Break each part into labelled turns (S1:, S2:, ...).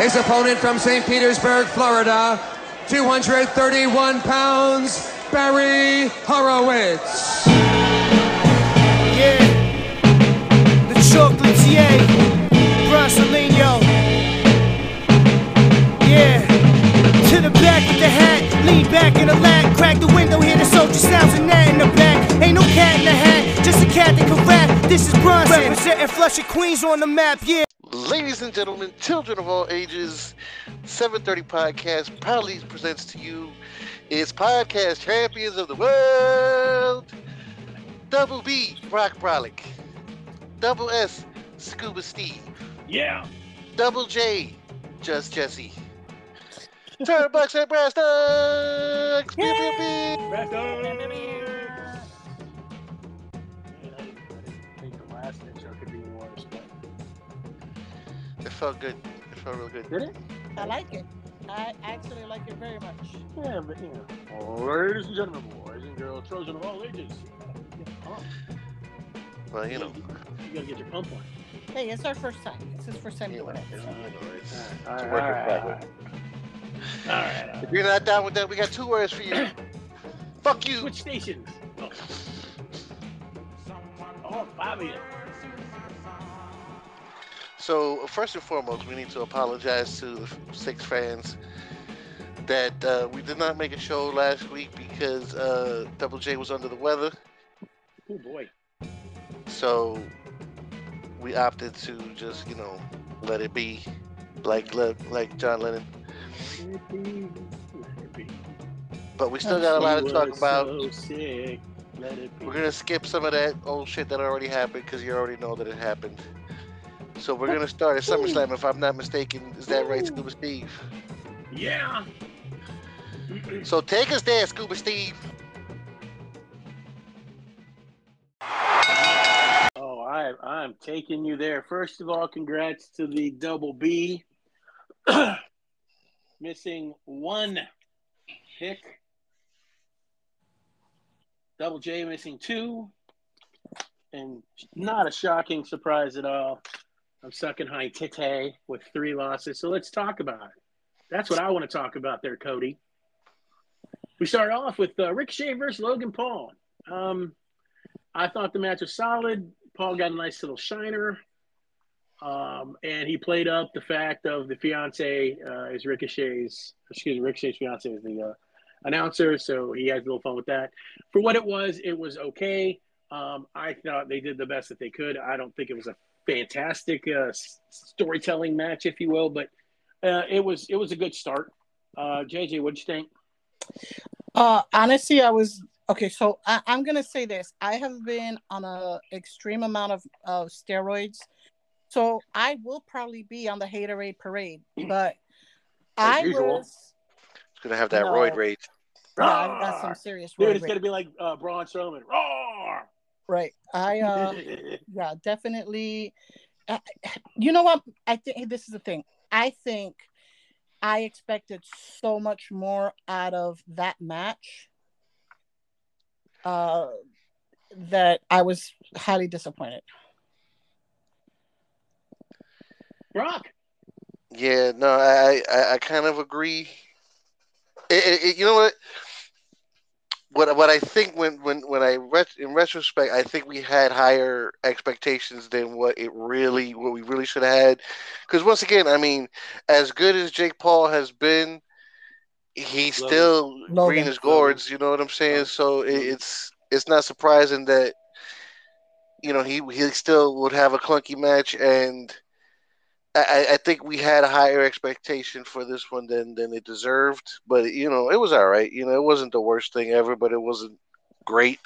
S1: His opponent from St. Petersburg, Florida, 231 pounds, Barry Horowitz.
S2: Yeah. The chocolatier. Brasilino. Yeah. To the back with the hat. Lean back in the lap. Crack the window. Hear the soldier sounds and that in the back. Ain't no cat in the hat. Just a cat that can rap. This is Bronson. Representing Flushing Queens on the map. Yeah.
S3: Ladies and gentlemen, children of all ages, 730 Podcast proudly presents to you its podcast champions of the world. Double B, Brock Brolick. Double S, Scuba Steve.
S4: Yeah.
S3: Double J, Just Jesse. Turnbucks and Brass Knux. Pew, pew, It felt good. It felt real good.
S4: Did it?
S5: I like it. I actually like it very much.
S4: Yeah, but you know. Ladies and gentlemen, boys and girls, children of all ages.
S3: Well, you know.
S4: You gotta get your pump on.
S5: Hey, it's our first time. It's his first time
S3: You know,
S5: doing it.
S3: you know, it's,
S4: All
S3: it's a
S4: right,
S3: work in
S4: all right,
S3: progress.
S4: all right.
S3: If you're not down with that, we got two words for you. Fuck
S4: right.
S3: you.
S4: Switch stations. Oh. oh, Bobby.
S3: So first and foremost, we need to apologize to the six fans that uh, we did not make a show last week because uh, Double J was under the weather.
S4: Oh boy.
S3: So we opted to just you know let it be, like like John Lennon. But we still got a lot to talk about.
S4: So sick. Let it be.
S3: We're gonna skip some of that old shit that already happened because you already know that it happened. So we're gonna start at SummerSlam, if I'm not mistaken. Is that right, Scuba Steve?
S4: Yeah.
S3: So take us there, Scuba Steve.
S4: Oh, I I'm taking you there. First of all, congrats to the double B. Missing one pick. Double J missing two. And not a shocking surprise at all. I'm sucking high tite with three losses. So let's talk about it. That's what I want to talk about there, Cody. We start off with uh, Ricochet versus Logan Paul. Um, I thought the match was solid. Paul got a nice little shiner. Um, and he played up the fact of the fiance uh, is Ricochet's, excuse me, Ricochet's fiance is the uh, announcer. So he had a little fun with that. For what it was, it was okay. Um, I thought they did the best that they could. I don't think it was a fantastic uh, storytelling match, if you will, but uh, it was it was a good start. Uh, JJ, what'd you think?
S5: Uh, honestly, I was okay. So I, I'm gonna say this: I have been on a extreme amount of of steroids, so I will probably be on the haterade parade. But I
S4: usual.
S5: was,
S3: It's gonna have that
S5: No.
S3: roid rage.
S5: yeah, I got some serious.
S4: Dude,
S5: roid
S4: it's
S5: rage.
S4: gonna be like uh, Braun Strowman. Roar!
S5: Right. I uh yeah, definitely uh, you know what? I think this is the thing. I think I expected so much more out of that match. Uh that I was highly disappointed.
S4: Brock.
S3: Yeah, no, I I, I kind of agree. It, it, it- you know what? What what I think when when when I ret- in retrospect, I think we had higher expectations than what it really what we really should have had. Because once again, I mean, as good as Jake Paul has been, he's
S4: Logan.
S3: still
S5: Logan.
S3: green as gourds. You know what I'm saying?
S4: Logan.
S3: So it, it's it's not surprising that you know he he still would have a clunky match and. I, I think we had a higher expectation for this one than than it deserved, but you know it was all right. You know it wasn't the worst thing ever, but it wasn't great.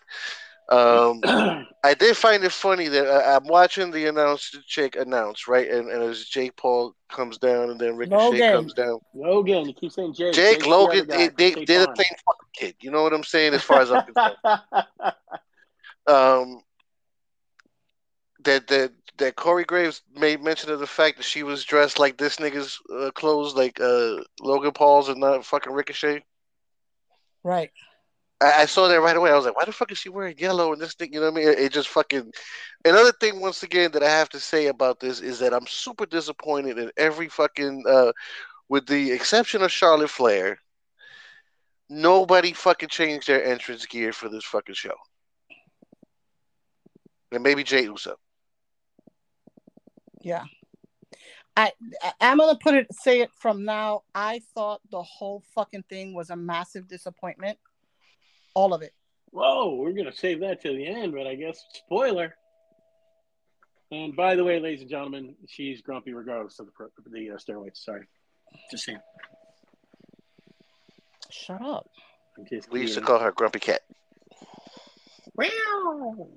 S3: Um, I did find it funny that I, I'm watching the announcer chick announce right, and, and as Jake Paul comes down and then Ricochet
S5: Logan.
S3: comes down,
S4: Logan, you keep saying Jake.
S3: Jake
S4: Jake's the
S3: Logan
S4: guy
S3: they, they, the same fucking kid. You know what I'm saying? As far as I'm concerned. um, that that that Corey Graves made mention of the fact that she was dressed like this nigga's uh, clothes, like uh, Logan Paul's, and not fucking Ricochet.
S5: Right.
S3: I, I saw that right away. I was like, why the fuck is she wearing yellow and this thing? You know what I mean? It, it just fucking. Another thing, once again, that I have to say about this is that I'm super disappointed in every fucking, uh, with the exception of Charlotte Flair, nobody fucking changed their entrance gear for this fucking show. And maybe Jey Uso.
S5: Yeah. I I- I'm gonna put it say it from now. I thought the whole fucking thing was a massive disappointment. All of it.
S4: Whoa, we're gonna save that till the end, but I guess spoiler. And by the way, ladies and gentlemen, she's grumpy regardless of the pro- the uh, steroids. Sorry, just saying.
S5: Shut up.
S4: I'm just
S3: We used to call her Grumpy Cat.
S4: Wow.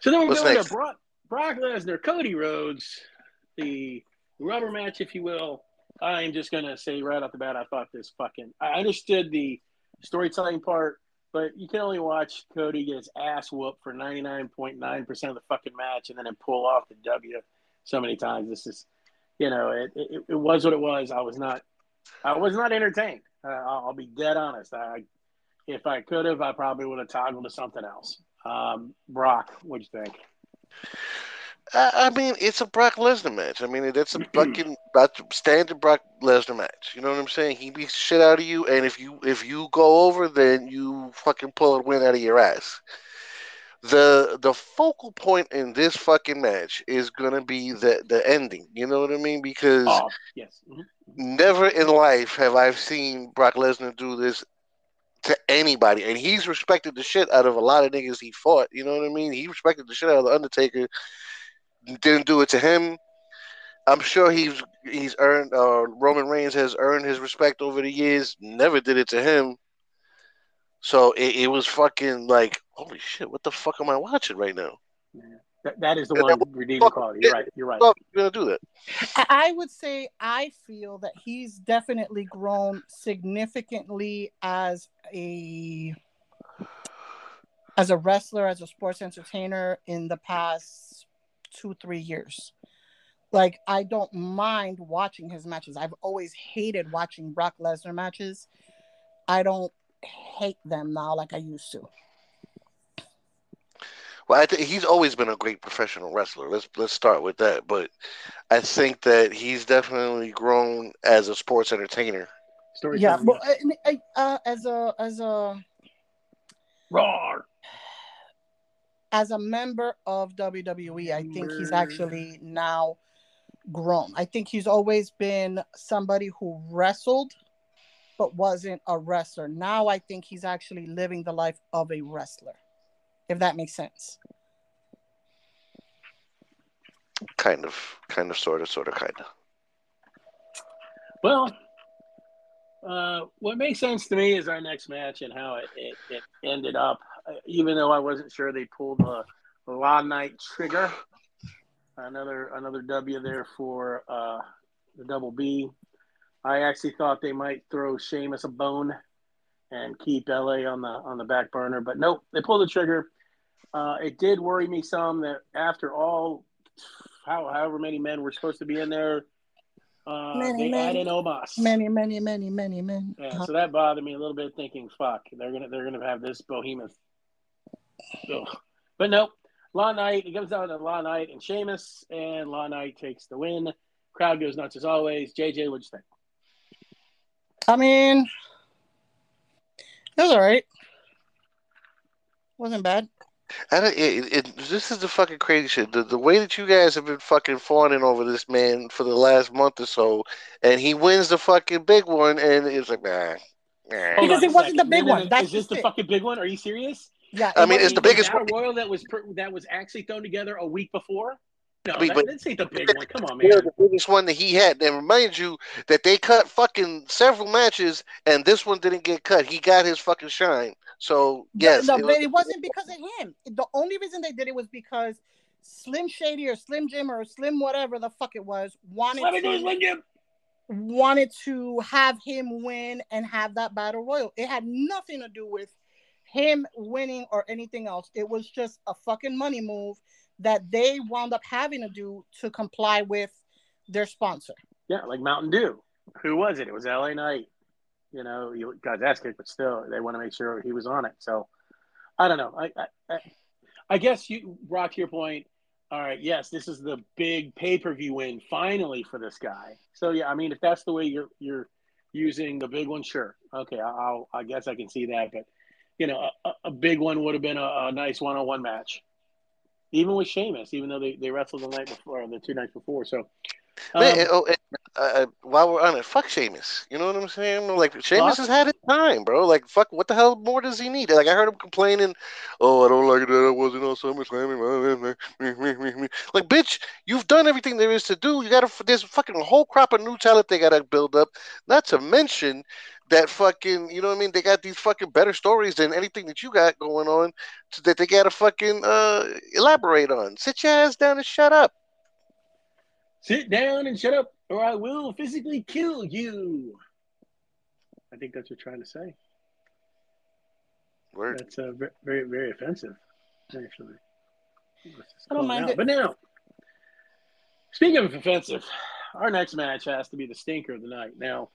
S4: So then we're
S3: What's
S4: going
S3: next?
S4: to Brock, Brock Lesnar, Cody Rhodes, the rubber match, if you will. I'm just to say right off the bat, I thought this fucking. I understood the storytelling part, but you can only watch Cody get his ass whooped for 99.9% of the fucking match and then pull off the W so many times. This is, you know, it, it, it was what it was. I was not, I was not entertained. Uh, I'll, I'll be dead honest. I, if I could have, I probably would have toggled to something else. Um, Brock, what'd you think?
S3: I, mean, it's a Brock Lesnar match. I mean, that's a fucking standard Brock Lesnar match. You know what I'm saying? He beats the shit out of you, and if you if you go over, then you fucking pull a win out of your ass. The the focal point in this fucking match is gonna be the the ending. You know what I mean? Because
S4: Oh, yes. Mhm.
S3: never in life have I seen Brock Lesnar do this to anybody, and he's respected the shit out of a lot of niggas he fought. You know what I mean? He respected the shit out of the Undertaker. Didn't do it to him. I'm sure he's he's earned. Uh, Roman Reigns has earned his respect over the years. Never did it to him. So it, it was fucking like, holy shit! What the fuck am I watching right now?
S4: That, that is the
S3: Yeah,
S4: one
S3: that-
S4: redeeming quality. You're right. You're right.
S3: Fuck, you gonna do that?
S5: I I would say I feel that he's definitely grown significantly as a as a wrestler, as a sports entertainer in the past two, three years. Like I don't mind watching his matches. I've always hated watching Brock Lesnar matches. I don't hate them now like I used to.
S3: Well, I think he's always been a great professional wrestler. Let's let's start with that. But I think that he's definitely grown as a sports entertainer.
S4: Story
S5: Yeah, but uh, uh, as a as a
S4: Roar.
S5: as a member of WWE, I think he's actually now grown. I think he's always been somebody who wrestled but wasn't a wrestler. Now I think he's actually living the life of a wrestler. If that makes sense.
S3: Kind of, kind of, sort of, sort of, kind of.
S4: Well, uh, what makes sense to me is our next match and how it, it, it ended up. Uh, even though I wasn't sure they pulled the, the LA Knight trigger, another another W there for uh, the double B. I actually thought they might throw Sheamus a bone and keep LA on the on the back burner, but nope, they pulled the trigger. Uh, it did worry me some that after all, how, however many men were supposed to be in there, uh,
S5: Many,
S4: they
S5: many.
S4: added Omos.
S5: Many, many, many, many men.
S4: Yeah, so that bothered me a little bit. Thinking, fuck, they're gonna they're gonna have this behemoth. Ugh. But nope, LA Knight. It comes down to LA Knight and Sheamus, and LA Knight takes the win. Crowd goes nuts as always. JJ, what'd you think?
S5: I mean, it was all right. Wasn't bad.
S3: I don't, it, it, this is the fucking crazy shit. The, the way that you guys have been fucking fawning over this man for the last month or so, and he wins the fucking big one, and it's like, nah. nah.
S5: Because
S4: on
S5: it wasn't the big
S4: No, no,
S5: one.
S4: no,
S5: That's
S4: Is this
S5: just
S4: the
S5: it.
S4: fucking big one? Are you serious?
S5: Yeah.
S3: I mean,
S5: was-
S3: it's the biggest one.
S4: royal that was per, that was actually thrown together a week before. No,
S3: I mean,
S4: that,
S3: but-
S4: this ain't the big one. Come on, man.
S3: Yeah, the biggest one that he had. And remind you that they cut fucking several matches, and this one didn't get cut. He got his fucking shine. So yes,
S5: no,
S3: it
S5: but
S3: was-
S5: it wasn't because of him. The only reason they did it was because Slim Shady or Slim Jim or Slim whatever the fuck it was wanted
S4: Let me do his
S5: to,
S4: win, Jim.
S5: wanted to have him win and have that battle royal. It had nothing to do with him winning or anything else. It was just a fucking money move that they wound up having to do to comply with their sponsor.
S4: Yeah, like Mountain Dew. Who was it? It was LA Knight. You know, he got his ass kicked, but still, they want to make sure he was on it. So, I don't know. I, I, I, guess you, Brock, to your point. All right, yes, this is the big pay per view win finally for this guy. So yeah, I mean, if that's the way you're you're using the big one, sure, okay, I'll I guess I can see that. But you know, a, a big one would have been a, a nice one on one match, even with Sheamus, even though they, they wrestled the night before, the two nights before. So
S3: Man,
S4: um,
S3: oh, and, uh, while we're on it, fuck Sheamus. You know what I'm saying? Like Sheamus has had his time, bro. Like fuck, what the hell more does he need? Like I heard him complaining, "Oh, I don't like it that I wasn't on SummerSlam." Like, bitch, you've done everything there is to do. You got to. There's a fucking a whole crop of new talent they got to build up. Not to mention that fucking, you know what I mean? They got these fucking better stories than anything that you got going on that they got to fucking uh, elaborate on. Sit your ass down and shut up.
S4: Sit down and shut up, or I will physically kill you. I think that's what you're trying to say.
S3: Word.
S4: That's uh, very, very offensive, actually.
S5: I don't mind
S4: out.
S5: it.
S4: But now, speaking of offensive, our next match has to be the stinker of the night. Now,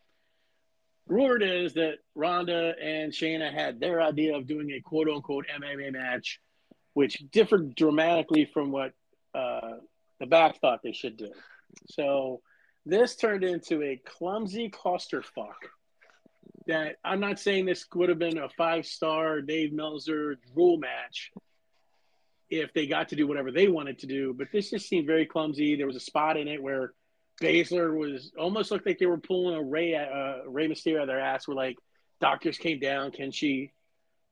S4: rumored is that Ronda and Shayna had their idea of doing a quote unquote MMA match, which differed dramatically from what uh, the back thought they should do. So this turned into a clumsy clusterfuck. That I'm not saying this would have been a five star Dave Meltzer rule match if they got to do whatever they wanted to do, but this just seemed very clumsy. There was a spot in it where Baszler was almost looked like they were pulling a Ray uh, Rey Mysterio out of their ass. Where like doctors came down, can she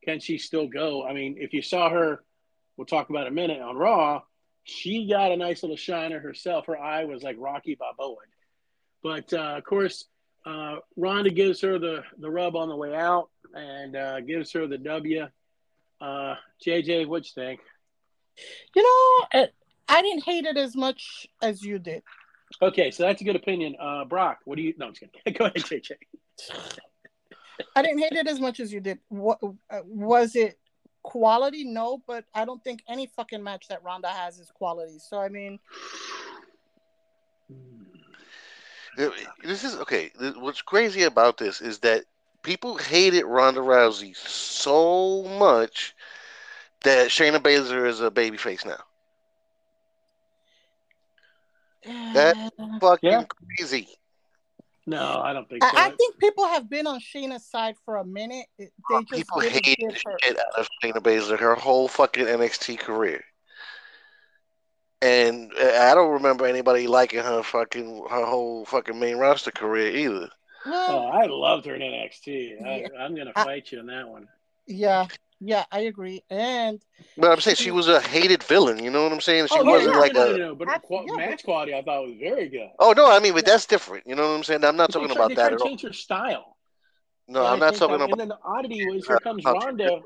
S4: can she still go? I mean, if you saw her, we'll talk about a minute on Raw. She got a nice little shiner herself. Her eye was like Rocky Balboa. But uh, of course, uh, Ronda gives her the, the rub on the way out and uh, gives her the W. Uh, JJ, what'd you think?
S5: You know, I didn't hate it as much as you did.
S4: Okay, so that's a good opinion. Uh, Brock, what do you? No, I'm just kidding. Go ahead, JJ.
S5: I didn't hate it as much as you did. What uh, was it? Quality? No, but I don't think any fucking match that Ronda has is quality. So I mean,
S3: This is okay. What's crazy about this is that people hated Ronda Rousey so much that Shayna Baszler is a babyface now. That- Fucking
S4: Yeah.
S3: crazy.
S4: No, I don't think so.
S5: I, I think people have been on Shayna's side for a minute. They just
S3: People
S5: didn't
S3: hated
S5: give
S3: the
S5: her.
S3: shit out of Shayna Baszler her whole fucking NXT career. And uh, I don't remember anybody liking her fucking her whole fucking main roster career either.
S5: Well,
S4: Oh, I loved her in NXT. I,
S5: Yeah.
S4: I'm gonna
S5: I-
S4: fight you on that one.
S5: yeah, yeah, I agree. And
S3: But I'm saying she was a hated villain. You know what I'm saying? She
S5: Oh,
S3: wasn't
S5: yeah,
S3: like
S4: no,
S3: a.
S4: no, no, but
S5: I-
S4: qua-
S5: yeah,
S4: match quality I thought was very good.
S3: Oh no, I mean, but that's different. You know what I'm saying? I'm not talking
S4: tried-
S3: about that
S4: tried
S3: at
S4: to
S3: all.
S4: change her style.
S3: No,
S4: And
S3: I'm not
S4: think
S3: talking
S4: that-
S3: about.
S4: And then the oddity was here comes
S3: How-
S4: Ronda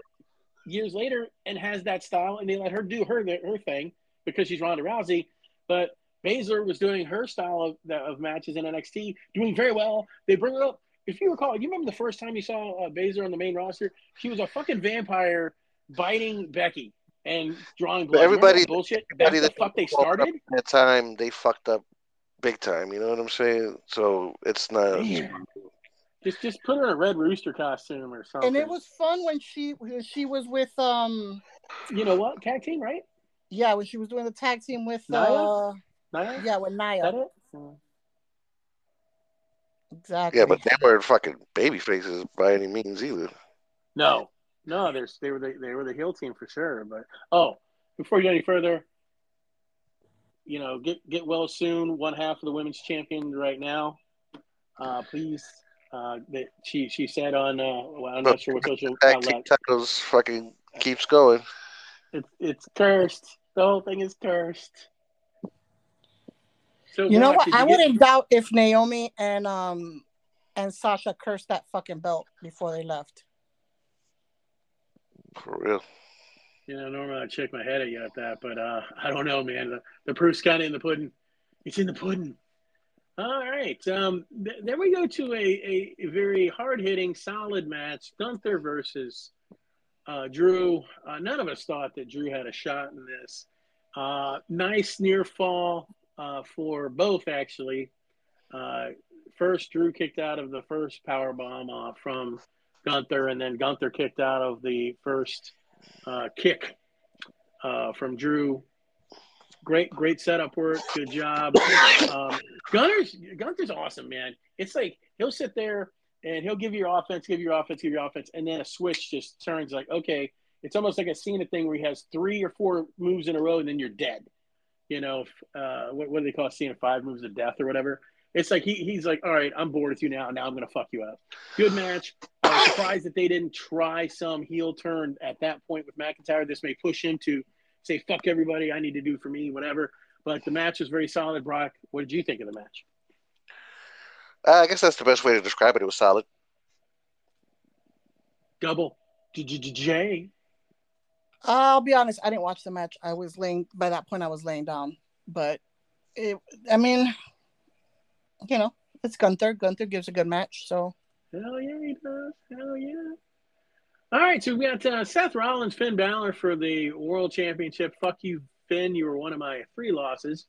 S4: years later and has that style, and they let her do her her thing because she's Ronda Rousey. But Baszler was doing her style of, of matches in NXT, doing very well. They bring her up. If you recall, you remember the first time you saw uh, Baszler on the main roster? She was a fucking vampire biting Becky and drawing blood. Remember
S3: everybody-
S4: that bullshit.
S3: everybody
S4: That's the fuck they started.
S3: at that time they fucked up big time. You know what I'm saying? So it's not.
S4: Man. Just just put her in a red rooster costume or something.
S5: and it was fun when she when she was with um
S4: you know what? Tag team, right?
S5: yeah when she was doing the tag team with
S4: Nia?
S5: uh
S4: Nia?
S5: yeah with
S4: Is
S5: Nia
S4: that it?
S5: Exactly
S3: Yeah, but they weren't fucking baby faces by any means either.
S4: No, no, there's they were the they were the heel team for sure. But oh, before you go any further, you know, get get well soon. One half of the women's champion right now. Uh, please, uh, that she she said on uh, well, I'm not sure what social
S3: Tag
S4: outlet.
S3: team titles fucking keeps going.
S4: It's it's cursed. The whole thing is cursed. So
S5: you know what I
S4: get-
S5: wouldn't doubt if Naomi and um and Sasha cursed that fucking belt before they left
S3: For real.
S4: You know, normally I shake my head at you at that, but uh, I don't know, man. The, the proof's kind of in the pudding. It's in the pudding. All right. Um, th- then we go to a, a, a very hard hitting, solid match Gunther versus uh, Drew. Uh, none of us thought that Drew had a shot in this. Uh, nice near fall uh, for both, actually. Uh, first Drew kicked out of the first power bomb uh, from Gunther, and then Gunther kicked out of the first uh, kick uh, from Drew. Great, great setup work. Good job. Um, Gunner's Gunther's awesome, man. It's like he'll sit there and he'll give you your offense, give you your offense, give you your offense, and then a switch just turns like, okay, it's almost like a Cena thing where he has three or four moves in a row and then you're dead. You know, uh, what, what do they call it? Seeing Five moves of death or whatever. It's like he, he's like, all right, I'm bored with you now. Now I'm going to fuck you up. Good match. I'm surprised that they didn't try some heel turn at that point with McIntyre. This may push him to say, fuck everybody. I need to do for me, whatever. But the match was very solid. Brock, what did you think of the match?
S3: Uh, I guess that's the best way to describe it. It was solid.
S4: Double J.
S5: I'll be honest. I didn't watch the match. I was laying by that point. I was laying down, but it. I mean, you know, it's Gunther. Gunther gives a good match. So
S4: hell yeah, he does. Hell yeah. All right, so we got uh, Seth Rollins, Finn Balor for the World Championship. Fuck you, Finn. You were one of my three losses.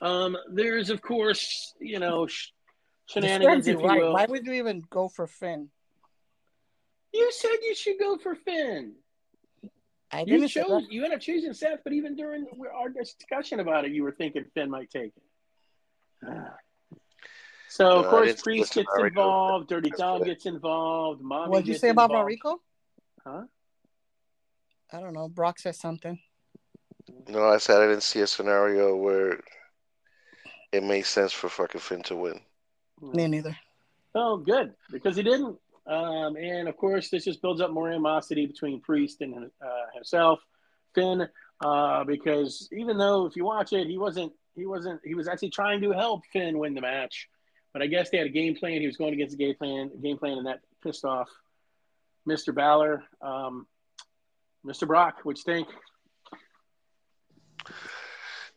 S4: Um, there's of course, you know, sh- shenanigans. If you
S5: right.
S4: will.
S5: Why would you even go for Finn?
S4: You said you should go for Finn.
S5: I
S4: You
S5: didn't
S4: chose. You ended up choosing Seth, but even during our discussion about it, you were thinking Finn might take it. So of
S3: I
S4: course, Priest gets
S3: to
S4: involved. Dirty
S3: That's
S4: Dom
S3: good.
S4: gets involved. Mommy
S5: What did you
S4: gets
S5: say about
S4: involved.
S5: Rico?
S4: Huh?
S5: I don't know. Brock said something.
S3: No, I said I didn't see a scenario where it made sense for fucking Finn to win. Hmm.
S5: Me neither.
S4: Oh, good because he didn't. Um, and of course, this just builds up more animosity between Priest and uh, himself, Finn. Uh, because even though if you watch it, he wasn't. He wasn't. He was actually trying to help Finn win the match, but I guess they had a game plan. He was going against the game plan. Game plan, and that pissed off Mr. Balor. Um, Mr. Brock, which think?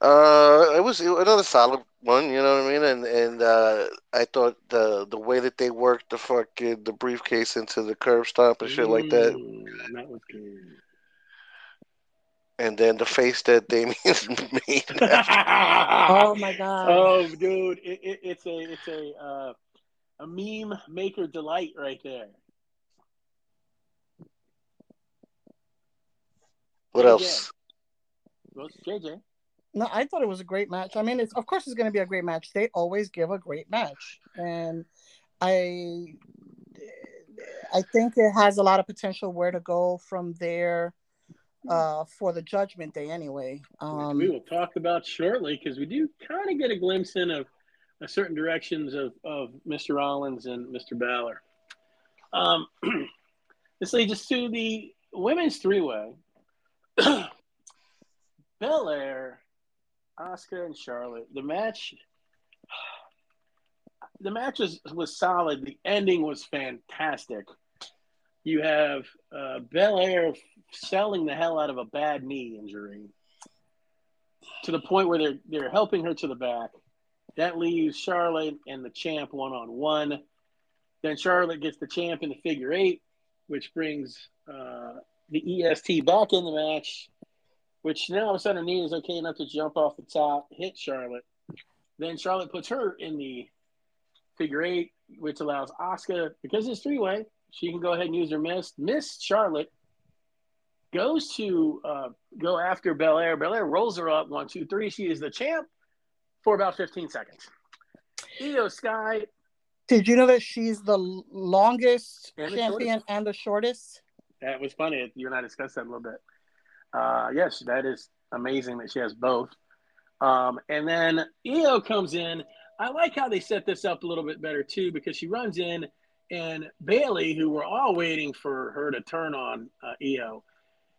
S3: Uh, it was another solid one, you know what I mean? And and uh, I thought the the way that they worked the fucking the briefcase into the curb stomp and shit like that,
S4: Mm, that was good.
S3: and then the face that Damian made.
S5: Oh my god.
S4: Oh, dude, it, it, it's a it's a uh, a meme maker delight right there.
S3: What
S4: JJ.
S3: else?
S4: Well, JJ.
S5: No, I thought it was a great match. I mean, it's of course it's going to be a great match. They always give a great match, and I, I think it has a lot of potential where to go from there, uh, for the Judgment Day. Anyway, um,
S4: we will talk about shortly because we do kind of get a glimpse in of a certain directions of, of Mr. Rollins and Mr. Balor. Um, this leads us to the women's three way Belair, Asuka, and Charlotte. The match. The match was, was solid. The ending was fantastic. You have uh, Belair selling the hell out of a bad knee injury to the point where they're they're helping her to the back. That leaves Charlotte and the champ one on one. Then Charlotte gets the champ in the figure eight, which brings uh, the EST back in the match. Which now all of a sudden is okay enough to jump off the top, hit Charlotte. Then Charlotte puts her in the figure eight, which allows Asuka because it's three way. She can go ahead and use her miss. Miss Charlotte goes to uh, go after Belair. Belair rolls her up one, two, three. She is the champ for about 15 seconds. Iyo Sky,
S5: did you know that she's the longest
S4: And the
S5: champion and the shortest?
S4: that was funny. You and I discussed that a little bit. Uh, yes, that is amazing that she has both. Um, and then Iyo comes in. I like how they set this up a little bit better too because she runs in and Bayley, who we're all waiting for her to turn on uh, Iyo,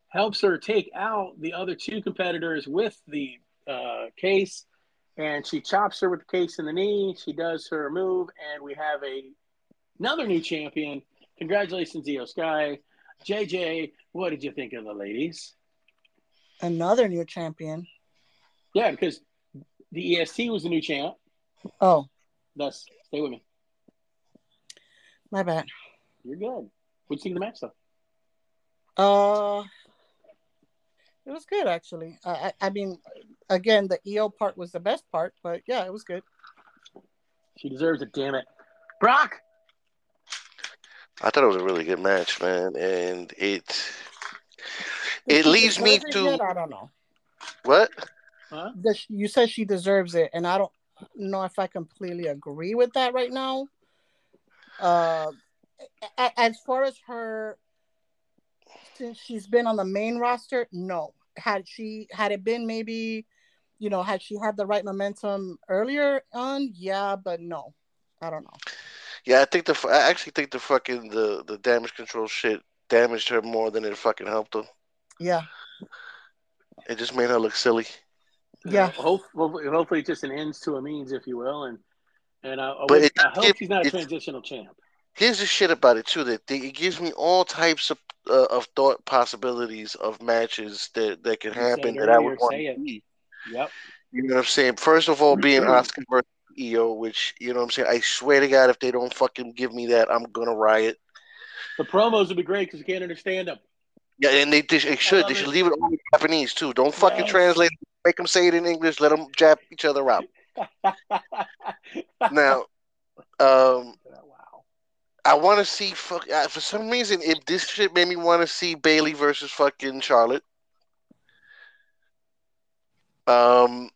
S4: helps her take out the other two competitors with the uh, case, and she chops her with the case in the knee. She does her move, and we have a another new champion. Congratulations, Iyo Sky. JJ, what did you think of the ladies?
S5: Another new champion.
S4: Yeah, because the EST was the new champ.
S5: Oh,
S4: Thus, stay with me.
S5: my bad.
S4: You're good. What'd you think of the match, though?
S5: Uh, it was good actually. I, I I mean, again, the Iyo part was the best part, but yeah, it was good.
S4: She deserves it. Damn it, Brock.
S3: I thought it was a really good match, man, and it
S5: Does
S3: it leaves me
S5: deserve it
S3: to
S5: yet? I don't know.
S3: what?
S4: Huh?
S5: Does you said she deserves it, and I don't know if I completely agree with that right now. Uh, a- a- as far as her, since she's been on the main roster, no. Had she had it been maybe, you know, had she had the right momentum earlier on, yeah, but no, I don't know.
S3: Yeah, I think the I actually think the fucking the the damage control shit damaged her more than it fucking helped her.
S5: Yeah,
S3: It just made her look silly.
S5: Yeah.
S4: Hope, hopefully, hopefully, it's just an ends to a means, if you will, and and I, I,
S3: But
S4: would-
S3: it-
S4: I hope
S3: it-
S4: she's not a transitional champ.
S3: Here's the shit about it too that they, it gives me all types of uh, of thought possibilities of matches that that can happen that I would want
S4: say
S3: to see.
S4: Yep.
S3: You know what I'm saying? First of all, being Asuka versus Iyo, which you know what I'm saying. I swear to God, if they don't fucking give me that, I'm gonna riot.
S4: The promos would be great because you can't understand them.
S3: Yeah, and they, they, should they should leave it all in Japanese too. Don't fucking
S4: Yes.
S3: translate. it. Make them say it in English. Let them jab each other out. Now, um,
S4: wow.
S3: I want to see fuck uh, for some reason. If this shit made me want to see Bayley versus fucking Charlotte. Um,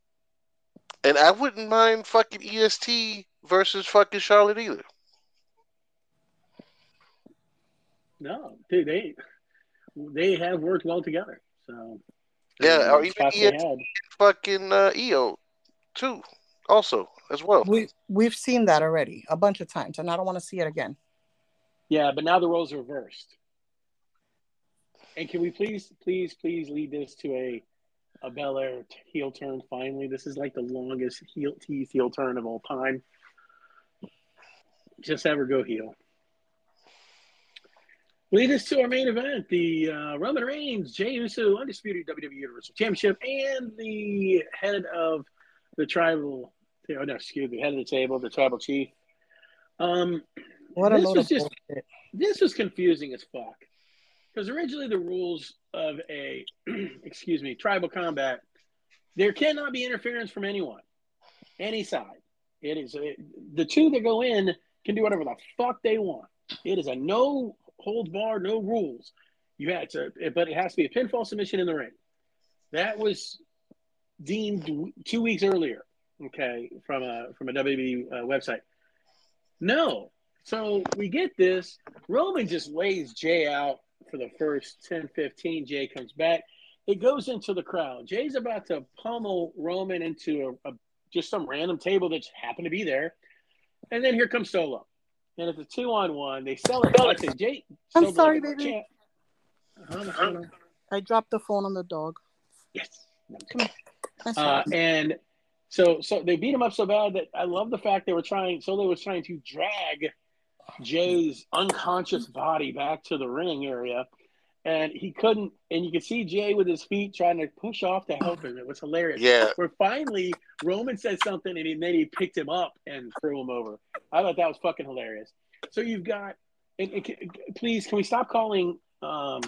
S3: and I wouldn't mind fucking EST versus fucking Charlotte either.
S4: No, dude, they they have worked well together. So
S3: Yeah, or
S4: the
S3: even
S4: spots had.
S3: fucking uh, Iyo too, also as well.
S5: we we've seen that already a bunch of times, and I don't want to see it again.
S4: Yeah, but now the roles are reversed. And can we please, please, please lead this to a a Belair heel turn? Finally, this is like the longest heel teeth heel turn of all time. Just have her go heel. Lead us to our main event: the uh, Roman Reigns, Jey Uso, undisputed WWE Universal Championship, and the head of the tribal. Oh no, excuse me—the head of the table, the tribal chief. Um,
S5: What a
S4: This
S5: load
S4: was just-
S5: bullshit.
S4: this was confusing as fuck because originally the rules of a excuse me tribal combat there cannot be interference from anyone any side it is it, the two that go in can do whatever the fuck they want it is a no holds bar no rules you had to but it has to be a pinfall submission in the ring that was deemed two weeks earlier okay from a from a wwe uh, website no so we get this. Roman just lays Jey out for the first 10 15. Jey comes back. It goes into the crowd. Jey's about to pummel Roman into a, a just some random table that just happened to be there. And then here comes Solo. And it's a two on one. They sell it. I say, Jey,
S5: I'm sorry, baby.
S4: champ. Uh-huh, what's going on?
S5: I dropped the phone on the dog.
S4: Yes.
S5: That's
S4: Uh, and so so they beat him up so bad that I love the fact they were trying Solo was trying to drag Jey's unconscious body back to the ring area. And he couldn't, and you could see Jey with his feet trying to push off to help him. It was hilarious.
S3: Yeah,
S4: Where finally Roman said something, and, he, then he picked him up and threw him over. I thought that was fucking hilarious. So you've got, and, and please, can we stop calling um,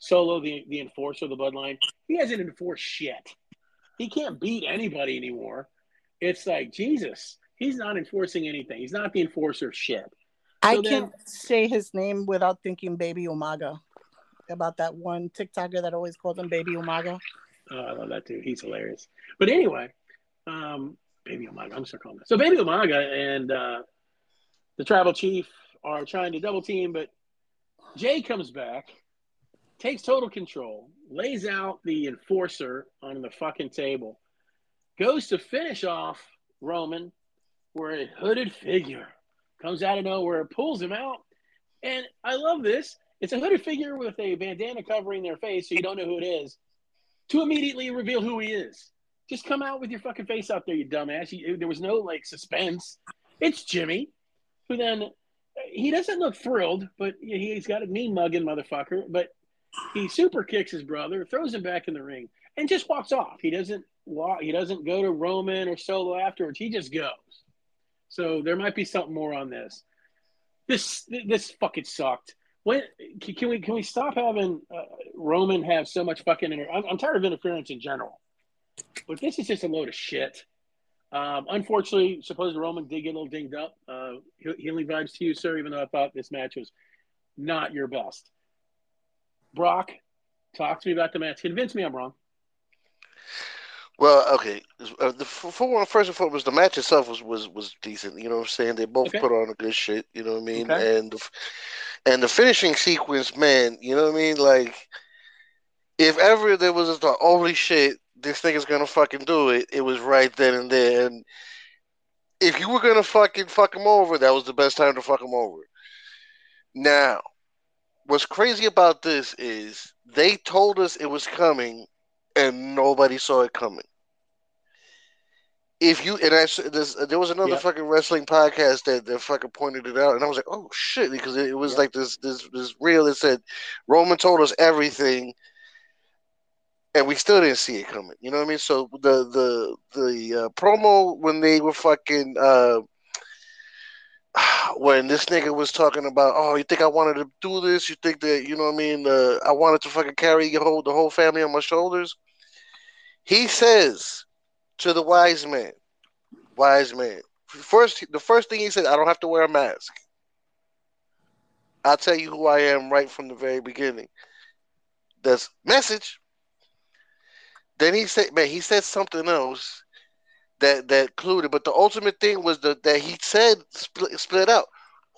S4: Solo the the enforcer of the bloodline? He hasn't enforced shit. He can't beat anybody anymore. It's like Jesus. He's not enforcing anything. He's not the enforcer of shit.
S5: I
S4: then-
S5: can't say his name without thinking Baby Umaga. About that one TikToker that always calls him Baby Umaga.
S4: Oh, I love that dude. He's hilarious. But anyway, um, Baby Umaga. I'm still calling him. So Baby Umaga and uh, the tribal chief are trying to double team, but Jey comes back, takes total control, lays out the enforcer on the fucking table, goes to finish off Roman, where a hooded figure comes out of nowhere, pulls him out, and I love this. It's a hooded figure with a bandana covering their face, so you don't know who it is to immediately reveal who he is. Just come out with your fucking face out there, you dumbass. You, there was no like suspense. It's Jimmy, who then he doesn't look thrilled, but he's got a mean mugging motherfucker. But he super kicks his brother, throws him back in the ring, and just walks off. He doesn't walk. He doesn't go to Roman or Solo afterwards. He just goes. So there might be something more on this. This this fucking sucked. When can we can we stop having uh, Roman have so much fucking? Inter- I'm, I'm tired of interference in general, but this is just a load of shit. Um, unfortunately, supposedly Roman did get a little dinged up. Uh, healing vibes to you, sir. Even though I thought this match was not your best. Brock, talk to me about the match. Convince me I'm wrong.
S3: Well, okay. Uh, the for, first and foremost, the match itself was was was decent. You know what I'm saying? They both
S4: Okay.
S3: put on a good shit. You know what I mean?
S4: Okay.
S3: And the, and the finishing sequence, man. You know what I mean? Like, if ever there was a thought, holy shit, this thing is gonna fucking do it, it was right then and there. And if you were gonna fucking fuck him over, that was the best time to fuck him over. Now, what's crazy about this is they told us it was coming, and nobody saw it coming. If you and I, there was another
S4: Yeah.
S3: fucking wrestling podcast that, that fucking pointed it out, and I was like, oh shit, because it, it was
S4: Yeah.
S3: like this this this reel that said Roman told us everything, and we still didn't see it coming. You know what I mean? So the the the uh, promo when they were fucking uh, when this nigga was talking about, oh, you think I wanted to do this? You think that you know what I mean? Uh, I wanted to fucking carry your whole the whole family on my shoulders. He says to the wise man, wise man. First, the first thing he said, I don't have to wear a mask. I'll tell you who I am right from the very beginning. That's message. Then he said, man, he said something else that that clued But the ultimate thing was the, that he said split, split out.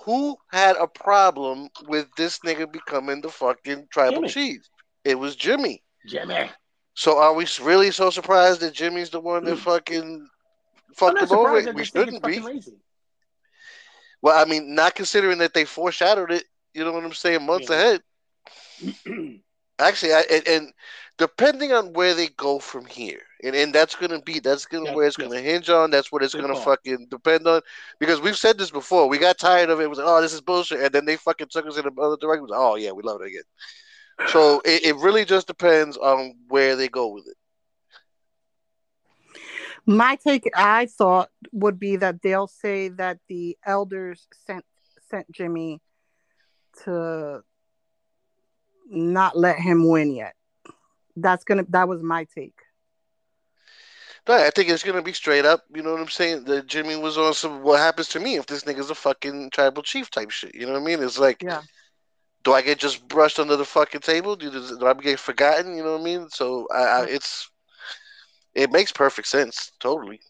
S3: Who had a problem with this nigga becoming the fucking tribal
S4: Jimmy.
S3: chief? It was Jimmy.
S4: Jimmy.
S3: So are we really so surprised that Jimmy's the one that hmm. fucking
S4: I'm
S3: fucked him over? We
S4: just think it's
S3: shouldn't be.
S4: lazy.
S3: Well, I mean, not considering that they foreshadowed it. You know what I'm saying? Months
S4: Yeah.
S3: ahead. Actually, I, and, and depending on where they go from here, and, and that's gonna be that's gonna
S4: Yeah,
S3: where it's
S4: yes.
S3: gonna hinge on. That's what it's gonna fucking depend on. Because we've said this before. We got tired of it. It was like, oh, this is bullshit, and then they fucking took us in another direction. Was, oh yeah, we love it again. So it, it really just depends on where they go with it.
S5: My take, I thought, would be that they'll say that the elders sent sent Jimmy to not let him win yet. That's gonna. That was my take.
S3: No, I think it's gonna be straight up. You know what I'm saying? That Jimmy was on some. What happens to me if this nigga's a fucking tribal chief type shit? You know what I mean? It's like,
S5: Yeah.
S3: Do I get just brushed under the fucking table? Do, do I get forgotten? You know what I mean? So I, I, it's it makes perfect sense. Totally.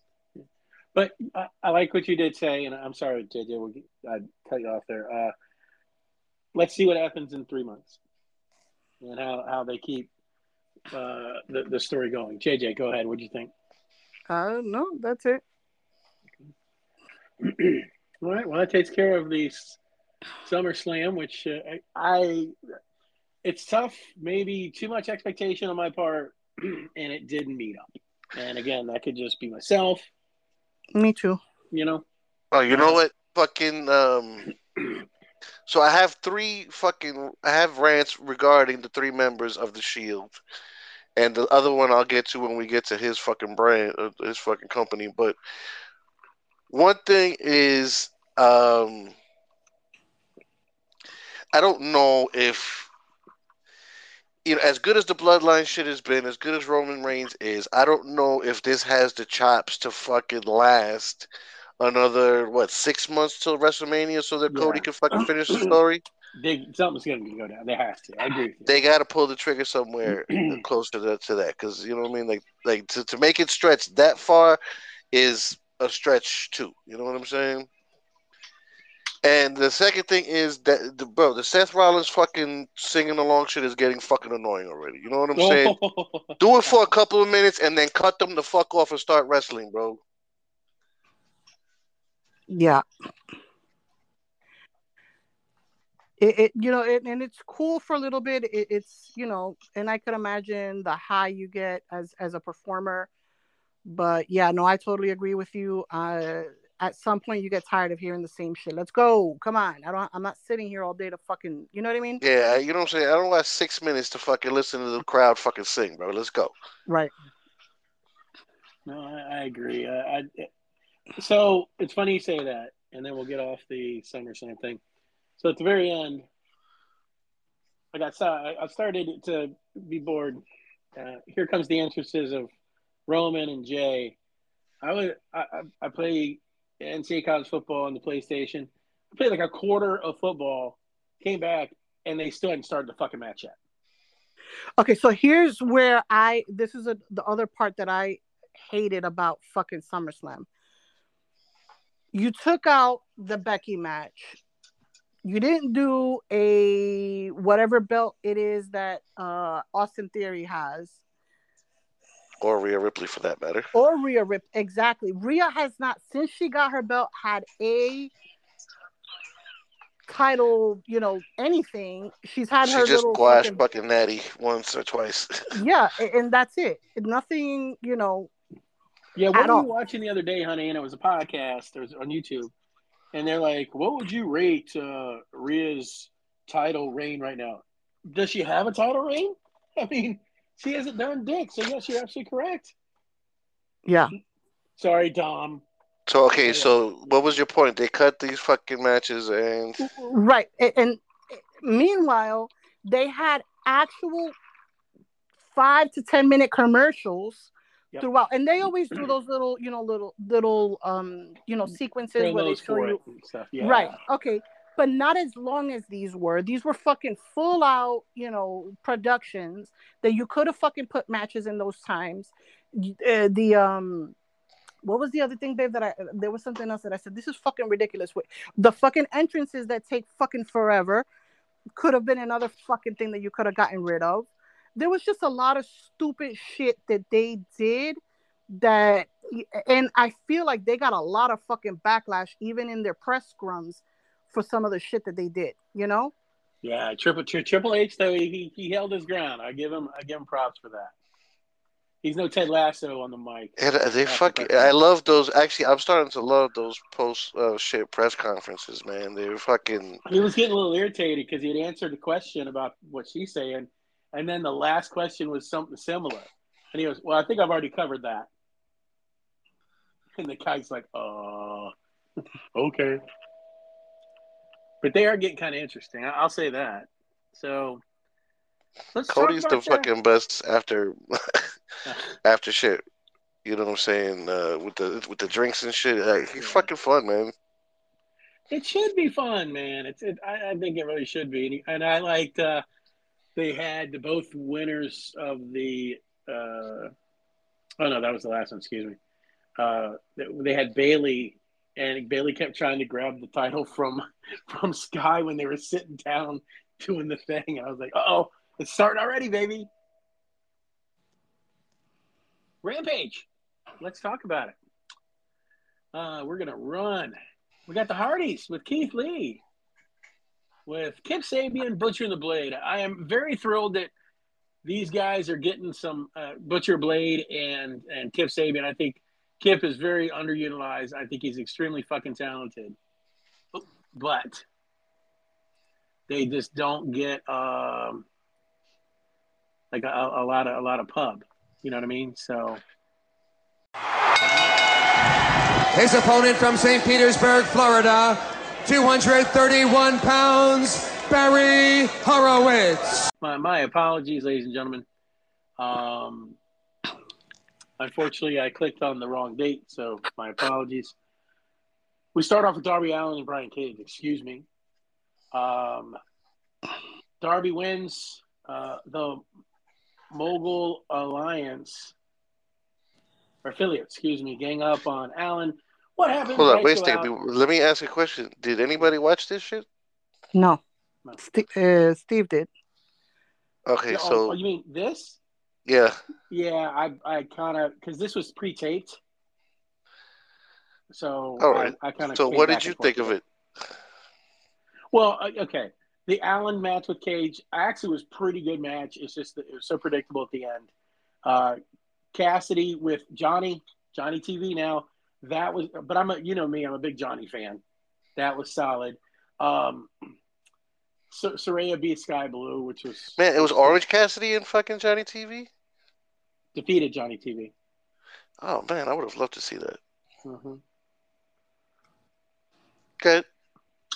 S4: But I, I like what you did say, and I'm sorry, JJ, we'll, I cut you off there. Uh, let's see what happens in three months, and how, how they keep uh, the the story going. JJ, go ahead. What do you think?
S5: Uh, no, that's it.
S4: All right. Well, that takes care of the s- SummerSlam, which uh, I, I it's tough. Maybe too much expectation on my part, and it didn't meet up. And again, that could just be myself.
S5: Me too.
S4: You know.
S3: Oh, you know what? Fucking um. So I have three fucking. I have rants regarding the three members of the Shield, and the other one I'll get to when we get to his fucking brand, uh, his fucking company. But one thing is, um, I don't know if you know, as good as the bloodline shit has been, as good as Roman Reigns is, I don't know if this has the chops to fucking last another what six months till WrestleMania so that
S4: Yeah.
S3: Cody can fucking finish the story.
S4: They, something's to go down. They have to. I agree.
S3: They got to pull the trigger somewhere closer to that to that because you know what I mean. Like like to, to make it stretch that far is a stretch too. You know what I'm saying? And the second thing is that the bro, the Seth Rollins fucking singing along shit is getting fucking annoying already. You know what I'm saying? Do it for a couple of minutes and then cut them the fuck off and start wrestling, bro.
S5: Yeah. It, it you know it, and it's cool for a little bit it, it's you know and i could imagine the high you get as as a performer but yeah no i totally agree with you uh at some point you get tired of hearing the same shit let's go come on i don't i'm not sitting here all day to fucking you know what i mean
S3: Yeah, you know what I'm saying? I don't want six minutes to fucking listen to the crowd fucking sing, bro. Let's go.
S5: right
S4: No, I, I agree. Uh, I, so it's funny you say that, and then we'll get off the SummerSlam thing. So at the very end, like I got I I started to be bored. Uh, here comes the entrances of Roman and Jey, I would. I, I I play NCAA college football on the PlayStation. I played like a quarter of football, came back, and they still hadn't started the fucking match yet.
S5: Okay, so here's where I this is a, the other part that I hated about fucking SummerSlam. You took out the Becky match. You didn't do a whatever belt it is that uh Austin Theory has
S3: Or Rhea Ripley for that matter.
S5: or Rhea Rip exactly. Rhea has not since she got her belt had a title, you know, anything. She's had
S3: She
S5: her
S3: just
S5: little
S3: squashed
S5: fucking-
S3: fucking Natty once or twice.
S5: yeah, and that's it. Nothing, you know.
S4: Yeah, what were
S5: all.
S4: you watching the other day, honey? And it was a podcast. It was on YouTube, and they're like, "What would you rate uh, Rhea's title reign right now? Does she have a title reign? I mean, she hasn't done dick. So yes, you're absolutely correct.
S5: Yeah.
S4: Sorry, Dom.
S3: So okay,
S4: Yeah.
S3: so what was your point? They cut these fucking matches and
S5: Right. A- And meanwhile, they had actual five to ten minute commercials
S4: Yep.
S5: throughout, and they always do those little, you know, little little um, you know, sequences where they
S4: Promos
S5: show you
S4: and stuff. Yeah.
S5: Right. Okay. But not as long as these were. These were fucking full out, you know, productions that you could have fucking put matches in those times. Uh, the um, what was the other thing, babe? That I there was something else that I said. This is fucking ridiculous. The fucking entrances that take fucking forever could have been another fucking thing that you could have gotten rid of. There was just a lot of stupid shit that they did that and I feel like they got a lot of fucking backlash even in their press scrums for some of the shit that they did, you know?
S4: Yeah. Triple Tri- Triple H though he, he held his ground. I give him I give him props for that. He's no Ted Lasso on the mic.
S3: And uh, they
S4: That's
S3: fucking.
S4: the.
S3: I love those. Actually, I'm starting to love those post uh, shit press conferences, man. They're fucking.
S4: He was getting a little irritated because he had answered the question about what she's saying, and then the last question was something similar, and he goes, "Well, I think I've already covered that." And the guy's like, "Uh, okay." But they are getting kind of interesting. I- I'll say that. So
S3: Cody's the
S4: that.
S3: fucking best after after shit. You know what I'm saying? Uh, with the with the drinks and shit. Like, he's
S4: Yeah.
S3: fucking fun, man.
S4: It should be fun, man. It's it, I, I think it really should be, and I liked uh, they had the both winners of the. Uh, oh no, that was the last one. Excuse me. Uh, they had Bayley, and Bayley kept trying to grab the title from from Sky when they were sitting down doing the thing, and I was like, "Oh, it's starting already, baby." Rampage. Let's talk about it. Uh, we're gonna run. We got the Hardys with Keith Lee, with Kip Sabian, Butcher and the Blade. I am very thrilled that these guys are getting some uh, Butcher Blade and and Kip Sabian. I think Kip is very underutilized. I think he's extremely fucking talented, but they just don't get um, like a, a lot of a lot of pub. You know what I mean? So
S1: His opponent from St. Petersburg, Florida, 231 pounds, Barry Horowitz.
S4: my, my apologies, ladies and gentlemen. Um, unfortunately, I clicked on the wrong date, so my apologies. We start off with Darby Allin and Brian Cage. Excuse me. Um, Darby wins uh, the Mogul Alliance or affiliate. Excuse me. Gang up on Allin. What happened?
S3: Hold on,
S4: Right
S3: wait a
S4: to
S3: second.
S4: out-
S3: Let me ask a question. Did anybody watch this shit?
S5: No.
S4: No.
S5: Steve, uh, Steve did.
S3: Okay,
S4: Oh,
S3: so
S4: oh, you mean this?
S3: Yeah,
S4: Yeah, I I kind of because this was pre-taped, so
S3: All right.
S4: I, I kind of.
S3: so what did you think of it?
S4: Well, uh, okay, the Allin match with Cage actually was pretty good match. It's just it was so predictable at the end. Uh, Cassidy with Johnny, Johnny TV now. That was, but I'm a you know me, I'm a big Johnny fan. That was solid. Um, so, Saraya beat Skye Blue, which was
S3: Man, it was Orange Cassidy and fucking Johnny TV.
S4: defeated Johnny TV.
S3: Oh man, I would have loved to see that.
S4: hmm
S3: Okay,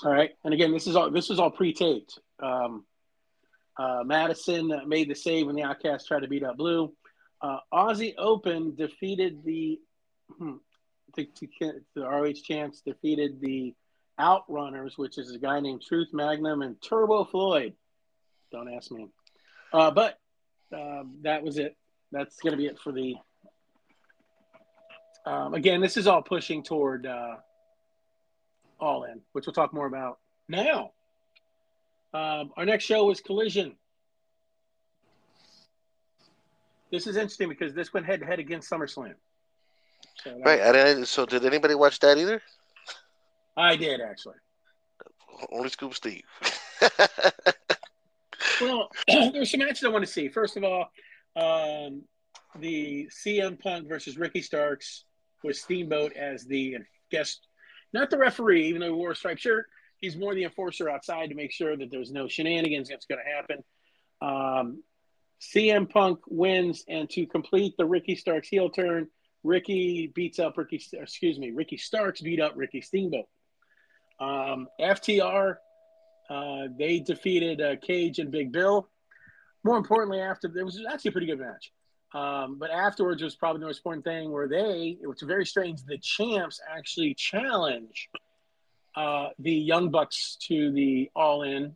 S4: All right, and again, this is all this was all pre-taped. Um, uh, Madison made the save when the Outcast tried to beat up Blue. Uh, Aussie Open defeated the hmm, the, the ROH champs defeated the Outrunners, which is a guy named Truth Magnum and Turbo Floyd. Don't ask me. Uh, but um, that was it. That's going to be it for the. Um, again, this is all pushing toward uh, All In, which we'll talk more about now. Um, our next show is Collision. This is interesting because this went head to head against SummerSlam. So
S3: Right. I didn't, so did anybody watch that either?
S4: I did actually.
S3: Only Scoop Steve.
S4: Well, there's some matches I want to see. First of all, um, the CM Punk versus Ricky Starks with Steamboat as the guest, not the referee, even though he wore a striped shirt. He's more the enforcer outside to make sure that there's no shenanigans that's going to happen. Um, CM Punk wins, and to complete the Ricky Starks heel turn, Ricky beats up Ricky. Excuse me, Ricky Starks beat up Ricky Steamboat. Um, FTR uh, they defeated uh, Cage and Big Bill. More importantly, after there was actually a pretty good match. Um, but afterwards was probably the most important thing where they, it was very strange, the champs actually challenge uh, the Young Bucks to the All In.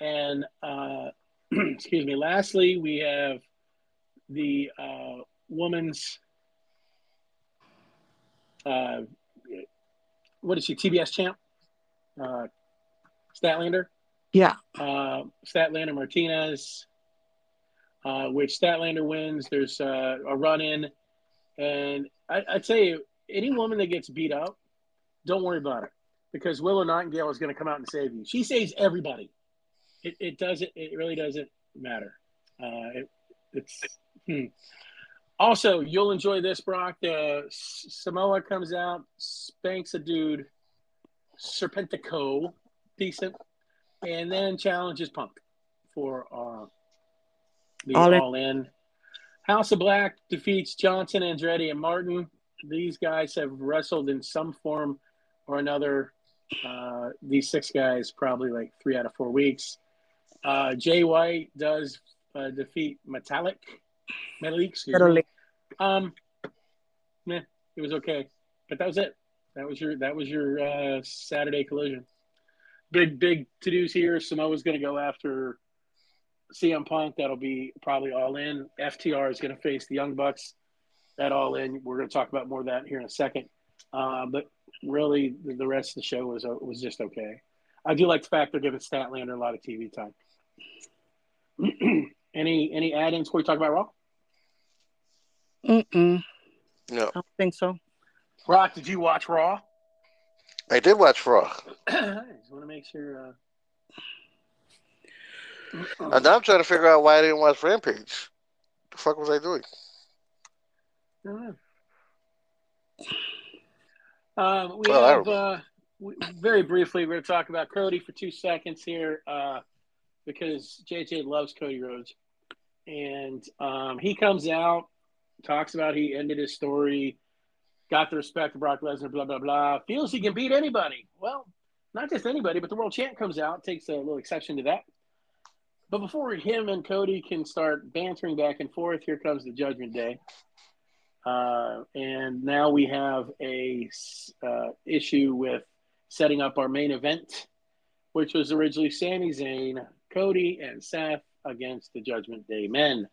S4: And, uh, excuse me, lastly, we have the uh, woman's, uh, what is she, TBS champ? Uh, Statlander.
S5: Yeah.
S4: Uh, Statlander Martinez, uh, which Statlander wins. There's uh, a run in. And I, I'd say any woman that gets beat up, don't worry about it because Willow Nightingale is going to come out and save you. She saves everybody. It, it doesn't, it really doesn't matter. Uh, it, it's, hmm. Also, you'll enjoy this, Brock. The Samoa comes out, spanks a dude, Serpentico, decent, and then challenges Punk for uh, the
S5: All
S4: All
S5: in.
S4: in. House of Black defeats Johnson, Andretti, and Martin. These guys have wrestled in some form or another. Uh, these six guys probably like three out of four weeks. Uh, Jay White does uh, defeat Metallic. Metallic, excuse me.
S5: Metallic.
S4: Um, meh, it was okay, but that was it. That was your that was your uh, Saturday collision. Big big to dos here. Samoa's going to go after CM Punk. That'll be probably all in. FTR is going to face the Young Bucks. That all in. We're going to talk about more of that here in a second. Uh, but really, the, the rest of the show was uh, was just okay. I do like the fact they're giving Statlander a lot of TV time. any any add-ins before we talk about Raw?
S5: Mm-mm.
S3: No,
S5: I don't think so.
S4: Rock, did you watch Raw?
S3: I did watch Raw.
S4: I just want to make sure. Uh...
S3: And now I'm trying to figure out why I didn't watch Rampage. The fuck was I doing?
S4: Um, we
S3: Well,
S4: have uh, we, very briefly. We're going to talk about Cody for two seconds here uh, because JJ loves Cody Rhodes, and um, he comes out, talks about he ended his story, got the respect of Brock Lesnar, blah blah blah. Feels he can beat anybody. Well, not just anybody, but the world champ comes out, takes a little exception to that. But before him and Cody can start bantering back and forth, here comes the Judgment Day. Uh, and now we have a uh, issue with setting up our main event, which was originally Sami Zayn, Cody, and Seth against the Judgment Day men.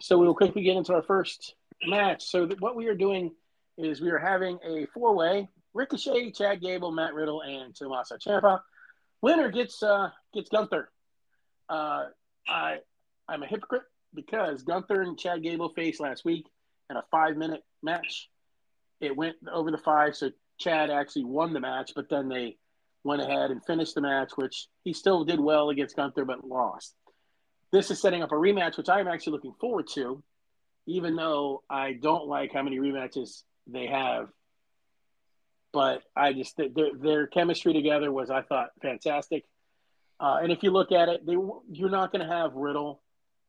S4: So we will quickly get into our first match. So what we are doing is we are having a four-way: Ricochet, Chad Gable, Matt Riddle, and Tommaso Ciampa. Winner gets uh, gets Gunther. Uh, I I'm a hypocrite because Gunther and Chad Gable faced last week in a five minute match. It went over the five, so Chad actually won the match, but then they went ahead and finished the match, which he still did well against Gunther, but lost. This is setting up a rematch, which I'm actually looking forward to, even though I don't like how many rematches they have. But I just their, their chemistry together was, I thought, fantastic. Uh, and if you look at it, they, you're not going to have Riddle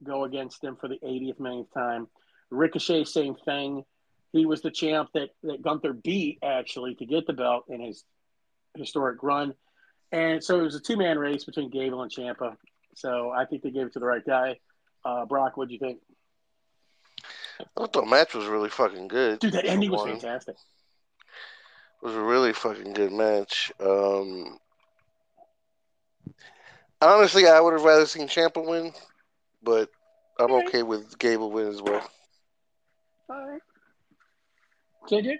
S4: go against them for the 80th millionth time. Ricochet, same thing. He was the champ that, that Gunther beat actually to get the belt in his historic run. And so it was a two man race between Gable and Ciampa. So I think they gave it to the right guy. Uh, Brock, what do you think?
S3: I thought the match was really fucking good.
S4: Dude, that ending was
S3: One.
S4: fantastic.
S3: It was a really fucking good match. Um, honestly, I would have rather seen Ciampa win, but I'm
S4: Okay.
S3: okay with Gable win as well.
S4: All right. JJ?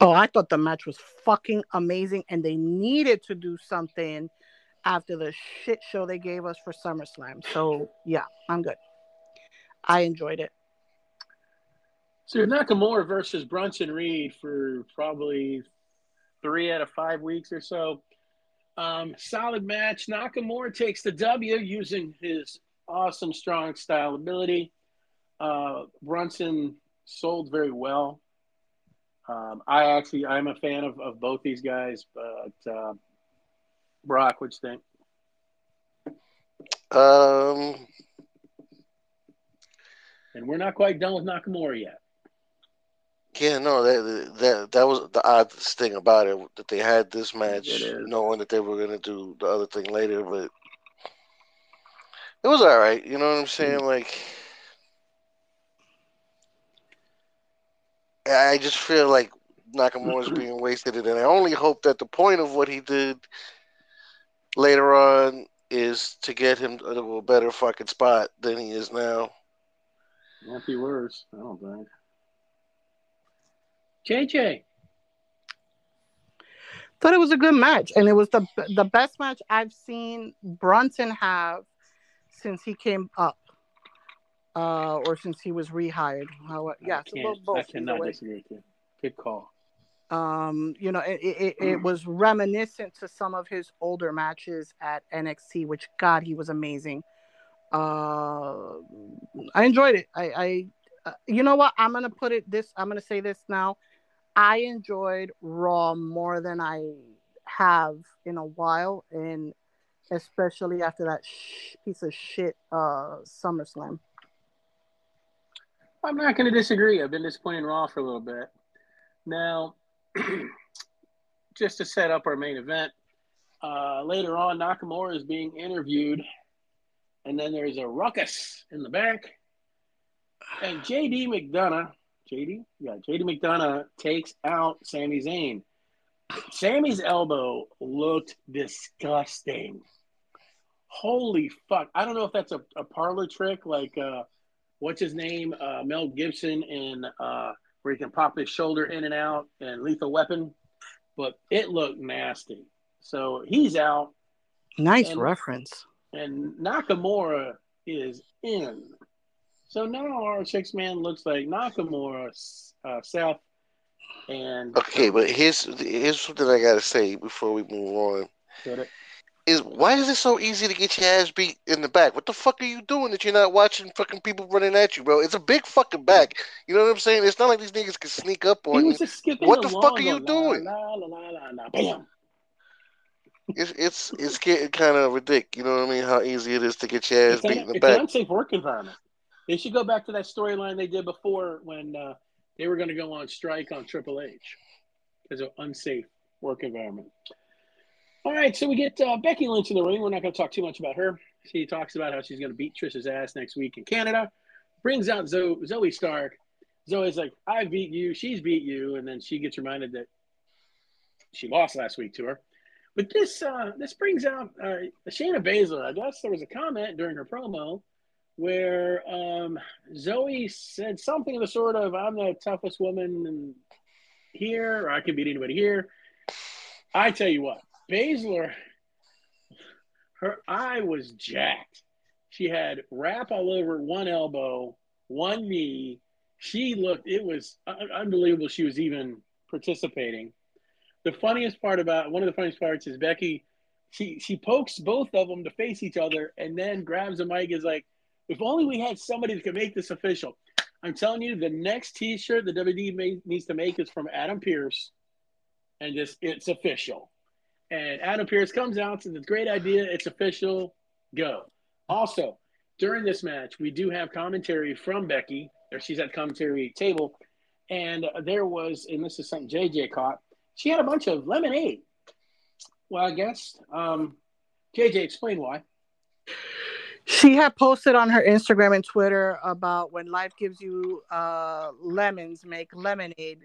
S5: Oh, I thought the match was fucking amazing, and they needed to do something after the shit show they gave us for SummerSlam. So yeah, I'm good. I enjoyed it.
S4: So Nakamura versus Bronson Reed for probably three out of five weeks or so. Um, solid match. Nakamura takes the W using his awesome strong style ability. Uh, Bronson sold very well. Um, I actually I'm a fan of, of both these guys, but uh, Brock, what you think?
S3: Um,
S4: And we're not quite done with Nakamura yet.
S3: Yeah, no, that that that was the oddest thing about it that they had this match, knowing that they were gonna do the other thing later, but it was all right. You know what I'm saying?
S4: Mm.
S3: Like, I just feel like Nakamura's being wasted, and I only hope that the point of what he did later on is to get him to a better fucking spot than he is now.
S4: Might be worse. I don't think. JJ.
S5: Thought it was a good match, and it was the the best match I've seen Bronson have since he came up, uh, or since he was rehired. How, yeah,
S4: I,
S5: so both,
S4: I cannot disagree with you. Good call.
S5: um you know it, it, it was reminiscent to some of his older matches at nxt which god he was amazing uh i enjoyed it i i uh, you know what i'm gonna put it this i'm gonna say this now i enjoyed raw more than i have in a while and especially after that sh- piece of shit uh summerslam
S4: I'm not going to disagree. I've been disappointed in Raw for a little bit. Now, just to set up our main event, uh, later on, Nakamura is being interviewed, and then there's a ruckus in the back. And JD McDonagh, JD? Yeah, JD McDonagh takes out Sami Zayn. Sami's elbow looked disgusting. Holy fuck. I don't know if that's a, a parlor trick like uh, what's his name? Uh, Mel Gibson in uh, where he can pop his shoulder in and out and lethal weapon. But it looked nasty. So he's out
S5: nice
S4: And-
S5: reference
S4: and Nakamura is in. So now our six man looks like Nakamura, uh, Seth, and
S3: Okay, but here's here's something I gotta say before we move on.
S4: It.
S3: Is why is it so easy to get your ass beat in the back? What the fuck are you doing that you're not watching fucking people running at you, bro? It's a big fucking back. You know what I'm saying? It's not like these niggas can sneak up on you. What the fuck are you
S4: going,
S3: doing?
S4: La, la, la, la, la, bam.
S3: It's it's it's getting kind of ridiculous. You know what I mean? How easy it is to get your ass
S4: It's,
S3: beat in the
S4: it's an
S3: back.
S4: unsafe work environment. They should go back to that storyline they did before when uh, they were going to go on strike on Triple H because of unsafe work environment. All right, so we get uh, Becky Lynch in the ring. We're not going to talk too much about her. She talks about how she's going to beat Trish's ass next week in Canada. Brings out Zoey, Zoey Stark. Zoey's like, "I beat you. She's beat you," and then she gets reminded that she lost last week to her. But this uh, this brings out uh, Shayna Baszler. I guess there was a comment during her promo where um, Zoey said something of the sort of, "I'm the toughest woman here, or I can beat anybody here." I tell you what, Baszler, her eye was jacked. She had wrap all over one elbow, one knee. She looked, it was un- unbelievable she was even participating. The funniest part about one of the funniest parts is Becky, she she pokes both of them to face each other and then grabs the mic is like, if only we had somebody that could make this official. I'm telling you, the next T-shirt the WD needs to make is from Adam Pearce, and just it's official. And Adam Pearce comes out and says it's a great idea, it's official, go. Also, during this match, we do have commentary from Becky, or she's at the commentary table, and there was, and this is something JJ caught. She had a bunch of lemonade. Well, I guess. Um, JJ, explain why.
S5: She had posted on her Instagram and Twitter about when life gives you uh, lemons, make lemonade.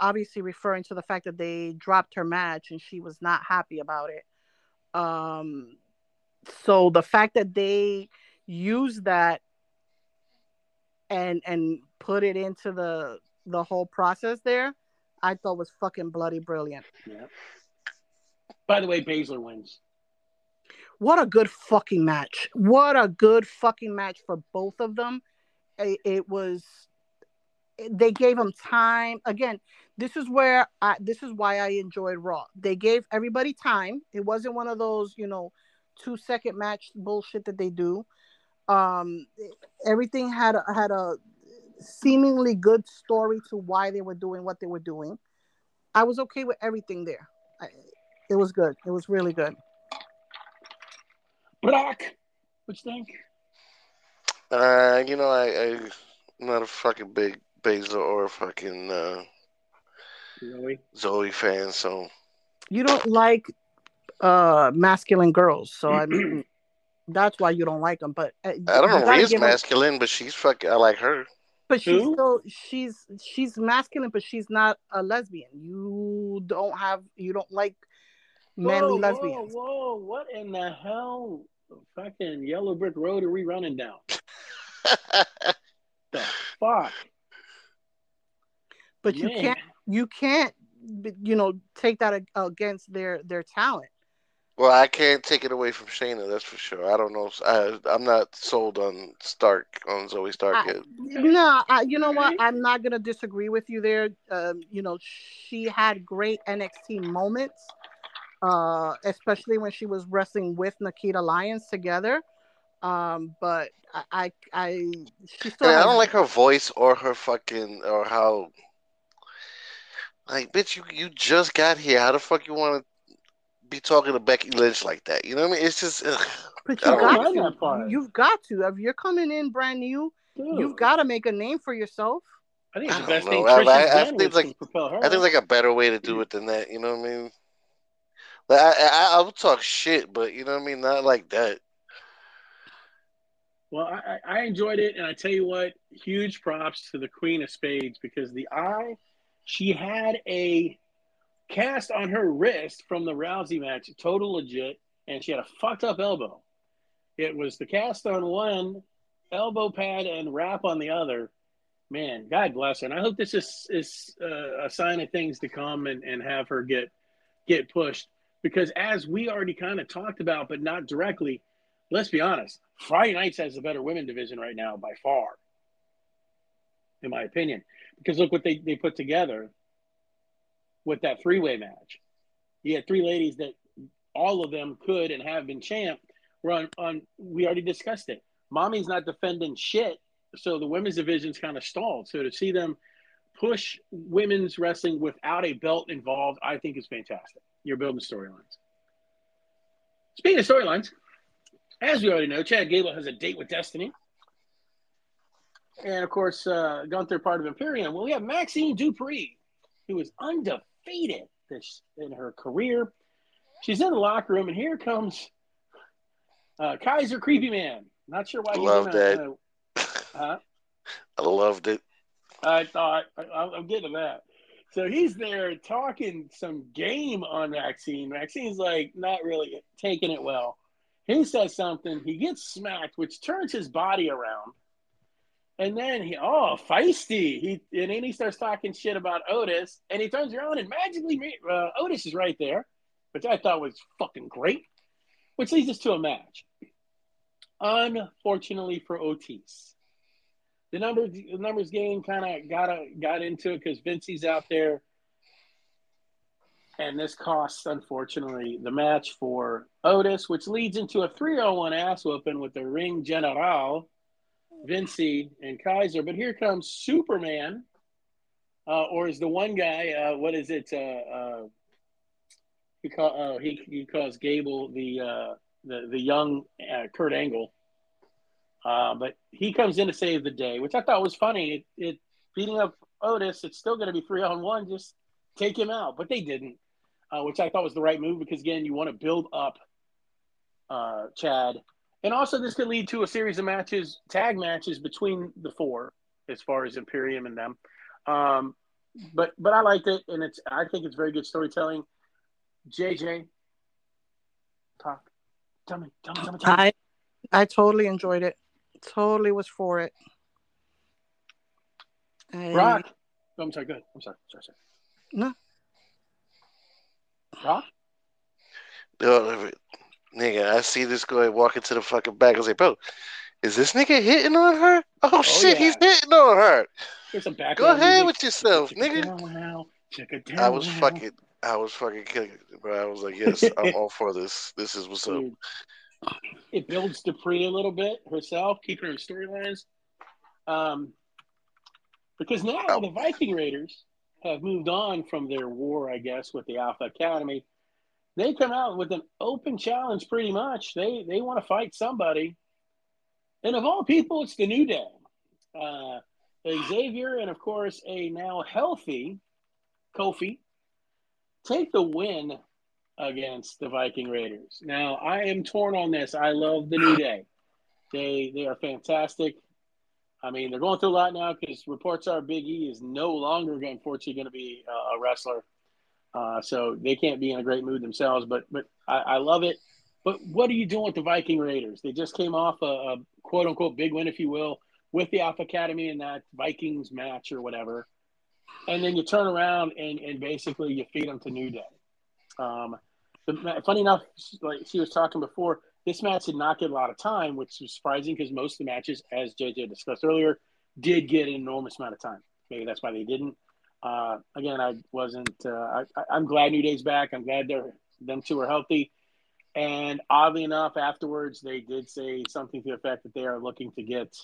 S5: obviously referring to the fact that they dropped her match and she was not happy about it. Um, so the fact that they used that and and put it into the the whole process there, I thought was fucking bloody brilliant.
S4: Yeah. By the way, Baszler wins.
S5: What a good fucking match. What a good fucking match for both of them. It, it was they gave them time. Again, this is where I this is why I enjoyed Raw. They gave everybody time. It wasn't one of those, you know, 2 second match bullshit that they do. Um everything had a, had a seemingly good story to why they were doing what they were doing. I was okay with everything there. I, it was good. It was really good.
S4: Brock, what you think?
S3: Uh, you know, I, I I'm not a fucking big Baszler or a fucking uh,
S4: Zoey?
S3: Zoey fan, so
S5: You don't like uh masculine girls, so I mean that's why you don't like them. But uh,
S3: I don't know.
S5: gotta
S3: Rhea's
S5: give her-
S3: masculine, but she's fucking. I like her.
S5: But she's
S4: Who?
S5: still she's she's masculine, but she's not a lesbian. You don't have you don't like manly
S4: whoa,
S5: lesbians.
S4: Whoa, whoa, what in the hell? Fucking yellow brick road are we running down? The fuck?
S5: But you can't you can't you know take that against their their talent.
S3: well, I can't take it away from Shayna. That's for sure. I don't know. I, I'm not sold on Stark on Zoey Stark
S5: I-
S3: yet.
S5: No, I, you know what? I'm not gonna disagree with you there. Um, you know, she had great NXT moments, uh, especially when she was wrestling with Nikita Lyons together. Um, but I, I, I she still.
S3: Yeah, I don't like her voice or her fucking or how. Like, bitch, you you just got here. How the fuck you want to be talking to Becky Lynch like that? You know what I mean? It's just. Ugh.
S5: But you
S3: don't
S5: got
S4: mind
S5: to.
S4: that part.
S5: You've got to. If you're coming in brand new,
S4: Dude,
S5: you've got to make a name for yourself.
S4: I think it's the best
S3: don't
S4: thing
S3: know. I- I- I think
S4: was
S3: like-
S4: propel her.
S3: I think like a better way to do it than that. You know what I mean? Like I, I I would talk shit, but you know what I mean, not like that.
S4: Well, I, I enjoyed it, and I tell you what, huge props to the Queen of Spades because the eye, she had a cast on her wrist from the Rousey match, total legit, and she had a fucked up elbow. It was the cast on one, elbow pad and wrap on the other. Man, God bless her, and I hope this is is uh, a sign of things to come, and, and have her get get pushed because as we already kind of talked about, but not directly let's be honest, Friday Nights has the better women division right now by far, in my opinion. Because look what they, they put together with that three way match. You had three ladies that all of them could and have been champ. On, on we already discussed it. Mommy's not defending shit, so the women's division's kind of stalled. So to see them push women's wrestling without a belt involved, I think is fantastic. You're building storylines. Speaking of storylines, as we already know, Chad Gable has a date with Destiny. And of course, uh, Gunther part of Imperium. Well, we have Maxine Dupree, who is undefeated this in her career. She's in the locker room, and here comes uh, Kaiser Creepy Man. Not sure why
S3: Love that.
S4: a, huh?
S3: I loved it.
S4: I thought I, I'm getting to that. So he's there talking some game on Maxine. Maxine's like not really taking it well. He says something. He gets smacked, which turns his body around. And then he, oh, feisty. He and then he starts talking shit about Otis, and he turns around and magically uh, Otis is right there, which I thought was fucking great. Which leads us to a match. Unfortunately for Otis, the numbers the numbers game kind of got a, got into it because Vincey's out there, and this costs unfortunately the match for Otis, which leads into a 301 ass whooping with the Ring General, Vincey and Kaiser. But here comes Superman, uh, or is the one guy? Uh, what is it? Uh, uh, he call uh, he he calls Gable the uh, the the young uh, Kurt Angle. Uh, but he comes in to save the day, which I thought was funny. It, it beating up Otis, it's still going to be three on one. Just take him out, but they didn't, uh, which I thought was the right move because again, you want to build up uh, Chad, and also this could lead to a series of matches, tag matches between the four, as far as Imperium and them. Um, but but I liked it, and it's I think it's very good storytelling. JJ, talk. Tell me, tell me, tell me. Tell me.
S5: I I totally enjoyed it. Totally was for it. And-
S4: Rock. Oh, I'm sorry. Good. I'm sorry. Sorry. Sorry.
S5: No.
S4: Rock.
S3: Yo, nigga, I see this guy walking to the fucking back. I was like, bro, is this nigga hitting on her? Oh, oh shit,
S4: yeah.
S3: he's hitting on her.
S4: Here's some background.
S3: Go ahead
S4: music.
S3: with yourself,
S4: Check
S3: nigga.
S4: down now. Check it down
S3: I was fucking, I was fucking killing bro. I was like, yes, I'm all for this. This is what's up.
S4: It builds Dupree a little bit herself, keeping her in storylines. Um, because now the Viking Raiders have moved on from their war, I guess, with the Alpha Academy. They come out with an open challenge, pretty much. They they want to fight somebody, and of all people, it's the New Day. Uh, Xavier and of course a now healthy Kofi take the win against the Viking Raiders. Now, I am torn on this. I love the New Day. They they are fantastic. I mean, they're going through a lot now because reports are Big E is no longer, unfortunately, going to be uh, a wrestler. Uh, so they can't be in a great mood themselves. But but I, I love it. But what are you doing with the Viking Raiders? They just came off a, a quote unquote big win, if you will, with the Alpha Academy in that Vikings match or whatever. And then you turn around and, and basically you feed them to New Day. Um, funny enough, like she was talking before, this match did not get a lot of time, which was surprising because most of the matches, as JJ discussed earlier, did get an enormous amount of time. Maybe that's why they didn't. Uh, again, I wasn't. Uh, I, I'm glad New Day's back. I'm glad they're them two are healthy. And oddly enough, afterwards they did say something to the effect that they are looking to get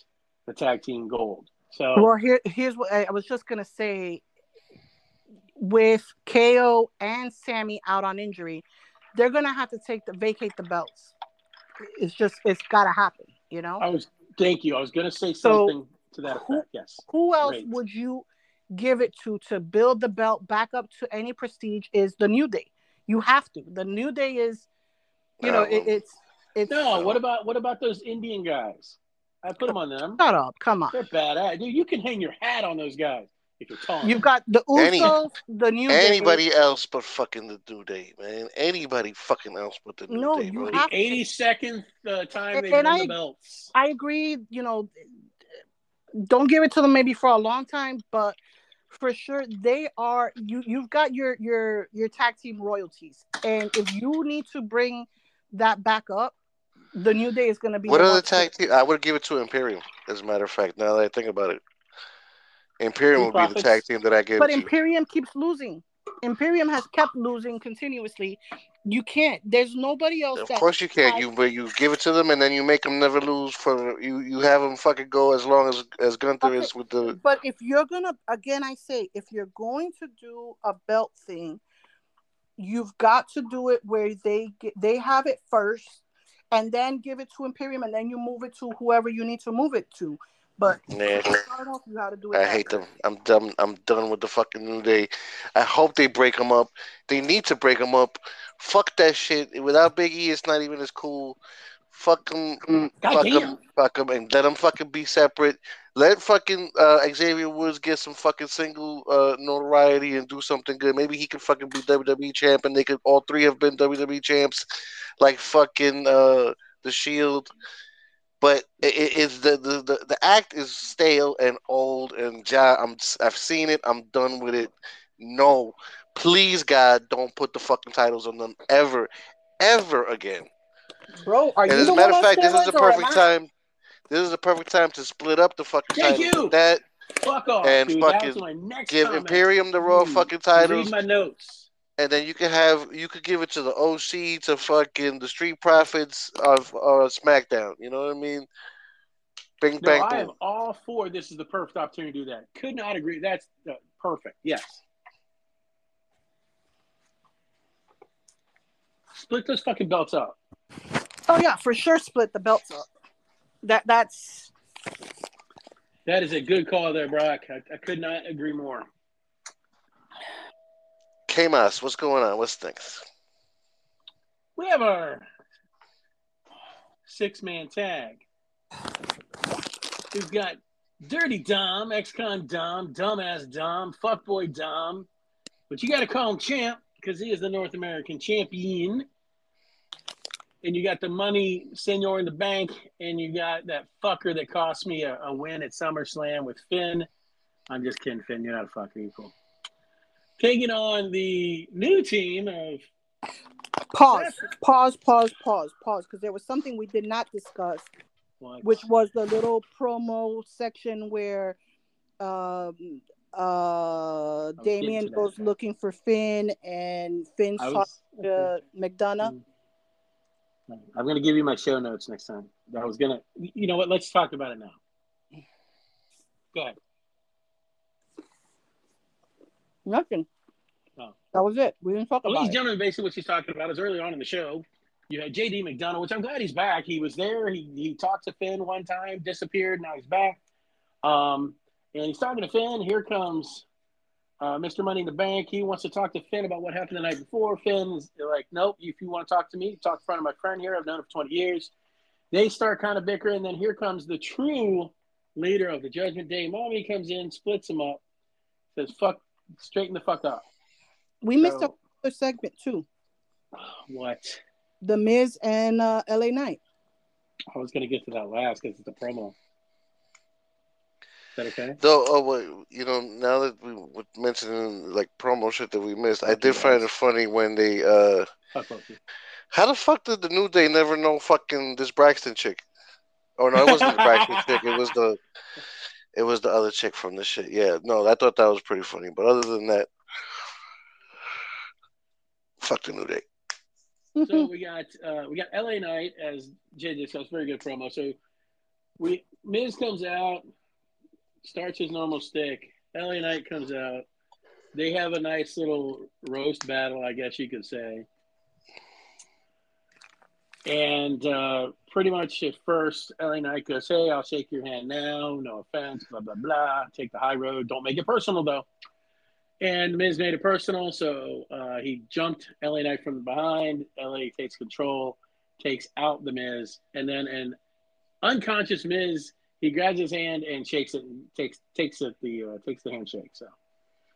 S4: the tag team gold. So
S5: Well, here here's what I I was just gonna say. With KO and Sami out on injury, they're gonna have to take the vacate the belts. It's just it's gotta happen, you know.
S4: I was thank you. I was to say
S5: So,
S4: something to that
S5: who-
S4: effect. Yes.
S5: Who else
S4: Great.
S5: would you give it to to build the belt back up to any prestige? Is the New Day? You have to. The New Day is, you know, it, um, it's it's.
S4: No. What about what about those Indian guys? I put them on them.
S5: Shut up! Come on.
S4: They're badass, dude. You can hang your hat on those guys if you're tall.
S5: You've got the
S3: Any-
S5: the New Day.
S3: Anybody else but fucking the New Day, man. Anybody fucking else but the New
S5: No,
S3: Day,
S5: you
S3: bro.
S4: the 82nd uh, time
S5: And-
S4: they
S5: and
S4: won
S5: I-
S4: the belts.
S5: I agree. You know, don't give it to them maybe for a long time, but for sure they are. You you've got your your your tag team royalties, and if you need to bring that back up, the New Day is going to be.
S3: What are
S5: the
S3: other tag team? I would give it to Imperium, as a matter of fact, now that I think about it. Imperium would be the tag team that I give
S5: But. Imperium keeps losing. Imperium has kept losing continuously. You can't. There's nobody else.
S3: Of course you can't. You but you give it to them and then you make them never lose for you. You have them fucking go as long as as Gunther
S5: Okay.
S3: is with the.
S5: But if you're gonna, again, I say, if you're going to do a belt thing, you've got to do it where they get, they have it first, and then give it to Imperium, and then you move it to whoever you need to move it to. But
S3: Nah,
S5: start off, you got to do it.
S3: I
S5: that
S3: hate them. I'm done. I'm done with the fucking New Day. I hope they break them up. They need to break them up. Fuck that shit. Without Big E, it's not even as cool. Fuck them. Fuck them. Fuck them, and let them fucking be separate. Let fucking uh, Xavier Woods get some fucking single uh, notoriety and do something good. Maybe he could fucking be WWE champ, and they could all three have been WWE champs, like fucking uh, the Shield. But it, it's the, the, the, the act is stale and old, and ja, I'm I've seen it. I'm done with it. No, please God, don't put the fucking titles on them ever, ever again.
S5: bro. Are
S3: And
S5: you
S3: as a matter of fact, this is the
S5: steroids or am
S3: perfect time. This is the perfect time to split up the fucking
S4: Thank
S3: titles.
S4: you.
S3: That
S4: Fuck off,
S3: And
S4: dude.
S3: Fucking
S4: was my next
S3: give
S4: comment.
S3: Imperium the Raw
S4: Dude,
S3: fucking titles,
S4: Read my notes.
S3: And then you can have you could give it to the OC to fucking the Street Profits of uh, SmackDown. You know what I mean? Bing
S4: No,
S3: bang
S4: I am all for this is the perfect opportunity to do that. Could not agree. That's uh, perfect. Yes. Split those fucking belts up.
S5: Oh yeah, for sure. Split the belts up. That that's
S4: That is a good call there, Brock. I, I could not agree more.
S3: Kmas, what's going on? What's next?
S4: We have our six man tag. We've got Dirty Dom, ex-con Dom, dumbass Dom, fuckboy Dom. But you got to call him champ because he is the North American champion. And you got the money, Senor in the bank, and you got that fucker that cost me a, a win at SummerSlam with Finn. I'm just kidding, Finn. You're not a fucker. You cool. Taking on the new team of
S5: Pause, pause, pause, pause, pause, because there was something we did not discuss,
S4: what?
S5: which was the little promo section where um, uh, Damian
S4: to that,
S5: goes looking for Finn, and Finn's
S4: was,
S5: uh, McDonagh.
S4: I'm going to give you my show notes next time. I was going to, you know what? Let's talk about it now. Go ahead.
S5: Nothing.
S4: Oh.
S5: That was it. We didn't talk
S4: Ladies
S5: about
S4: and
S5: it.
S4: gentlemen, basically what she's talking about is early on in the show, you had JD McDonagh, which I'm glad he's back. He was there. He, he talked to Finn one time, disappeared. Now he's back. Um, and he's talking to Finn. Here comes uh, Mr. Money in the Bank. He wants to talk to Finn about what happened the night before. Finn's like, nope, if you want to talk to me, talk in front of my friend here. I've known him for 20 years. They start kind of bickering. Then here comes the true leader of the Judgment Day. Mommy comes in, splits him up, says, fuck, straighten the fuck up.
S5: We missed
S4: a
S5: another segment too.
S4: What?
S5: The Miz and uh, LA Knight.
S4: I was going to get to that last because it's a promo. Is that okay?
S3: Though, oh, wait, you know, now that we were mentioning like promo shit that we missed, I did
S4: you
S3: find it funny when they, uh,
S4: Fuck both of you.
S3: how the fuck did the New Day never know fucking this Braxton chick? Oh no, it wasn't the Braxton chick. It was the, it was the other chick from the shit. Yeah, no, I thought that was pretty funny. But other than that, fuck the New Day.
S4: So we got uh, we got LA Knight as Jay discussed. Very good promo. So we Miz comes out, starts his normal stick. LA Knight comes out. They have a nice little roast battle, I guess you could say. And uh, pretty much at first, LA Knight goes, Hey, I'll shake your hand now. No offense, blah, blah, blah. Take the high road. Don't make it personal, though. And Miz made it personal, so uh, he jumped LA Knight from behind. LA takes control, takes out the Miz, and then an unconscious Miz, he grabs his hand and shakes it, and takes takes it the uh, takes the handshake. So,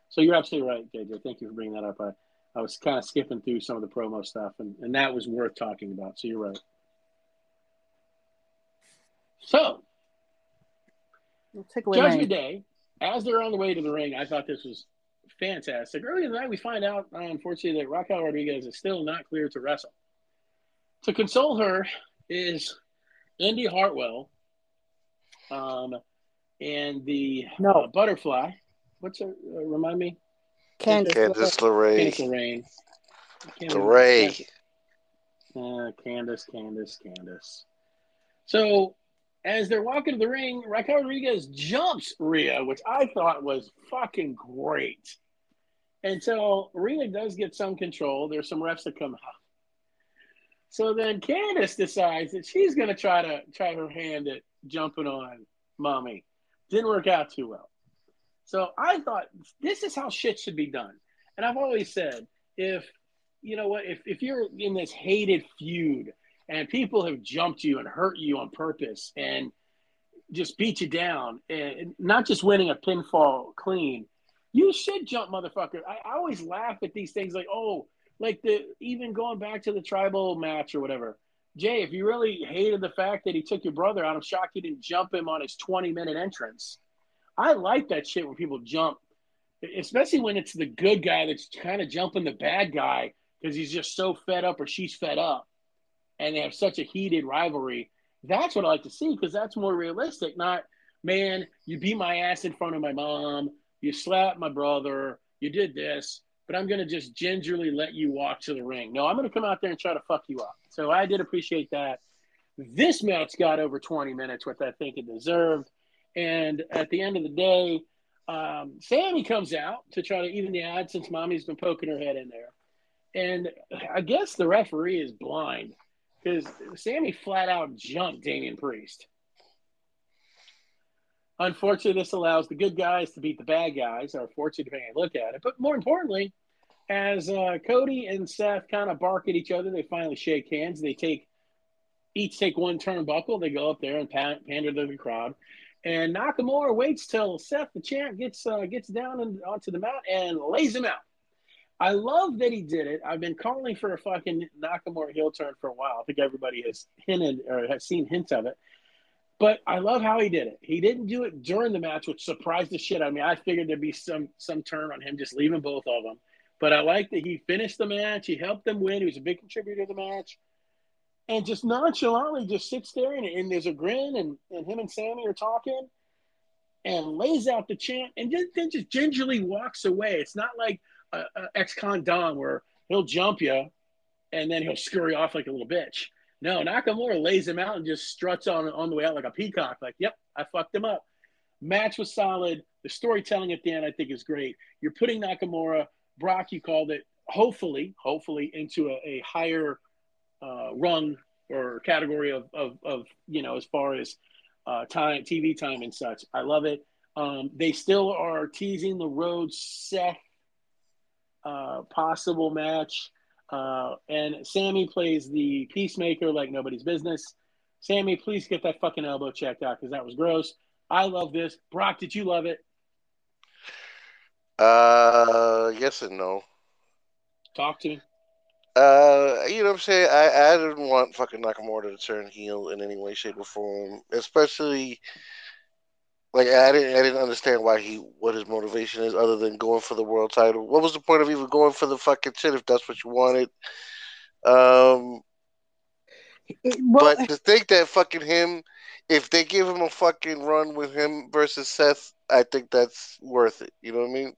S4: so you're absolutely right, JJ. Thank you for bringing that up. I, I was kind of skipping through some of the promo stuff, and, and that was worth talking about. So you're right. So
S5: We'll take away
S4: Judgment. Day, as they're on the way to the ring, I thought this was fantastic. Early in the night, we find out, uh, unfortunately, that Raquel Rodriguez is still not clear to wrestle. To console her is Indy Hartwell um, and the
S5: No.
S4: uh, Butterfly. What's her, uh, remind me?
S5: Candace.
S3: Candice LeRae.
S4: Candice LeRae. I can't
S3: LeRae.
S4: Uh, Candice, Candice, Candice. So as they're walking to the ring, Raquel Rodriguez jumps Rhea, which I thought was fucking great. Until Rhea does get some control. There's some refs that come out. So then Candice decides that she's going to try to try her hand at jumping on Mommy. Didn't work out too well. So I thought this is how shit should be done. And I've always said, if you know what, if, if you're in this hated feud and people have jumped you and hurt you on purpose and just beat you down and not just winning a pinfall clean, you should jump, motherfucker. I, I always laugh at these things like, oh, like the even going back to the tribal match or whatever. Jey, if you really hated the fact that he took your brother out, I'm shocked you didn't jump him on his 20 minute entrance. I like that shit when people jump, especially when it's the good guy that's kind of jumping the bad guy because he's just so fed up or she's fed up and they have such a heated rivalry. That's what I like to see because that's more realistic. Not, man, you beat my ass in front of my mom, you slapped my brother, you did this, but I'm going to just gingerly let you walk to the ring. No, I'm going to come out there and try to fuck you up. So I did appreciate that. This match got over 20 minutes, which I think it deserved. And at the end of the day, um, Sami comes out to try to even the odds since mommy's been poking her head in there. And I guess the referee is blind because Sami flat out jumped Damian Priest. Unfortunately, this allows the good guys to beat the bad guys, or fortunate depending on how you look at it. But more importantly, as uh, Cody and Seth kind of bark at each other, they finally shake hands. They take each take one turnbuckle. They go up there and pan- pander to the crowd. And Nakamura waits till Seth the champ gets uh, gets down and onto the mat and lays him out. I love that he did it. I've been calling for a fucking Nakamura heel turn for a while. I think everybody has hinted or has seen hints of it. But I love how he did it. He didn't do it during the match, which surprised the shit out of me. I figured there'd be some some turn on him just leaving both of them. But I like that he finished the match. He helped them win. He was a big contributor to the match. And just nonchalantly just sits there and, and there's a grin and, and him and Sami are talking and lays out the chant and just, then just gingerly walks away. It's not like a, a ex-con Don where he'll jump you and then he'll scurry off like a little bitch. No, Nakamura lays him out and just struts on on the way out like a peacock. Like, yep, I fucked him up. Match was solid. The storytelling at the end, I think, is great. You're putting Nakamura, Brock, you called it, hopefully, hopefully into a, a higher uh, rung or category of, of, of, you know, as far as uh, time, TV time and such. I love it. Um, they still are teasing the Rhodes Seth uh, possible match. Uh, and Sami plays the peacemaker like nobody's business. Sami, please get that fucking elbow checked out because that was gross. I love this. Brock, did you love it?
S3: Uh, yes and no.
S4: Talk to me.
S3: Uh, you know what I'm saying? I, I didn't want fucking Nakamura to turn heel in any way, shape, or form. Especially, like I didn't I didn't understand why he what his motivation is other than going for the world title. What was the point of even going for the fucking shit if that's what you wanted? Um,
S5: well,
S3: but to think that fucking him, if they give him a fucking run with him versus Seth, I think that's worth it. You know what I mean?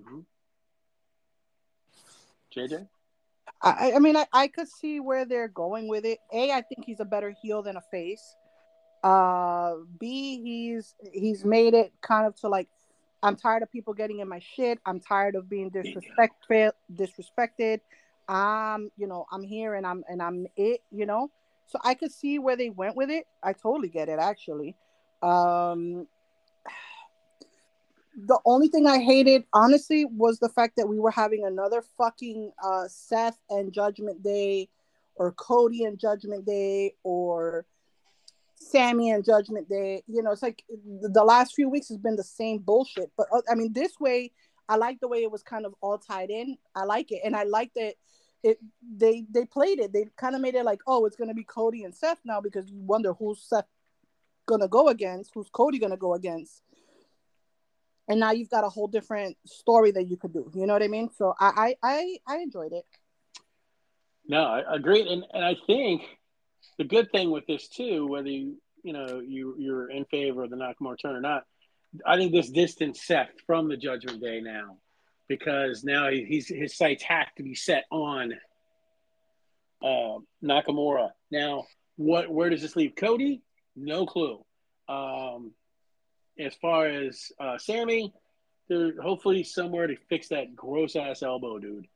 S4: Mm-hmm. JJ?
S5: I, I mean, I, I could see where they're going with it. A, I think he's a better heel than a face. Uh, B, he's he's made it kind of to like, I'm tired of people getting in my shit. I'm tired of being disrespectful, disrespected. Disrespected. Um, you know, I'm here and I'm and I'm it. You know, so I could see where they went with it. I totally get it actually. Um, the only thing I hated, honestly, was the fact that we were having another fucking uh, Seth and Judgment Day, or Cody and Judgment Day, or Sami and Judgment Day. You know, it's like the last few weeks has been the same bullshit. But uh, I mean, this way, I like the way it was kind of all tied in. I like it, and I like that it they they played it. They kind of made it like, oh, it's gonna be Cody and Seth now because you wonder who's Seth gonna go against, who's Cody gonna go against and now you've got a whole different story that you could do. You know what I mean? So I I I, I enjoyed it.
S4: No, I agree, and and I think the good thing with this too, whether you you know you you're in favor of the Nakamura turn or not, I think this distance Seth from the Judgment Day now, because now he's his sights have to be set on uh, Nakamura. Now, what where does this leave Cody? No clue. Um, as far as uh, Sami, there hopefully somewhere to fix that gross ass elbow, dude.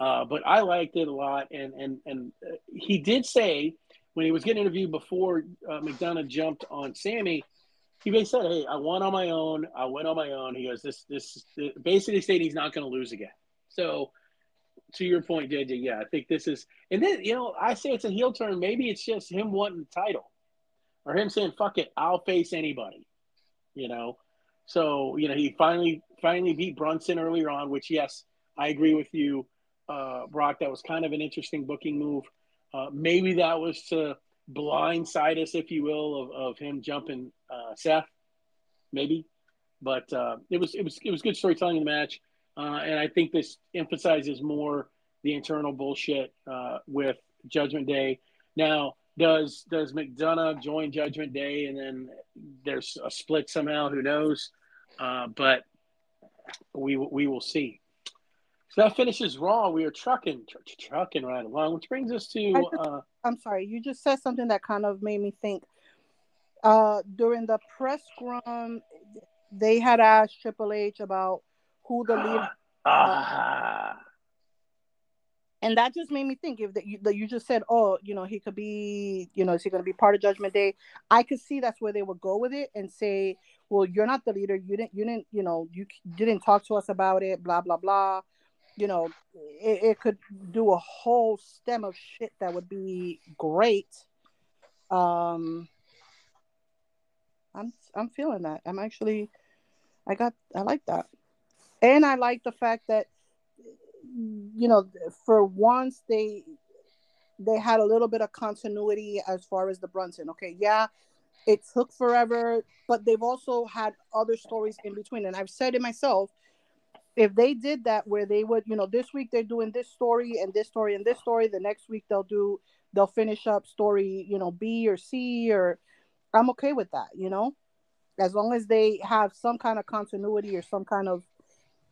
S4: Uh, but I liked it a lot, and and and uh, he did say when he was getting interviewed before uh, McDonagh jumped on Sami, he basically said, "Hey, I won on my own. I went on my own." He goes, "This this basically stating he's not going to lose again." So, to your point, JJ, yeah, I think this is, and then you know, I say it's a heel turn. Maybe it's just him wanting the title, or him saying, "Fuck it, I'll face anybody." You know. So, you know, he finally finally beat Bronson earlier on, which yes, I agree with you, uh, Brock. That was kind of an interesting booking move. Uh, maybe that was to blindside us, if you will, of, of him jumping uh, Seth. Maybe, but uh, it was it was it was good storytelling in the match, uh, and I think this emphasizes more the internal bullshit uh, with Judgment Day. Now, does does McDonagh join Judgment Day and then there's a split somehow? Who knows? Uh, but we we will see. So that finishes Raw. We are trucking, tr- trucking right along, which brings us to. Uh,
S5: I'm sorry, you just said something that kind of made me think. Uh, during the press scrum, they had asked Triple H about who the leader.
S4: uh,
S5: and that just made me think if that you, that you just said oh you know he could be you know is he going to be part of judgment day? I could see that's where they would go with it and say well you're not the leader. You didn't you didn't you know you didn't talk to us about it blah blah blah. You know it, it could do a whole stem of shit that would be great. Um i'm I'm feeling that. I'm actually, I got, I like that, and I like the fact that, you know, for once they, they had a little bit of continuity as far as the Bronson. Okay, yeah, it took forever, but they've also had other stories in between, and I've said it myself. If they did that, where they would, you know, this week they're doing this story and this story and this story, the next week they'll do, they'll finish up story, you know, B or C or I'm okay with that, you know, as long as they have some kind of continuity or some kind of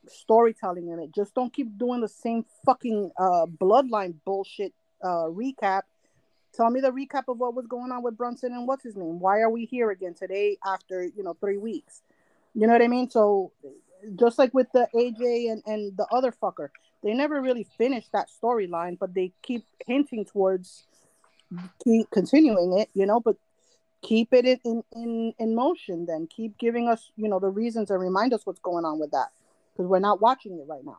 S5: storytelling in it. Just don't keep doing the same fucking uh, bloodline bullshit uh, recap. Tell me the recap of what was going on with Bronson and what's his name. Why are we here again today after you know three weeks? You know what I mean? So just like with the AJ and and the other fucker, they never really finished that storyline, but they keep hinting towards keep continuing it. You know, but keep it in, in in motion then keep giving us you know the reasons and remind us what's going on with that because we're not watching it right now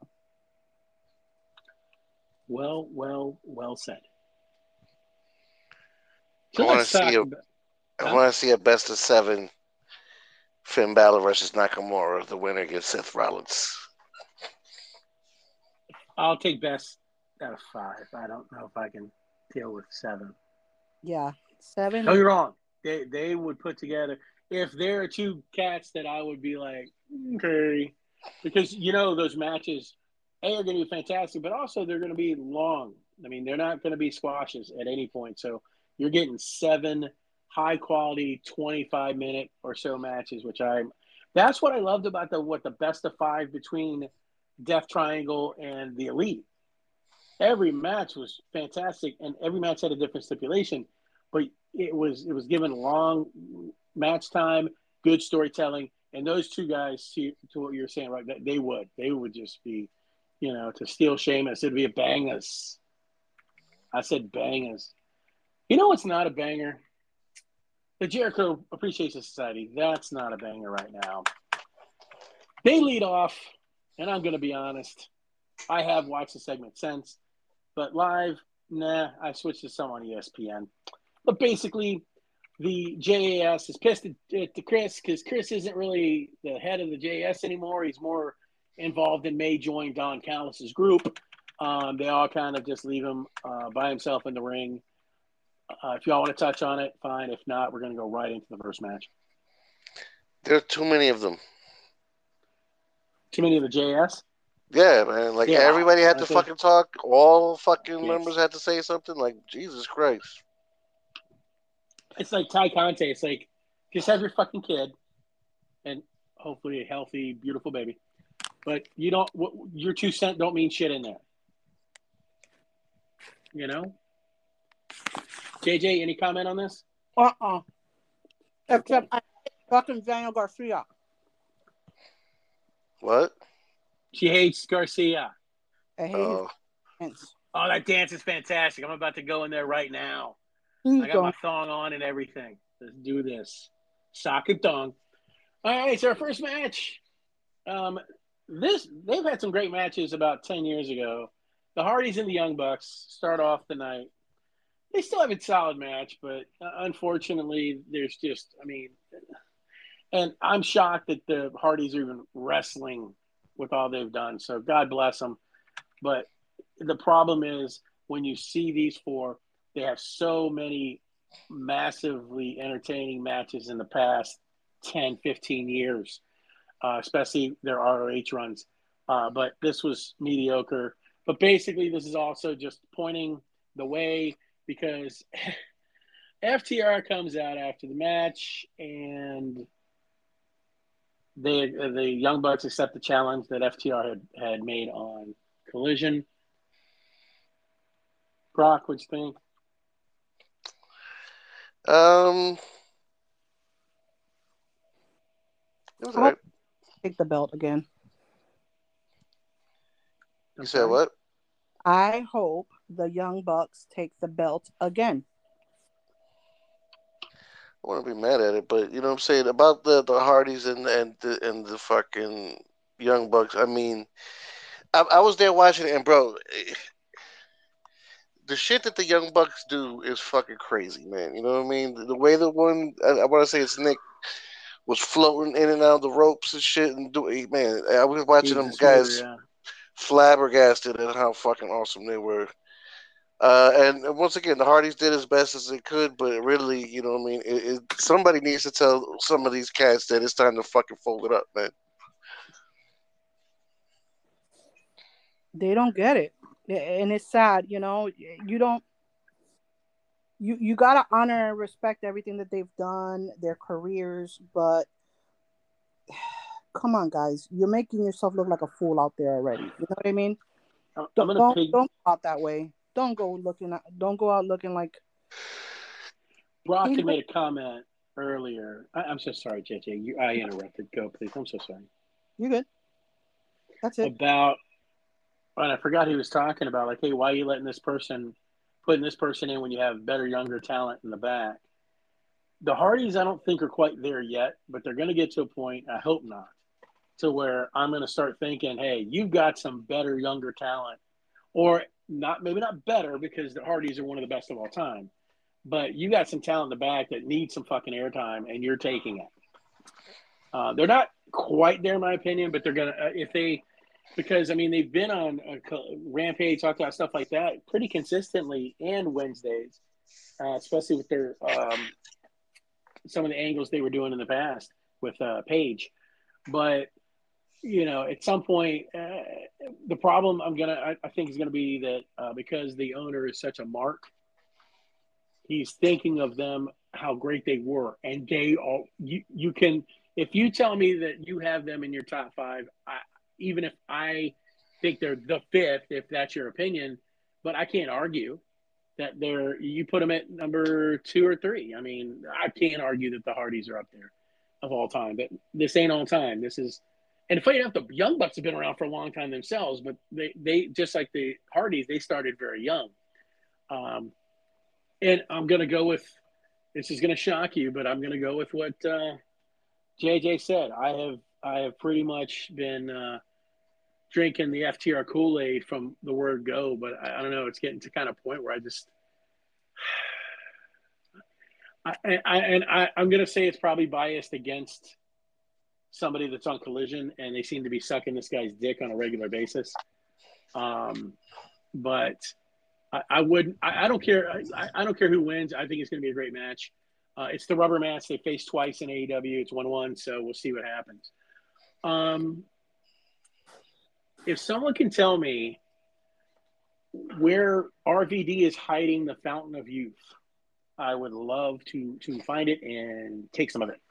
S4: Well, well, well said.
S3: I wanna see a-
S4: about-
S3: I want to see a best of seven Finn Balor versus Nakamura. The winner gets Seth Rollins.
S4: I'll take best out of five. I don't know if I can deal with seven.
S5: yeah seven
S4: No, you're wrong. They they would put together if there are two cats that I would be like, mm, okay, because you know those matches, a are going to be fantastic, but also they're going to be long. I mean, they're not going to be squashes at any point. So you're getting seven high quality, 25 minute or so matches, which I'm. That's what I loved about the what the best of five between Death Triangle and the Elite. Every match was fantastic, and every match had a different stipulation, but it was it was given long match time, good storytelling, and those two guys, to, to what you're saying, right? That they would they would just be, you know, to steal Sheamus, it'd be a bangers. I said bangers. You know what's not a banger? The Jericho Appreciation Society. That's not a banger right now. They lead off, and I'm going to be honest. I have watched the segment since, but live, nah. I switched to some on ESPN. But basically, the JAS is pissed at, at Chris because Chris isn't really the head of the JAS anymore. He's more involved in May join Don Callis's group. Um, they all kind of just leave him uh, by himself in the ring. Uh, if y'all want to touch on it, fine. If not, we're going to go right into the first match.
S3: There are too many of them.
S4: Too many of the JS.
S3: Yeah, man. Like
S4: Yeah,
S3: everybody had
S4: I
S3: to fucking talk. All fucking
S4: Yes.
S3: members had to say something. Like Jesus Christ.
S4: It's like Tay Conti. It's like just have your fucking kid, and hopefully a healthy, beautiful baby. But you don't. What, your two cent don't mean shit in there. You know. JJ, any comment on this?
S5: uh-uh except I hate fucking Daniel Garcia
S3: What?
S4: She hates Garcia.
S5: I hate
S3: Oh,
S5: his dance.
S4: Oh, that dance is fantastic. I'm about to go in there right now. I got my thong on and everything. Let's do this. Sock and thong. All right, so our first match. Um, this they've had some great matches about ten years ago. The Hardys and the Young Bucks start off the night. They still have a solid match, but uh, unfortunately, there's just I mean, and I'm shocked that the Hardys are even wrestling with all they've done. So God bless them. But the problem is when you see these four, they have so many massively entertaining matches in the past 10, 15 years, uh, especially their ROH runs. Uh, but this was mediocre. But basically, this is also just pointing the way because FTR comes out after the match and they the Young Bucks accept the challenge that FTR had, had made on Collision. Brock, what you think?
S3: Um, it was
S5: Oh.
S3: alright.
S5: Take the belt again.
S3: You said what?
S5: I hope the Young Bucks take the belt again.
S3: I want to be mad at it, but you know what I'm saying about the the Hardys and and the and the fucking Young Bucks. I mean, I, I was there watching it, and bro, the shit that the Young Bucks do is fucking crazy, man. You know what I mean? The, the way the one I, I want to say it's Nick was floating in and out of the ropes and shit. And doing man, I was watching them guys yeah. flabbergasted at how fucking awesome they were. Uh, and once again, the Hardys did as best as they could, but really, you know, what I mean, it, it, somebody needs to tell some of these cats that it's time to fucking fold it up, man.
S5: They don't get it, and it's sad. You know, you don't. You you gotta honor and respect everything that they've done, their careers, but come on, guys, you're making yourself look like a fool out there already. You know what I mean? Don't don't, pig- don't go out that way. Don't go looking. At, don't go out looking like.
S4: Brock made a comment earlier. I, am so sorry, JJ. You, I interrupted. Go, please. I'm so sorry.
S5: You good? That's it.
S4: About and I forgot he was talking about like, hey, why are you letting this person putting this person in when you have better younger talent in the back? The Hardys, I don't think are quite there yet, but they're going to get to a point. I hope not, to where I'm going to start thinking, hey, you've got some better younger talent, or not maybe not better because the Hardys are one of the best of all time, but you got some talent in the back that needs some fucking airtime, and you're taking it. Uh, they're not quite there, in my opinion, but they're gonna uh, if they because I mean they've been on a Rampage, talked about stuff like that pretty consistently, and Wednesdays, uh, especially with their um, some of the angles they were doing in the past with uh, Page. But you know, at some point, uh, the problem I'm gonna I, I think is gonna be that uh, because the owner is such a mark, he's thinking of them how great they were, and they all you you can if you tell me that you have them in your top five, I, even if I think they're the fifth, if that's your opinion, but I can't argue that they're you put them at number two or three. I mean, I can't argue that the Hardys are up there of all time, but this ain't all time. This is, and funny enough, the Young Bucks have been around for a long time themselves, but they they just like the Hardys, they started very young. Um, and I'm gonna go with this is gonna shock you, but I'm gonna go with what uh, JJ said. I have I have pretty much been uh, drinking the FTR Kool Aid from the word go, but I, I, don't know. It's getting to kind of point where I just, I, I and I, I'm going to say it's probably biased against somebody that's on collision, and they seem to be sucking this guy's dick on a regular basis. Um, but I, I wouldn't. I, I, don't care. I, I, don't care who wins. I think it's going to be a great match. Uh, it's the rubber match. They face twice in AEW. It's one-one, so we'll see what happens. Um, if someone can tell me where RVD is hiding the fountain of youth, I would love to to find it and take some of it.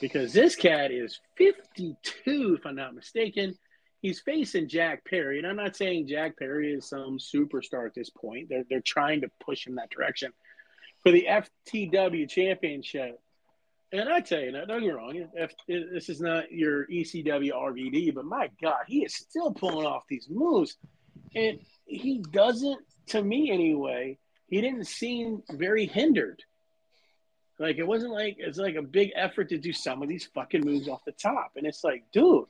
S4: Because this cat is 52, if I'm not mistaken. He's facing Jack Perry. And I'm not saying Jack Perry is some superstar at this point. They're, they're trying to push him that direction. For the FTW championship, and I tell you, don't get me wrong, if, if, this is not your ECW RVD, but my God, he is still pulling off these moves. And he doesn't, to me anyway, he didn't seem very hindered. Like it wasn't like it's like a big effort to do some of these fucking moves off the top. And it's like, dude,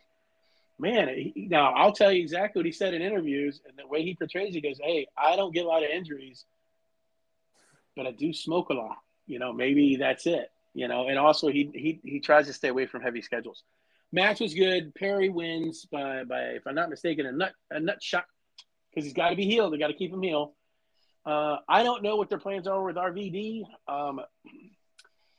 S4: man, he, now I'll tell you exactly what he said in interviews and the way he portrays he goes, Hey, I don't get a lot of injuries, but I do smoke a lot. You know, maybe that's it you know, and also he he he tries to stay away from heavy schedules. Match was good. Perry wins by by if I'm not mistaken a nut a nut shot because he's got to be healed. They got to keep him healed. Uh, I don't know what their plans are with RVD. Um,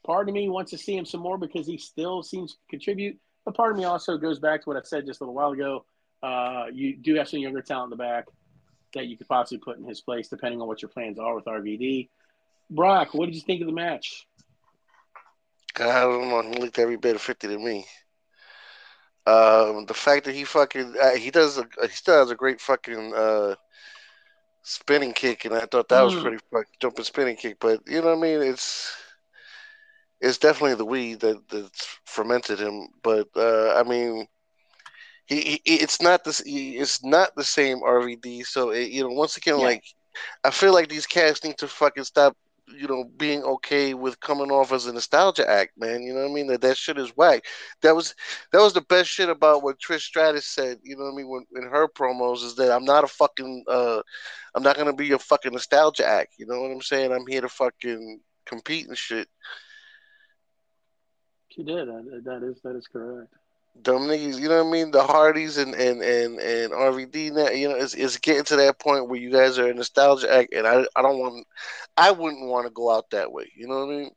S4: part of me wants to see him some more because he still seems to contribute. But part of me also goes back to what I said just a little while ago. Uh, you do have some younger talent in the back that you could possibly put in his place, depending on what your plans are with RVD. Brock, what did you think of the match?
S3: I don't know. He looked every bit of fifty to me. Um, the fact that he fucking uh, he does a, he still has a great fucking uh, spinning kick, and I thought that mm. was pretty fucking jumping spinning kick. But you know what I mean? It's it's definitely the weed that that's fermented him. But uh, I mean, he, he it's not this it's not the same RVD. So it, you know, once again, yeah. like I feel like these cats need to fucking stop you know, being okay with coming off as a nostalgia act, man. You know what I mean? That that shit is whack. That was that was the best shit about what Trish Stratus said. You know what I mean? When in her promos is that I'm not a fucking uh, I'm not gonna be a fucking nostalgia act. You know what I'm saying? I'm here to fucking compete and shit.
S4: She did. That, is that is correct.
S3: Dumb niggas, you know what I mean? The Hardys and and and and RVD now, you know, it's, it's getting to that point where you guys are a nostalgia act, and I I don't want, I wouldn't want to go out that way. You know what I mean?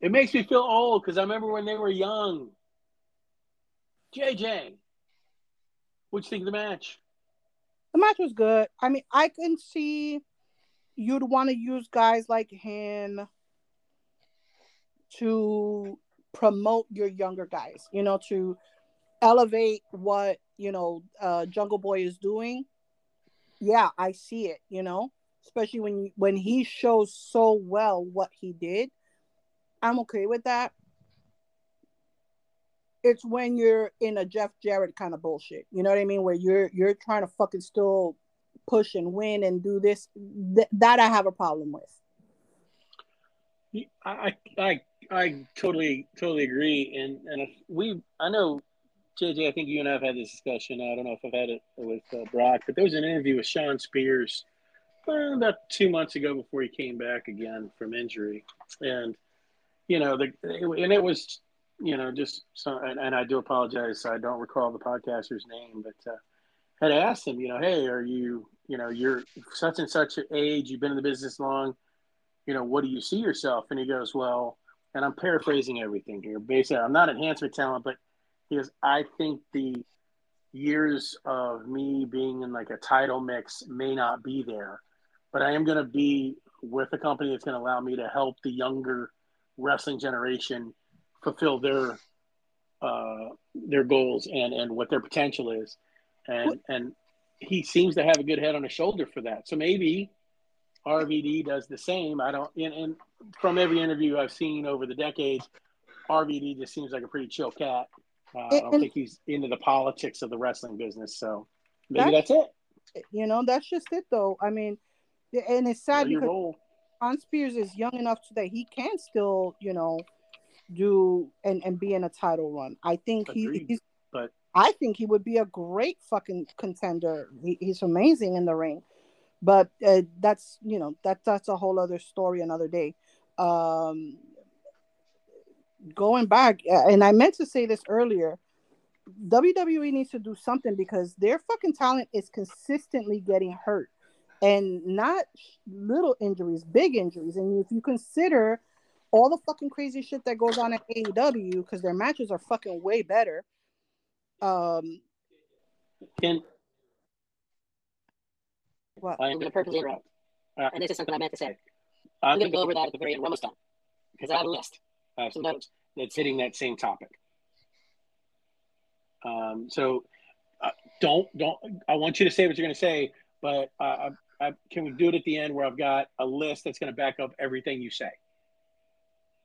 S4: It makes me feel old because I remember when they were young. JJ, what'd you think of the match?
S5: The match was good. I mean, I can see you'd want to use guys like him to promote your younger guys, you know, to elevate what, you know, uh, Jungle Boy is doing. Yeah, I see it, you know, especially when when he shows so well what he did. I'm okay with that. It's when you're in a Jeff Jarrett kind of bullshit. You know what I mean? Where you're you're trying to fucking still push and win and do this. Th- that I have a problem with.
S4: I I I totally totally agree, and and we I know JJ. I think you and I have had this discussion. I don't know if I've had it with uh, Brock, but there was an interview with Shawn Spears uh, about two months ago before he came back again from injury, and you know the and it was you know just so, and, and I do apologize. I don't recall the podcaster's name, but uh, had asked him, you know, hey, are you you know you're such and such age, you've been in the business long you know, what do you see yourself? And he goes, well, and I'm paraphrasing everything here. Basically, I'm not enhancement talent, but he goes, I think the years of me being in like a title mix may not be there, but I am going to be with a company that's going to allow me to help the younger wrestling generation fulfill their uh, their goals and and what their potential is, and and he seems to have a good head on his shoulder for that. So maybe RVD does the same. I don't, and, and from every interview I've seen over the decades, RVD just seems like a pretty chill cat. Uh, I don't think he's into the politics of the wrestling business. So maybe that's, that's
S5: it. You know, that's just it, though. I mean, and it's sad because role. Shawn Spears is young enough that he can still, you know, do and, and be in a title run. I think he, he's,
S4: but
S5: I think he would be a great fucking contender. He, he's amazing in the ring but uh, that's you know that that's a whole other story another day um going back and i meant to say this earlier wwe needs to do something because their fucking talent is consistently getting hurt and not little injuries big injuries and if you consider all the fucking crazy shit that goes on at aew because their matches are fucking way better um
S4: and
S5: what?
S6: I'm going to purposely interrupt. Uh, and this is something I meant to say. I'm going to go over that at the very end. We're almost done. Because I have a list.
S4: I have some notes that's hitting that same topic. Um, so uh, don't, don't, I want you to say what you're going to say, but uh, I, I, can we do it at the end where I've got a list that's going to back up everything you say?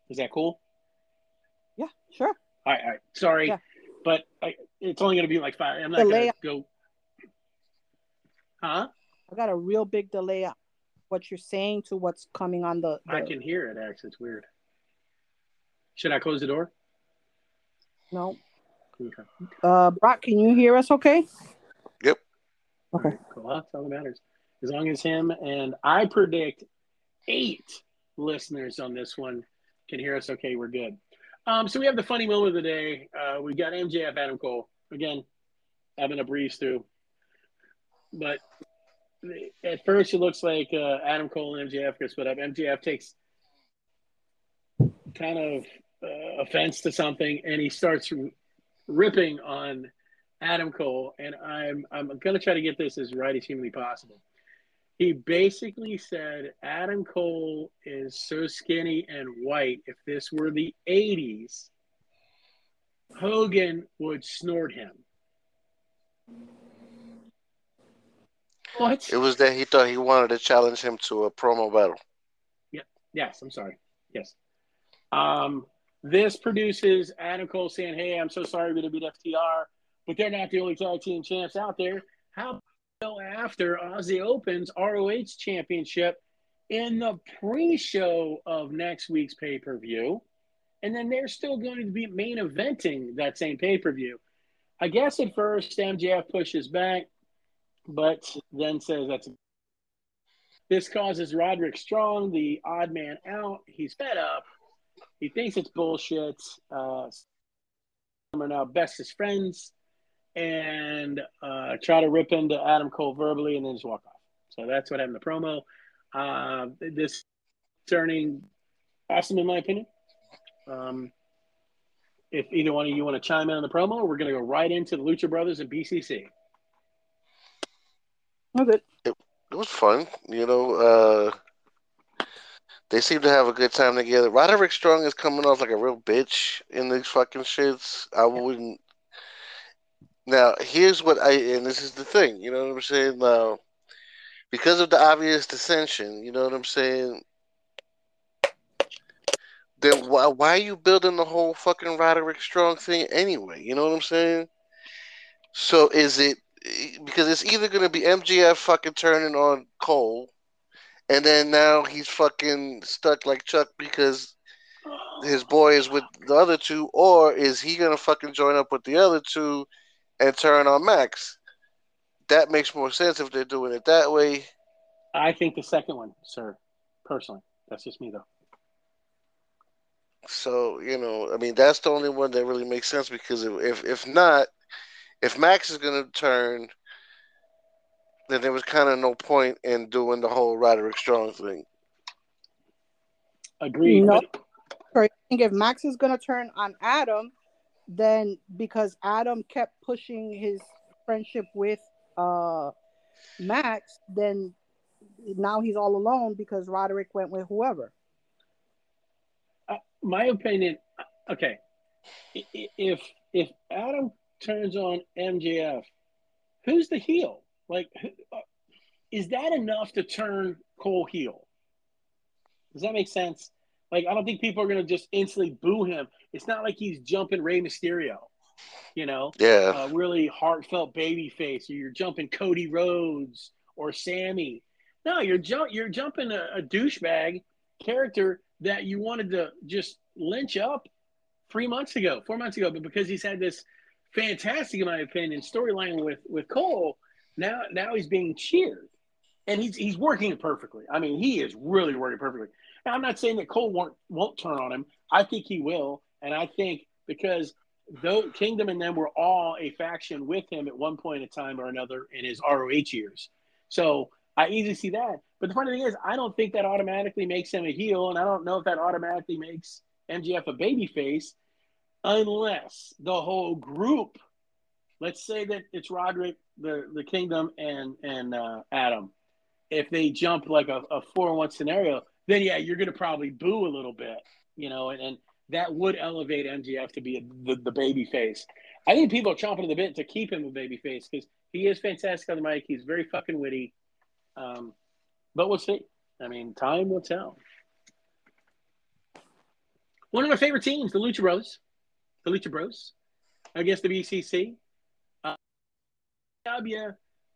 S4: Is that cool?
S5: Yeah, sure. All
S4: right, all right. Sorry, yeah. but I, it's only going to be like five. I'm not going to go. Huh?
S5: I got a real big delay what you're saying to what's coming on the, the...
S4: I can hear it actually. It's weird. Should I close the door?
S5: No. Okay. Uh Brock, can you hear us okay?
S3: Yep.
S5: Okay.
S4: Cool. That's all that matters. As long as him and I predict eight listeners on this one can hear us okay, we're good. Um, so we have the funny moment of the day. Uh, we got MJF Adam Cole. Again, having a breeze through. But at first it looks like uh, Adam Cole and MJF get split up. MJF takes kind of uh, offense to something, and he starts ripping on Adam Cole. And I'm I'm gonna try to get this as right as humanly possible. He basically said Adam Cole is so skinny and white. If this were the '80s, Hogan would snort him. What?
S3: It was that he thought he wanted to challenge him to a promo battle.
S4: Yeah. Yes. I'm sorry. Yes. Um, this produces Adam Cole saying, "Hey, I'm so sorry we didn't beat FTR, but they're not the only tag team champs out there. How after Aussie Open's ROH Championship in the pre-show of next week's pay-per-view, and then they're still going to be main eventing that same pay-per-view." I guess at first MJF pushes back but then says that's this causes Roderick Strong, the odd man out. He's fed up. He thinks it's bullshit. Uh, are now bestest friends and uh, try to rip into Adam Cole verbally and then just walk off. So that's what happened in the promo. Uh, this turning awesome in my opinion. Um, if either one of you want to chime in on the promo, we're going to go right into the Lucha Brothers and BCC.
S5: I'm good.
S3: It was fun, you know. Uh, they seem to have a good time together. Roderick Strong is coming off like a real bitch in these fucking shits. I wouldn't. Now, here's what I, and this is the thing, you know what I'm saying? Now, because of the obvious dissension, you know what I'm saying? Then why, why are you building the whole fucking Roderick Strong thing anyway? You know what I'm saying? So is it because it's either going to be MJF fucking turning on Cole, and then now he's fucking stuck like Chuck because his boy is with the other two, or is he going to fucking join up with the other two and turn on Max? That makes more sense if they're doing it that way.
S4: I think the second one, sir, personally. That's just me, though.
S3: So you know, I mean, that's the only one that really makes sense because if if not, if Max is going to turn, then there was kind of no point in doing the whole Roderick Strong thing.
S4: Agreed.
S5: No.
S4: but-
S5: I think if Max is gonna turn on Adam, then because Adam kept pushing his friendship with uh Max, then now he's all alone because Roderick went with whoever.
S4: uh, my opinion, okay, i- i- if if Adam turns on MJF, who's the heel? Like, who, uh, is that enough to turn Cole heel? Does that make sense? Like, I don't think people are going to just instantly boo him. It's not like he's jumping Rey Mysterio, you know,
S3: Yeah,
S4: a really heartfelt baby face, or you're jumping Cody Rhodes or Sami. No, you're jump you're jumping a, a douchebag character that you wanted to just lynch up three months ago, four months ago, but because he's had this fantastic, in my opinion, storyline with with Cole, now now he's being cheered, and he's he's working perfectly. I mean, he is really working perfectly. Now, I'm not saying that Cole won't won't turn on him. I think he will, and I think because though Kingdom and them were all a faction with him at one point in time or another in his ROH years, so I easily see that. But the funny thing is, I don't think that automatically makes him a heel, and I don't know if that automatically makes MJF a babyface, unless the whole group. Let's say that it's Roderick, the the Kingdom, and and uh, Adam. If they jump like a, a four one scenario, then yeah, you're going to probably boo a little bit, you know, and, and that would elevate MJF to be a, the the baby face. I think people are chomping at the bit to keep him a baby face because he is fantastic on the mic. He's very fucking witty. Um, but we'll see. I mean, time will tell. One of my favorite teams, the Lucha Bros, the Lucha Bros, against the BCC. Uh,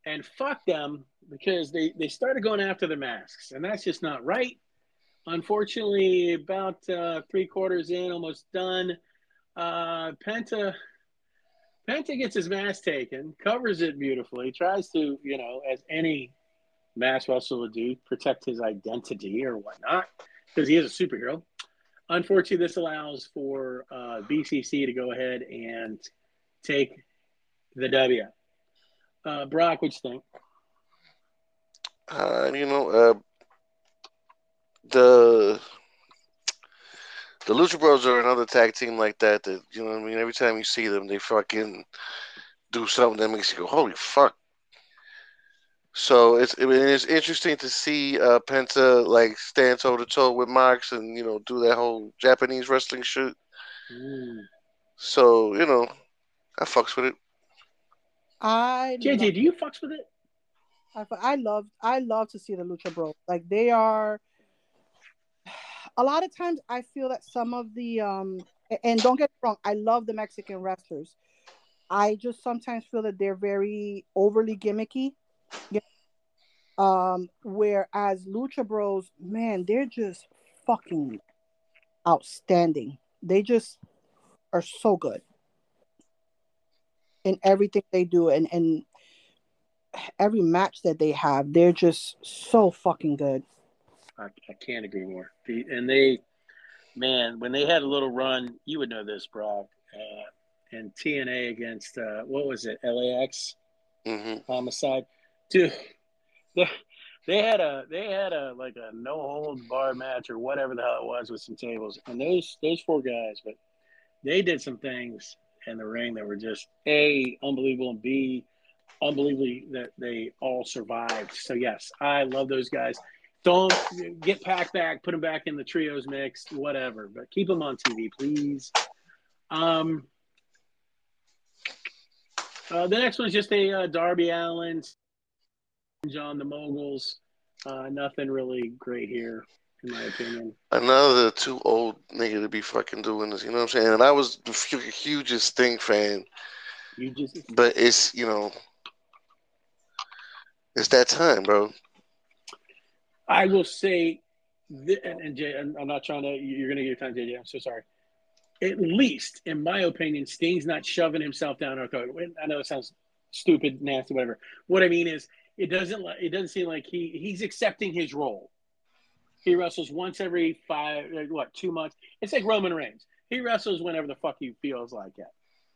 S4: and fuck them because they they started going after the masks, and that's just not right. Unfortunately, about uh, three quarters in, almost done. Uh, Penta Penta gets his mask taken, covers it beautifully, tries to, you know, as any mask wrestler would do, protect his identity or whatnot, because he is a superhero. Unfortunately, this allows for uh, BCC to go ahead and take the W. Uh, Brock, what you think?
S3: uh, you know, uh, the the Lucha Bros are another tag team like that. That you know, I mean, every time you see them, they fucking do something that makes you go, "Holy fuck!" So it's I mean, it's interesting to see uh, Penta like stand toe to toe with Mox and you know do that whole Japanese wrestling shit.
S4: Mm.
S3: So you know, I fucks with it.
S5: I
S4: JJ,
S5: love,
S4: do you fucks with it?
S5: I, I love I love to see the Lucha Bros. Like they are. A lot of times, I feel that some of the um, and don't get me wrong, I love the Mexican wrestlers. I just sometimes feel that they're very overly gimmicky. Yeah. Um, whereas Lucha Bros, man, they're just fucking outstanding. They just are so good in everything they do and and every match that they have, they're just so fucking good.
S4: I, I can't agree more. The, and they man, when they had a little run, you would know this, Brock. Uh, and TNA against uh, what was it? LAX
S3: hmm
S4: homicide, dude. They, had a they had a like a no hold bar match or whatever the hell it was with some tables, and those those four guys, but they did some things in the ring that were just a unbelievable and b unbelievably that they all survived. So yes, I love those guys. Don't get packed back, put them back in the trios mix, whatever, but keep them on TV, please. Um, uh, the next one's just a uh, Darby Allin, John the Moguls. Uh, nothing really great here, in my opinion.
S3: Another too old nigga to be fucking doing this. You know what I'm saying? And I was the hugest Sting fan,
S4: You just
S3: but it's you know, it's that time, bro.
S4: I will say, th- and, and Jay, I'm, I'm not trying to. You're going to get your time, JJ. I'm so sorry. At least, in my opinion, Sting's not shoving himself down our throat. I know it sounds stupid, nasty, whatever. What I mean is, it doesn't. It doesn't seem like he he's accepting his role. He wrestles once every five, what, two months. It's like Roman Reigns. He wrestles whenever the fuck he feels like it.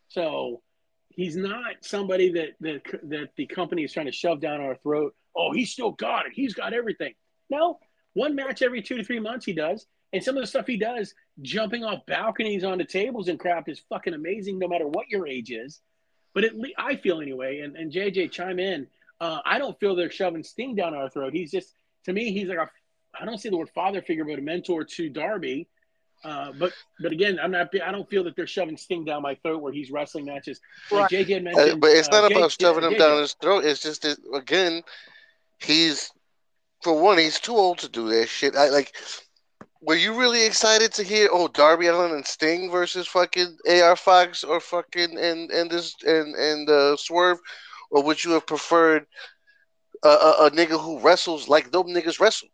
S4: So he's not somebody that that that the company is trying to shove down our throat. Oh, he's still got it. He's got everything. No, one match every two to three months he does, and some of the stuff he does, jumping off balconies onto tables and crap, is fucking amazing. No matter what your age is, but at least I feel anyway. And and JJ chime in. Uh, I don't feel they're shoving Sting down our throat. He's just to me, he's like a I don't see the word father figure, but a mentor to Darby. Uh, but but again, I'm not. I don't feel that they're shoving Sting down my throat where he's wrestling matches. Like JJ had
S3: Uh, but it's
S4: uh,
S3: not
S4: J-
S3: about shoving him
S4: JJ
S3: down his throat. It's just that again, he's for one, he's too old to do that shit. I like. Were you really excited to hear? Oh, Darby Allin and Sting versus fucking AR Fox or fucking and and this and and uh, Swerve, or would you have preferred a, a, a nigga who wrestles like them niggas wrestle?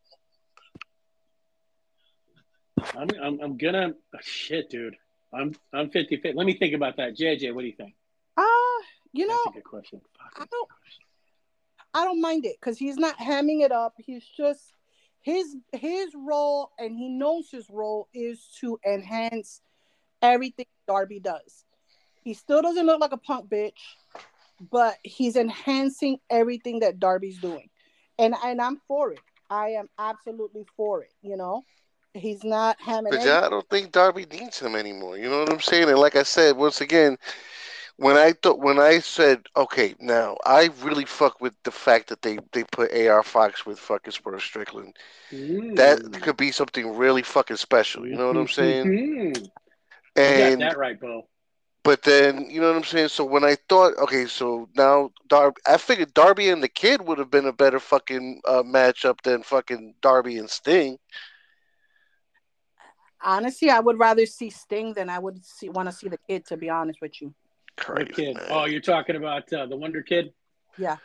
S4: I'm, I'm, I'm gonna oh, shit, dude. I'm I'm 50 50. Let me think about that. JJ, what do you think?
S5: Uh, you know,
S4: That's a good question.
S5: I don't, I don't mind it because he's not hamming it up. He's just his his role, and he knows his role is to enhance everything Darby does. He still doesn't look like a punk bitch, but he's enhancing everything that Darby's doing, and and I'm for it. I am absolutely for it. You know, he's not having
S3: But yeah, I don't think Darby needs him anymore. You know what I'm saying? And like I said, once again, when I thought when I said, okay, now I really fuck with the fact that they they put AR Fox with fucking Swerve Strickland. That
S4: Mm.
S3: could be something really fucking special. You know what I'm saying?
S4: Mhm. You
S3: And
S4: got that right, Bo.
S3: But then you know what I'm saying. So when I thought, okay, so now Darby, I figured Darby and the Kid would have been a better fucking uh, matchup than fucking Darby and Sting.
S5: Honestly, I would rather see Sting than I would see want to see the kid. To be honest with you,
S4: The
S3: Crazy,
S4: kid.
S3: man.
S4: Oh, you're talking about uh, the Wonder Kid?
S5: yeah.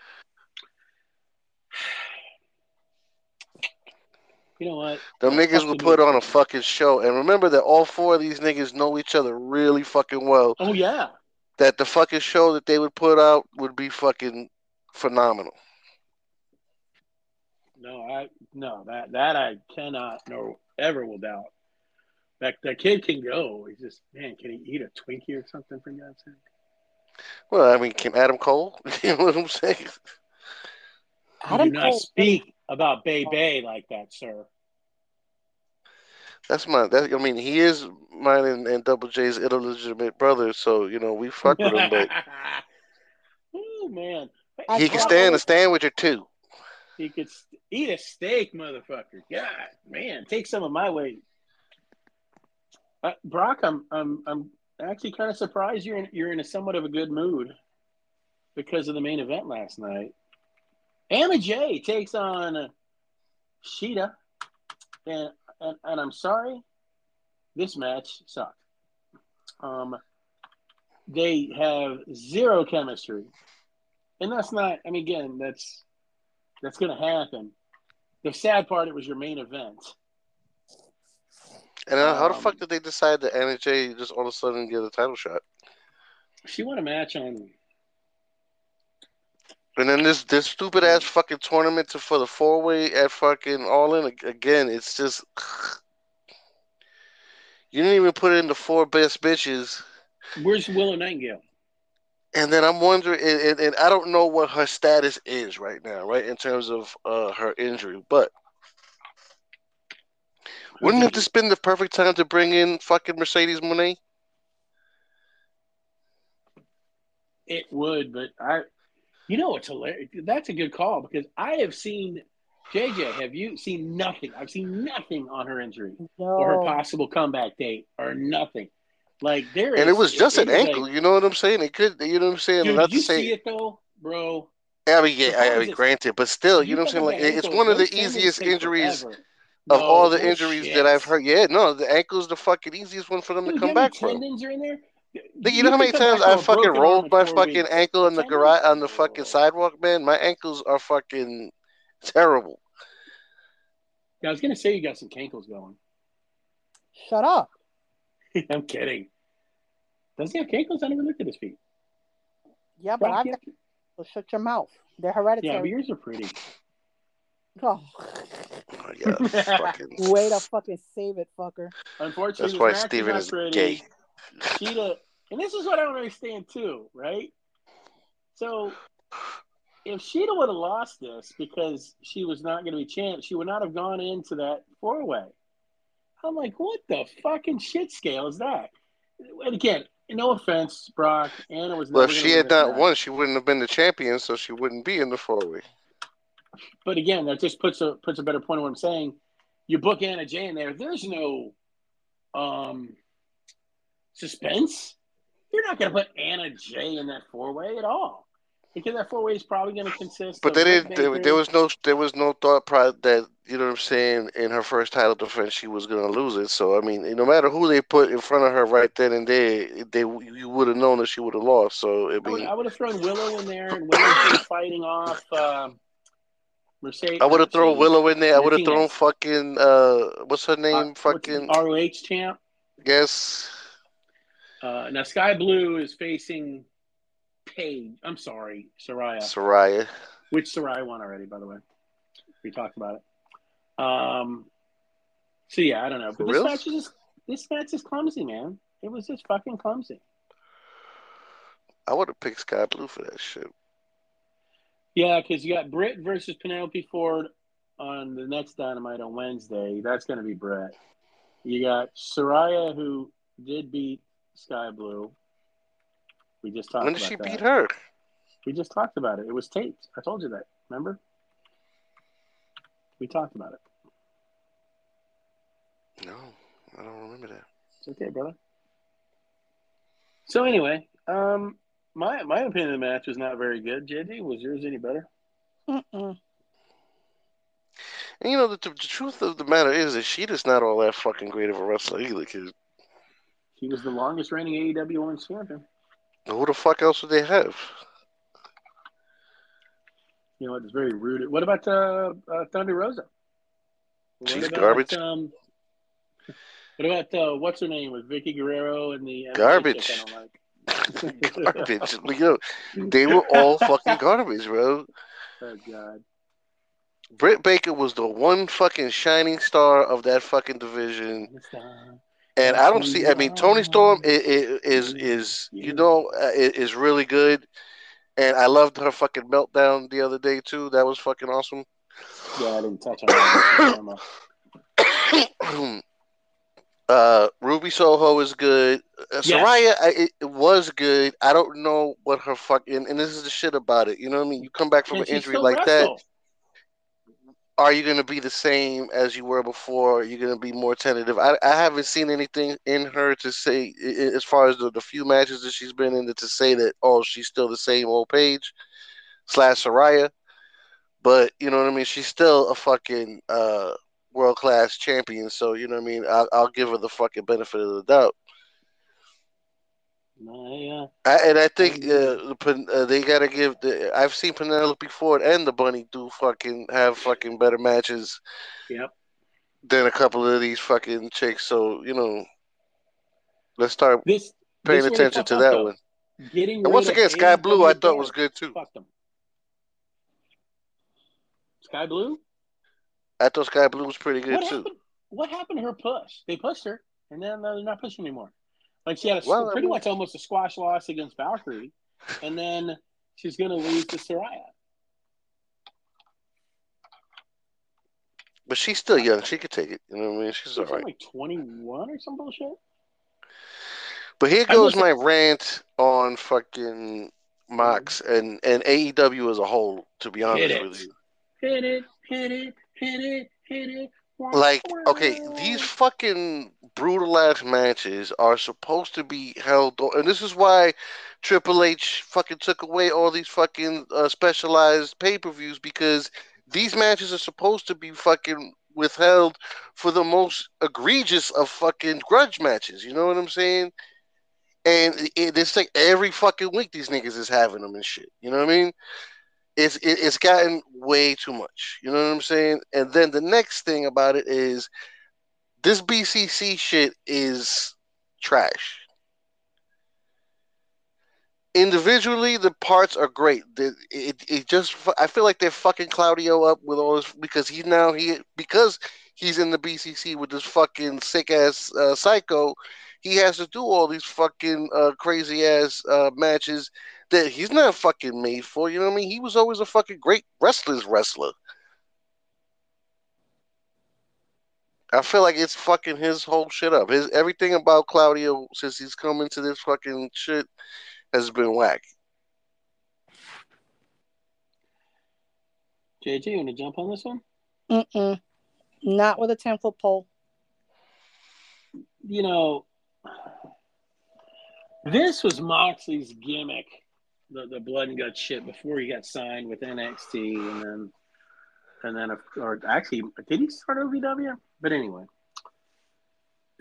S4: You know what?
S3: Them
S4: Yeah,
S3: niggas
S4: fuck
S3: would put on a fucking show. And remember that all four of these niggas know each other really fucking well.
S4: Oh yeah.
S3: That the fucking show that they would put out would be fucking phenomenal.
S4: No, I no that that I cannot no ever will doubt. That that kid can go. He's just man, can he eat a Twinkie or something for God's sake?
S3: Well, I mean, can Adam Cole? you know what I'm saying?
S4: You
S5: Adam
S4: do not
S5: Cole-
S4: speak about Bay Bay like that, sir.
S3: That's my. That I mean, he is mine and, and Double J's illegitimate brother. So you know we fuck with him, but
S4: oh man,
S5: I
S3: he can stand a sandwich or two.
S4: He could st- eat a steak, motherfucker. God, man, take some of my weight. Uh, Brock, I'm I'm I'm actually kind of surprised you're in you're in a somewhat of a good mood because of the main event last night. Anna Jay takes on Shida, and, and and I'm sorry, this match sucked. Um, they have zero chemistry, and that's not. I mean, again, that's that's going to happen. The sad part, it was your main event.
S3: And uh, how the
S4: Um,
S3: fuck did they decide that Anna Jay just all of a sudden get a title shot?
S4: She won a match on.
S3: And then this this stupid ass fucking tournament to, for the four way at fucking All In again. It's just You didn't even put in the four best bitches.
S4: Where's Willow Nightingale?
S3: And then I'm wondering, and, and, and I don't know what her status is right now, right, in terms of uh, her injury. But wouldn't have this been the perfect time to bring in fucking Mercedes Monet?
S4: It would, but I, you know, it's hilarious. That's a good call because I have seen JJ. Have you seen nothing? I've seen nothing on her injury or her possible comeback date or nothing. Like there,
S3: And it was just an
S4: is like-
S3: ankle. you know what I'm saying? It could, you know what I'm saying?
S4: Dude,
S3: Not
S4: you
S3: to say,
S4: see it though, bro?
S3: I mean, yeah, I, I mean, granted, but still,
S4: If
S3: you know what I'm saying? Like,
S4: up
S3: it's one of the easiest injuries
S4: forever.
S3: of
S4: No,
S3: all the injuries that I've heard. Yeah, no, the ankle's the fucking easiest one for them
S4: Dude,
S3: to come
S4: you know how
S3: back
S4: many
S3: from.
S4: tendons are in there?
S3: Think you know how many times I fucking rolled my fucking
S4: weeks.
S3: ankle in the garage on the fucking sidewalk, man? My ankles are fucking terrible.
S4: Yeah, I was gonna say you got some cankles going.
S5: Shut up.
S4: I'm kidding. Does he have cankles? I never looked at his feet.
S5: Yeah, but I've
S4: yeah.
S5: got so shut your mouth. They're hereditary.
S4: yeah, but yours are pretty.
S5: Oh,
S3: Oh my fucking.
S5: way to fucking save it, fucker.
S4: Unfortunately,
S3: That's why
S4: match
S3: Steven is
S4: pretty.
S3: gay.
S4: Shida, and this is what I don't understand too, right? So, if Shida would have lost this because she was not going to be champ, she would not have gone into that four way. I'm like, what the fucking shit scale is that? And again, no offense, Brock. Anna was.
S3: Well, if she had not won, she wouldn't have been the champion, so she wouldn't be in the four way.
S4: But again, that just puts a puts a better point on what I'm saying. You book Anna Jay in there. There's no um suspense. You're not going to put Anna Jay in that four way at all because that four way is probably going to consist.
S3: But they didn't. There, there was no. There was no thought that you know what I'm saying. In her first title defense, she was gonna lose it. So I mean, no matter who they put in front of her right then and there, they you would have known that she would have lost. So I
S4: I would,
S3: mean,
S4: I would have thrown Willow in there, and Willow's fighting off um, Mercedes.
S3: I would have thrown. Willow in there. I would have thrown fucking uh, what's her
S4: Uh,
S3: name?
S4: what's-
S3: fucking
S4: ROH champ.
S3: yes.
S4: Uh, now Skye Blue is facing Paige. I'm sorry, Saraya.
S3: Saraya.
S4: Which Saraya won already, by the way. We talked about it. Um, so yeah, I don't know,
S3: For
S4: this
S3: reals?
S4: match is just this match is clumsy, man. It was just fucking clumsy.
S3: I would have picked Skye Blue for that shit.
S4: Yeah, because you got Britt versus Penelope Ford on the next Dynamite on Wednesday. That's going to be Britt. You got Saraya, who did beat Skye Blue. We just talked
S3: When did
S4: about
S3: she
S4: that.
S3: beat her?
S4: We just talked about it. It was taped. I told you that. Remember? We talked about it.
S3: No, I don't remember that.
S4: It's okay, brother. So anyway, um, my my opinion of the match was not very good. JD, was yours any better?
S5: Mm-mm.
S3: And you know, the, the truth of the matter is that she is not all that fucking great of a wrestler either. Cause
S4: He was the longest reigning AEW Women's Champion.
S3: who the fuck else would they have?
S4: You know, it's very rude. What about uh, uh, Thunder Rosa? What
S3: She's
S4: about,
S3: garbage.
S4: Um, what about uh, what's her name with Vickie Guerrero and the
S3: Garbage.
S4: chick I don't like.
S3: garbage. you know, they were all fucking garbage, bro.
S4: Oh God.
S3: Britt Baker was the one fucking shining star of that fucking division, and I don't see. I mean, Toni Storm i- i- is is you know uh, is really good, and I loved her fucking meltdown the other day too. That was fucking awesome.
S4: Yeah, I didn't touch on that.
S3: uh, Ruby Soho is good. Uh,
S4: Yes.
S3: I, it, it was good. I don't know what her fucking and this is the shit about it. You know what I mean? You come back from
S4: Can
S3: an injury like
S4: wrestle?
S3: that. Are you going to be the same as you were before? Are you going to be more tentative? I, I haven't seen anything in her to say, i- i- as far as the, the few matches that she's been in, to say that, oh, she's still the same old Paige slash Saraya. But, you know what I mean? She's still a fucking uh, world class champion. So, you know what I mean? I'll, I'll give her the fucking benefit of the doubt.
S4: No,
S3: I, and I think uh, uh, they gotta give the. I've seen Penelope Ford and the Bunny do fucking have fucking better matches
S4: yeah. Yep.
S3: than a couple of these fucking chicks. So you know, let's start
S4: This
S3: paying
S4: this
S3: attention to that
S4: though.
S3: one.
S4: Getting
S3: And once again, Skye Blue I thought was good too.
S4: Skye Blue.
S3: I thought Skye Blue was pretty good
S4: What
S3: too.
S4: happened? What happened to her push? They pushed her, and then they're not pushing anymore. Like she had a,
S3: Well, I
S4: pretty
S3: mean-
S4: much almost a squash loss against Valkyrie, and then she's going to lose to Saraya.
S3: But she's still young. She could take it. You know what I mean? She's all
S4: She's
S3: right.
S4: like twenty one or some bullshit.
S3: But here goes
S4: listen-
S3: my rant on fucking Mox and, and AEW as a whole, to be honest with you.
S4: Hit it, hit it, hit it, hit it.
S3: Like, okay, these fucking brutal ass matches are supposed to be held, and this is why Triple H fucking took away all these fucking uh, specialized pay per views because these matches are supposed to be fucking withheld for the most egregious of fucking grudge matches. You know what I'm saying? And it, it's like every fucking week these niggas is having them and shit. You know what I mean? It's it, it's gotten way too much. You know what I'm saying? And then the next thing about it is this BCC shit is trash. Individually, the parts are great. The- It, it just I feel like they're fucking Claudio up with all this because he now he because he's in the BCC with this fucking sick ass uh, psycho. He has to do all these fucking uh, crazy ass uh, matches that he's not fucking made for. You know what I mean? He was always a fucking great wrestler's wrestler. I feel like it's fucking his whole shit up. His everything about Claudio since he's come into this fucking shit has been whack.
S4: JJ, you want to jump on this one?
S5: Mm-mm. Not with a 10 foot pole.
S4: You know, this was Moxley's gimmick, the the blood and gut shit before he got signed with NXT, and then and then or actually did he start OVW? But anyway.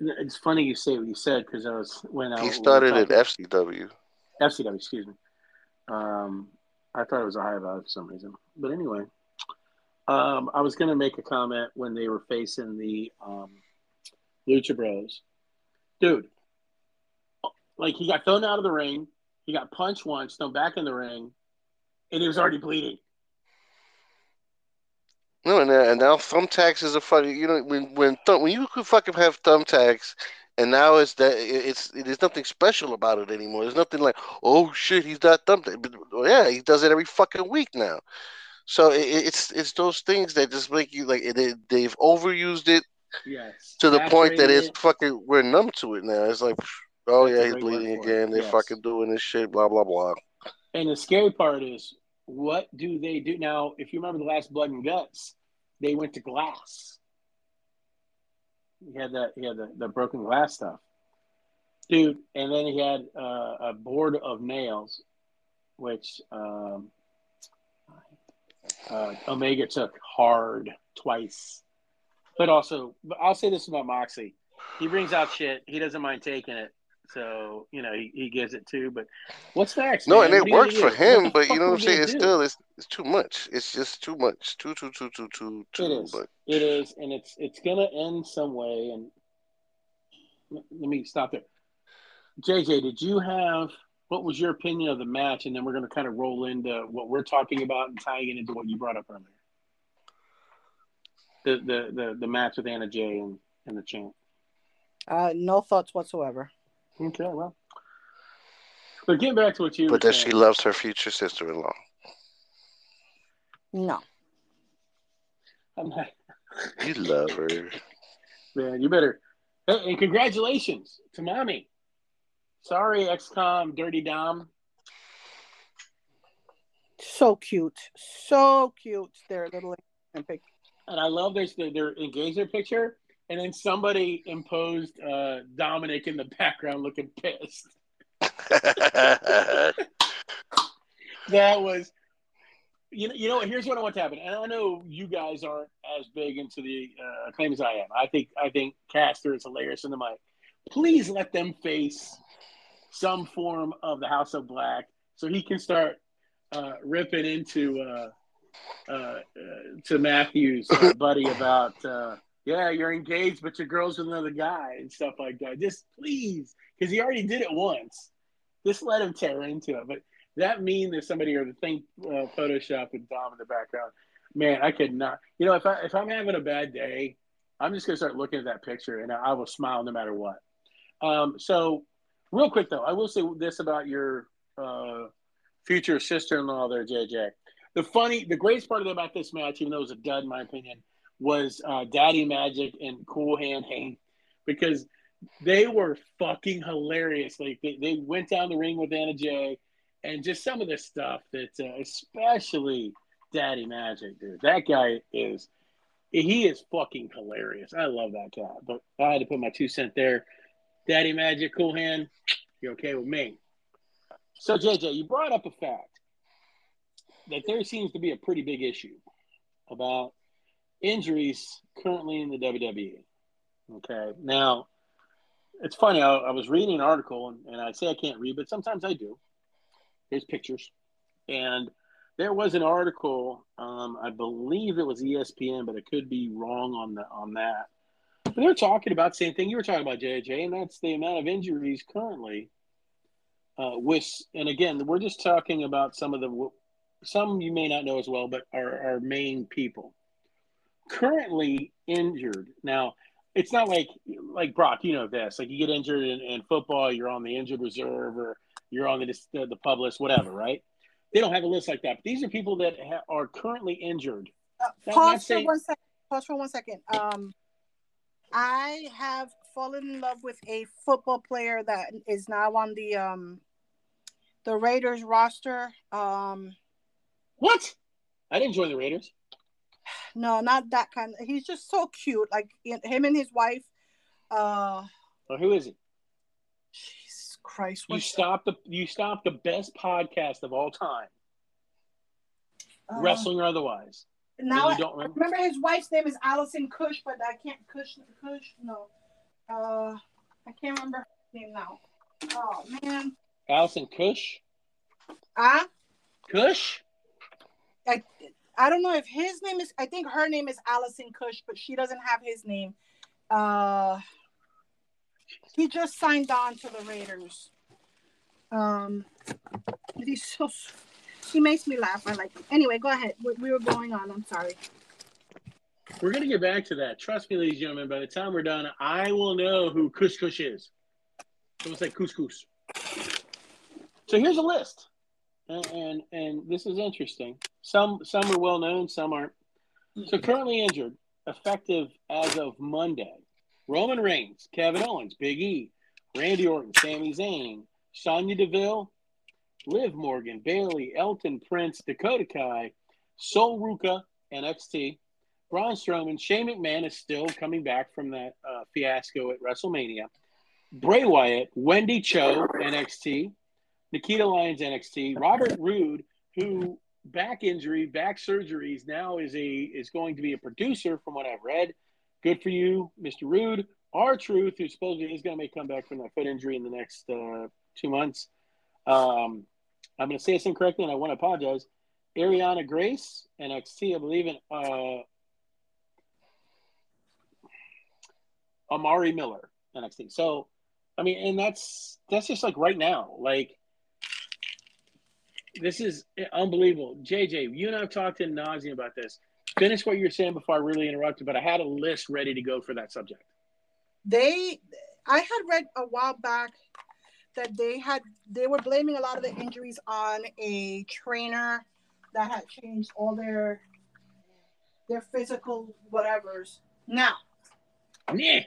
S4: It's funny you say what you said because I was when I
S3: He
S4: we
S3: started at FCW.
S4: FCW, excuse me. Um, I thought it was a high value for some reason. But anyway, um, I was going to make a comment when they were facing the um, Lucha Bros. Dude, like he got thrown out of the ring. He got punched once, thrown back in the ring, and he was already bleeding.
S3: No, and, now- and now thumbtacks is a fucking you know when when thumb, when you could fucking have thumbtacks, and now it's that it- it's there's nothing special about it anymore. There's nothing like oh shit he's got thumbtack. But yeah, he does it every fucking week now. So it, it's it's those things that just make you like they, they've overused it
S4: Yes.
S3: to the point that it's fucking we're numb to it now. It's like oh
S4: That's
S3: yeah he's bleeding again. They're
S4: Yes.
S3: fucking doing this shit. Blah blah blah.
S4: And the scary part is, what do they do now? If you remember the last Blood and Guts, they went to glass. He had that, he had the, the broken glass stuff, dude. And then he had uh, a board of nails, which um, uh, Omega took hard twice. But also, but I'll say this about Moxie: he brings out shit. He doesn't mind taking it. So you know he, he gives it too. But what's next?
S3: No,
S4: man?
S3: and it
S4: are you
S3: works for
S4: do?
S3: him,
S4: the
S3: but you know what I'm saying? It's
S4: do?
S3: still it's it's too much. It's just too much. Too too too too too too
S4: It is.
S3: much.
S4: It is, and it's it's gonna end some way. And let let me stop there. JJ, did you have what was your opinion of the match? And then we're gonna kind of roll into what we're talking about and tying it into what you brought up earlier. The the the, the match with Anna Jay and, and the champ.
S5: Uh, no thoughts whatsoever.
S4: Okay, well. But getting back to what you
S3: But
S4: were
S3: that
S4: saying,
S3: she loves her future sister-in-law.
S5: No.
S4: I'm not,
S3: You love her.
S4: man, you better. Hey, and congratulations to mommy. Sorry, ex-con Dirty Dom.
S5: So cute. So cute. Their little pic.
S4: and I love their their engagement picture, and then somebody imposed uh, Dominic in the background looking pissed. That was, you know, you know. Here's what I want to happen, and I know you guys aren't as big into the uh, acclaim as I am. I think I think Caster is hilarious in the mic. Please let them face some form of the House of Black, so he can start uh, ripping into uh, uh, uh, to Matthew's uh, buddy about. Yeah, you're engaged, but your girl's with another guy and stuff like that. Just please, because he already did it once. Just let him tear into it. But that mean that somebody or the thing uh, Photoshop with Dom in the background, man, I could not. You know, if I if I'm having a bad day, I'm just gonna start looking at that picture, and I will smile no matter what. Um, so, real quick though, I will say this about your uh, future sister-in-law there, JJ. The funny, the greatest part about this match, even though it was a dud in my opinion, was uh, Daddy Magic and Cool Hand Ang because they were fucking hilarious. Like they, they went down the ring with Anna Jay, and just some of the stuff that, uh, especially Daddy Magic, dude. That guy is, he is fucking hilarious. I love that guy. But I had to put my two cent there. Daddy Magic, Cool Hand, you're okay with me. So JJ, you brought up a fact that there seems to be a pretty big issue about injuries currently in the WWE. Okay, now it's funny. I, I was reading an article, and, and I say I can't read, but sometimes I do. There's pictures, and there was an article. Um, I believe it was ESPN, but it could be wrong on the on that. But they're talking about the same thing you were talking about, JJ, and that's the amount of injuries currently. Uh, with and again, we're just talking about some of the some you may not know as well, but our, our main people currently injured. Now, it's not like like Brock, you know this. Like you get injured in, in football, you're on the injured reserve, or you're on the the, the PUP list, whatever, right? They don't have a list like that. But these are people that ha- are currently injured.
S5: Uh, pause for one second. Pause for one second. Um, I have fallen in love with a football player that is now on the um the Raiders roster. Um,
S4: what? I didn't join the Raiders.
S5: No, not that kind. He's just so cute. Like him and his wife. Uh,
S4: well, who is he?
S5: Jesus Christ!
S4: You stopped the you stopped the best podcast of all time, uh, wrestling or otherwise.
S5: Now I don't remember? remember? his wife's name is Allison Kush, but I can't Kush Kush. No, uh, I can't remember her name now. Oh man.
S4: Allison Kush.
S5: Ah. Uh,
S4: Kush.
S5: I I don't know if his name is. I think her name is Allison Cush, but she doesn't have his name. Uh, he just signed on to the Raiders. Um, he's so. He makes me laugh. I like him. Anyway, go ahead. We, we were going on. I'm sorry.
S4: We're gonna get back to that. Trust me, ladies and gentlemen. By the time we're done, I will know who Kush Kush is. Someone say couscous. So here's a list and, and and this is interesting. Some some are well known, some aren't. So currently injured, effective as of Monday. Roman Reigns, Kevin Owens, Big E, Randy Orton, Sami Zayn, Sonya Deville, Liv Morgan, Bayley, Elton Prince, Dakota Kai, Sol Ruca, NXT, Braun Strowman, Shane McMahon is still coming back from that uh, fiasco at WrestleMania. Bray Wyatt, Wendy Choo, NXT, Nikita Lyons NXT, Robert Roode, who back injury, back surgeries, now is a is going to be a producer from what I've read. Good for you, Mr. Roode. R-Truth, who supposedly is going to make comeback from that foot injury in the next uh, two months. Um, I'm going to say this incorrectly, and I want to apologize. Arianna Grace, NXT, I believe in uh, Amari Miller, NXT. So, I mean, and that's that's just like right now. Like this is unbelievable. JJ, you and I have talked in nauseum about this. Finish what you were saying before I really interrupted, but I had a list ready to go for that subject.
S5: They, I had read a while back that they had they were blaming a lot of the injuries on a trainer that had changed all their their physical whatevers. Now,
S4: yeah.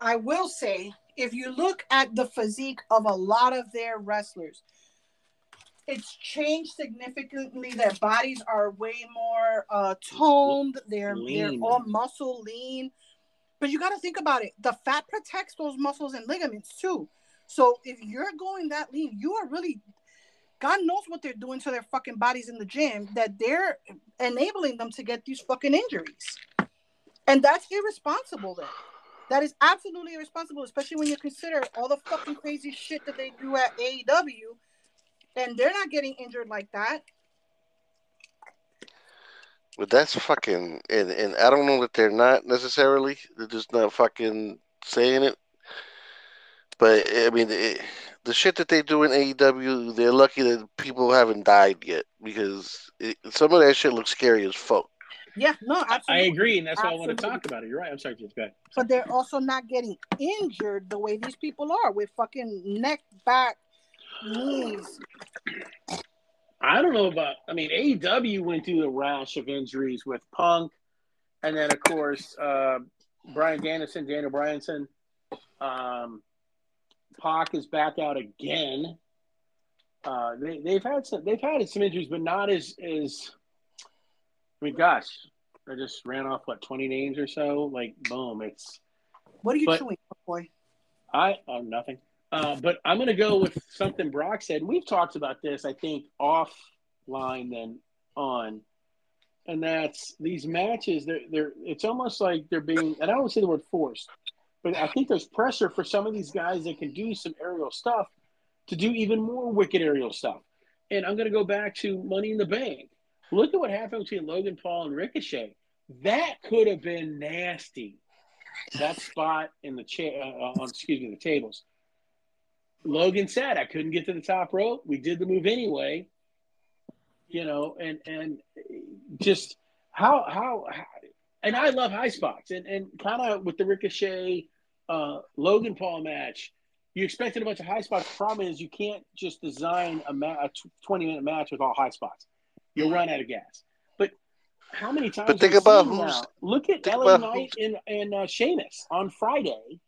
S5: I will say if you look at the physique of a lot of their wrestlers, it's changed significantly. Their bodies are way more uh, toned. They're lean. they're all muscle lean. But you got to think about it. The fat protects those muscles and ligaments too. So if you're going that lean, you are really God knows what they're doing to their fucking bodies in the gym that they're enabling them to get these fucking injuries. And that's irresponsible then. That is absolutely irresponsible, especially when you consider all the fucking crazy shit that they do at AEW and they're not getting injured like that.
S3: But that's fucking, and, and I don't know that they're not necessarily. They're just not fucking saying it. But I mean, it, the shit that they do in AEW, they're lucky that people haven't died yet because it, some of that shit looks scary as fuck.
S5: Yeah, no,
S4: I agree, and that's why I want to talk about it. You're right. I'm sorry, James. Go ahead.
S5: But they're also not getting injured the way these people are with fucking neck, back, knees.
S4: I don't know about. I mean, AEW went through a rash of injuries with Punk, and then of course uh, Brian Danielson, Daniel Bryanson. Um, Pac is back out again. Uh, they, they've had some. They've had some injuries, but not as as. I mean, gosh, I just ran off what twenty names or so. Like, boom! It's
S5: What are you chewing, boy?
S4: I oh nothing. Uh, but I'm going to go with something Brock said. We've talked about this, I think, offline than on, and that's these matches. They're they're. It's almost like they're being, and I don't say the word forced, but I think there's pressure for some of these guys that can do some aerial stuff to do even more wicked aerial stuff. And I'm going to go back to Money in the Bank. Look at what happened between Logan Paul and Ricochet. That could have been nasty. That spot in the chair, uh, on excuse me, the tables. Logan said, "I couldn't get to the top rope. We did the move anyway." You know, and and just how how, how and I love high spots and and kind of with the Ricochet uh, Logan Paul match. You expected a bunch of high spots. The problem is you can't just design a, ma- a 20 minute match with all high spots. You'll run out of gas. But how many times?
S3: But think about who's-
S4: now? Look at
S3: about
S4: Knight and, and uh, Sheamus on Friday.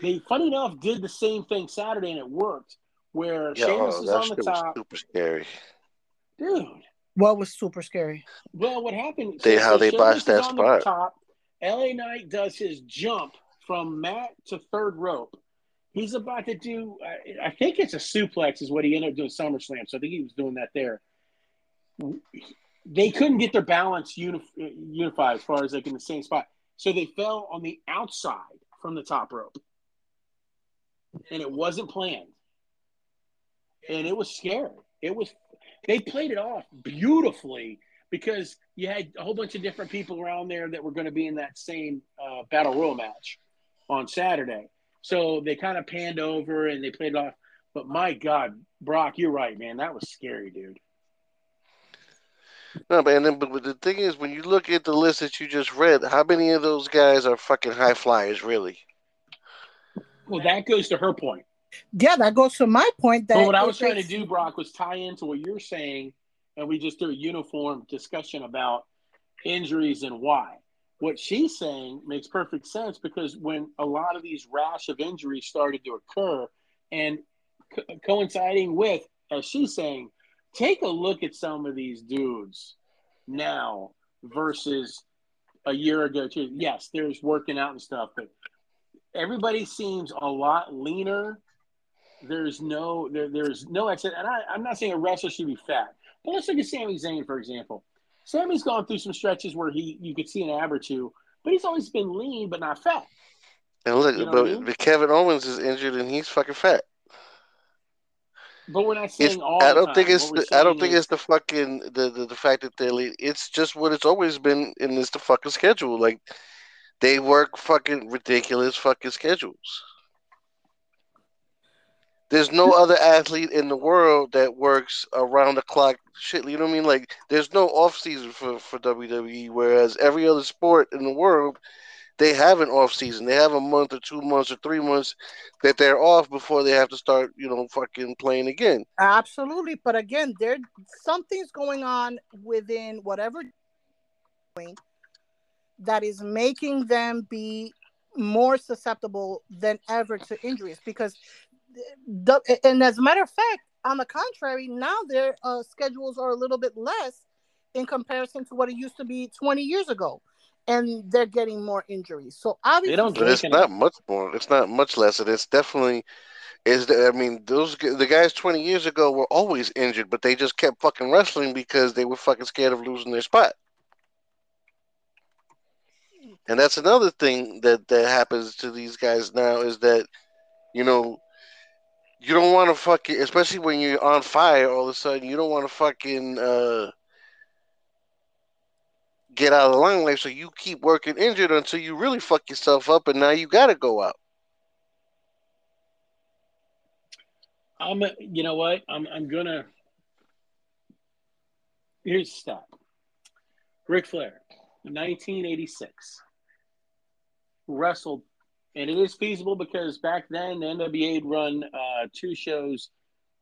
S4: They, funny enough, did the same thing Saturday and it worked. Where
S3: Yeah,
S4: Sheamus
S3: oh,
S4: is on
S3: shit
S4: the
S3: was
S4: top,
S3: super scary.
S4: dude.
S5: What was super scary?
S4: Well, what happened?
S3: They- how they
S4: Sheamus
S3: botched that
S4: on the
S3: spot.
S4: Top. LA Knight does his jump from mat to third rope. He's about to do. I, I think it's a suplex, is what he ended up doing SummerSlam. So I think he was doing that there. They couldn't get their balance uni- unified as far as like in the same spot, so they fell on the outside from the top rope, and it wasn't planned, and it was scary. It was. They played it off beautifully because you had a whole bunch of different people around there that were going to be in that same uh, battle royal match on Saturday. So they kind of panned over and they played it off. But my God, Brock, you're right, man. That was scary, dude.
S3: No, man. Then, but, but the thing is, when you look at the list that you just read, how many of those guys are fucking high flyers, really?
S4: Well, that goes to her point.
S5: Yeah, that goes to my point. That
S4: But what I was trying to do, Brock, was tie into what you're saying, and we just do a uniform discussion about injuries and why. What she's saying makes perfect sense because when a lot of these rash of injuries started to occur, and co- coinciding with, as she's saying, take a look at some of these dudes now versus a year ago. Too. Yes, there's working out and stuff, but everybody seems a lot leaner there's no there, there's no excess. And I, I'm not saying a wrestler should be fat, but let's look at Sami Zayn for example. Sami's gone through some stretches where he you could see an ab or two, but he's always been lean but not fat.
S3: And look,
S4: You know
S3: but,
S4: I mean?
S3: but Kevin Owens is injured and he's fucking fat.
S4: But we're not
S3: It's,
S4: all.
S3: I don't
S4: time.
S3: think it's the, I don't
S4: saying
S3: think
S4: is-
S3: it's the fucking the, the the fact that they're lead. It's just what it's always been in this the fucking schedule. Like they work fucking ridiculous fucking schedules. There's no other athlete in the world that works around the clock shit. You know what I mean? Like there's no off season for for WWE, whereas every other sport in the world they have an off season. They have a month or two months or three months that they're off before they have to start, you know, fucking playing again.
S5: Absolutely, but again, there something's going on within whatever that is making them be more susceptible than ever to injuries. Because, the, and as a matter of fact, on the contrary, now their uh, schedules are a little bit less in comparison to what it used to be 20 years ago, and they're getting more injuries. So obviously,
S4: don't
S3: But it's
S4: Drink
S3: not much more. It's not much less. It's definitely is. the- I mean, those the guys twenty years ago were always injured, but they just kept fucking wrestling because they were fucking scared of losing their spot. And that's another thing that that happens to these guys now is that, you know, you don't want to fucking, especially when you're on fire. All of a sudden, you don't want to fucking uh, get out of the limelight. So you keep working injured until you really fuck yourself up, and now you got to go out.
S4: I'm, you know what? I'm, I'm gonna. Here's the stat. Ric Flair, 1986, wrestled, and it is feasible because back then the NWA run uh, two shows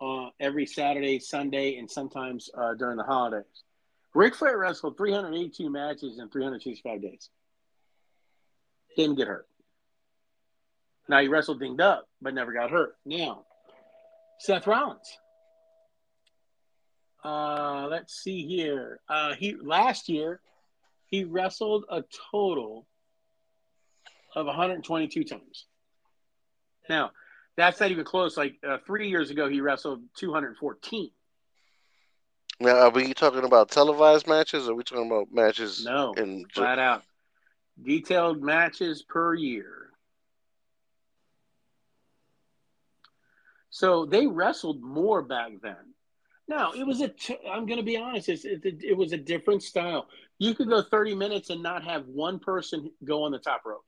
S4: uh, every Saturday, Sunday, and sometimes uh, during the holidays. Ric Flair wrestled 382 matches in 365 days. Didn't get hurt. Now he wrestled dinged up, but never got hurt. Now, Seth Rollins. Uh, let's see here. Uh, he last year he wrestled a total of 122 times. Now, that's not even close. Like uh, three years ago, he wrestled 214.
S3: Now, are we talking about televised matches, or are we talking about matches?
S4: No,
S3: in
S4: flat out. Detailed matches per year. So they wrestled more back then. Now it was a. T- I'm going to be honest. It's, it, it was a different style. You could go 30 minutes and not have one person go on the top rope.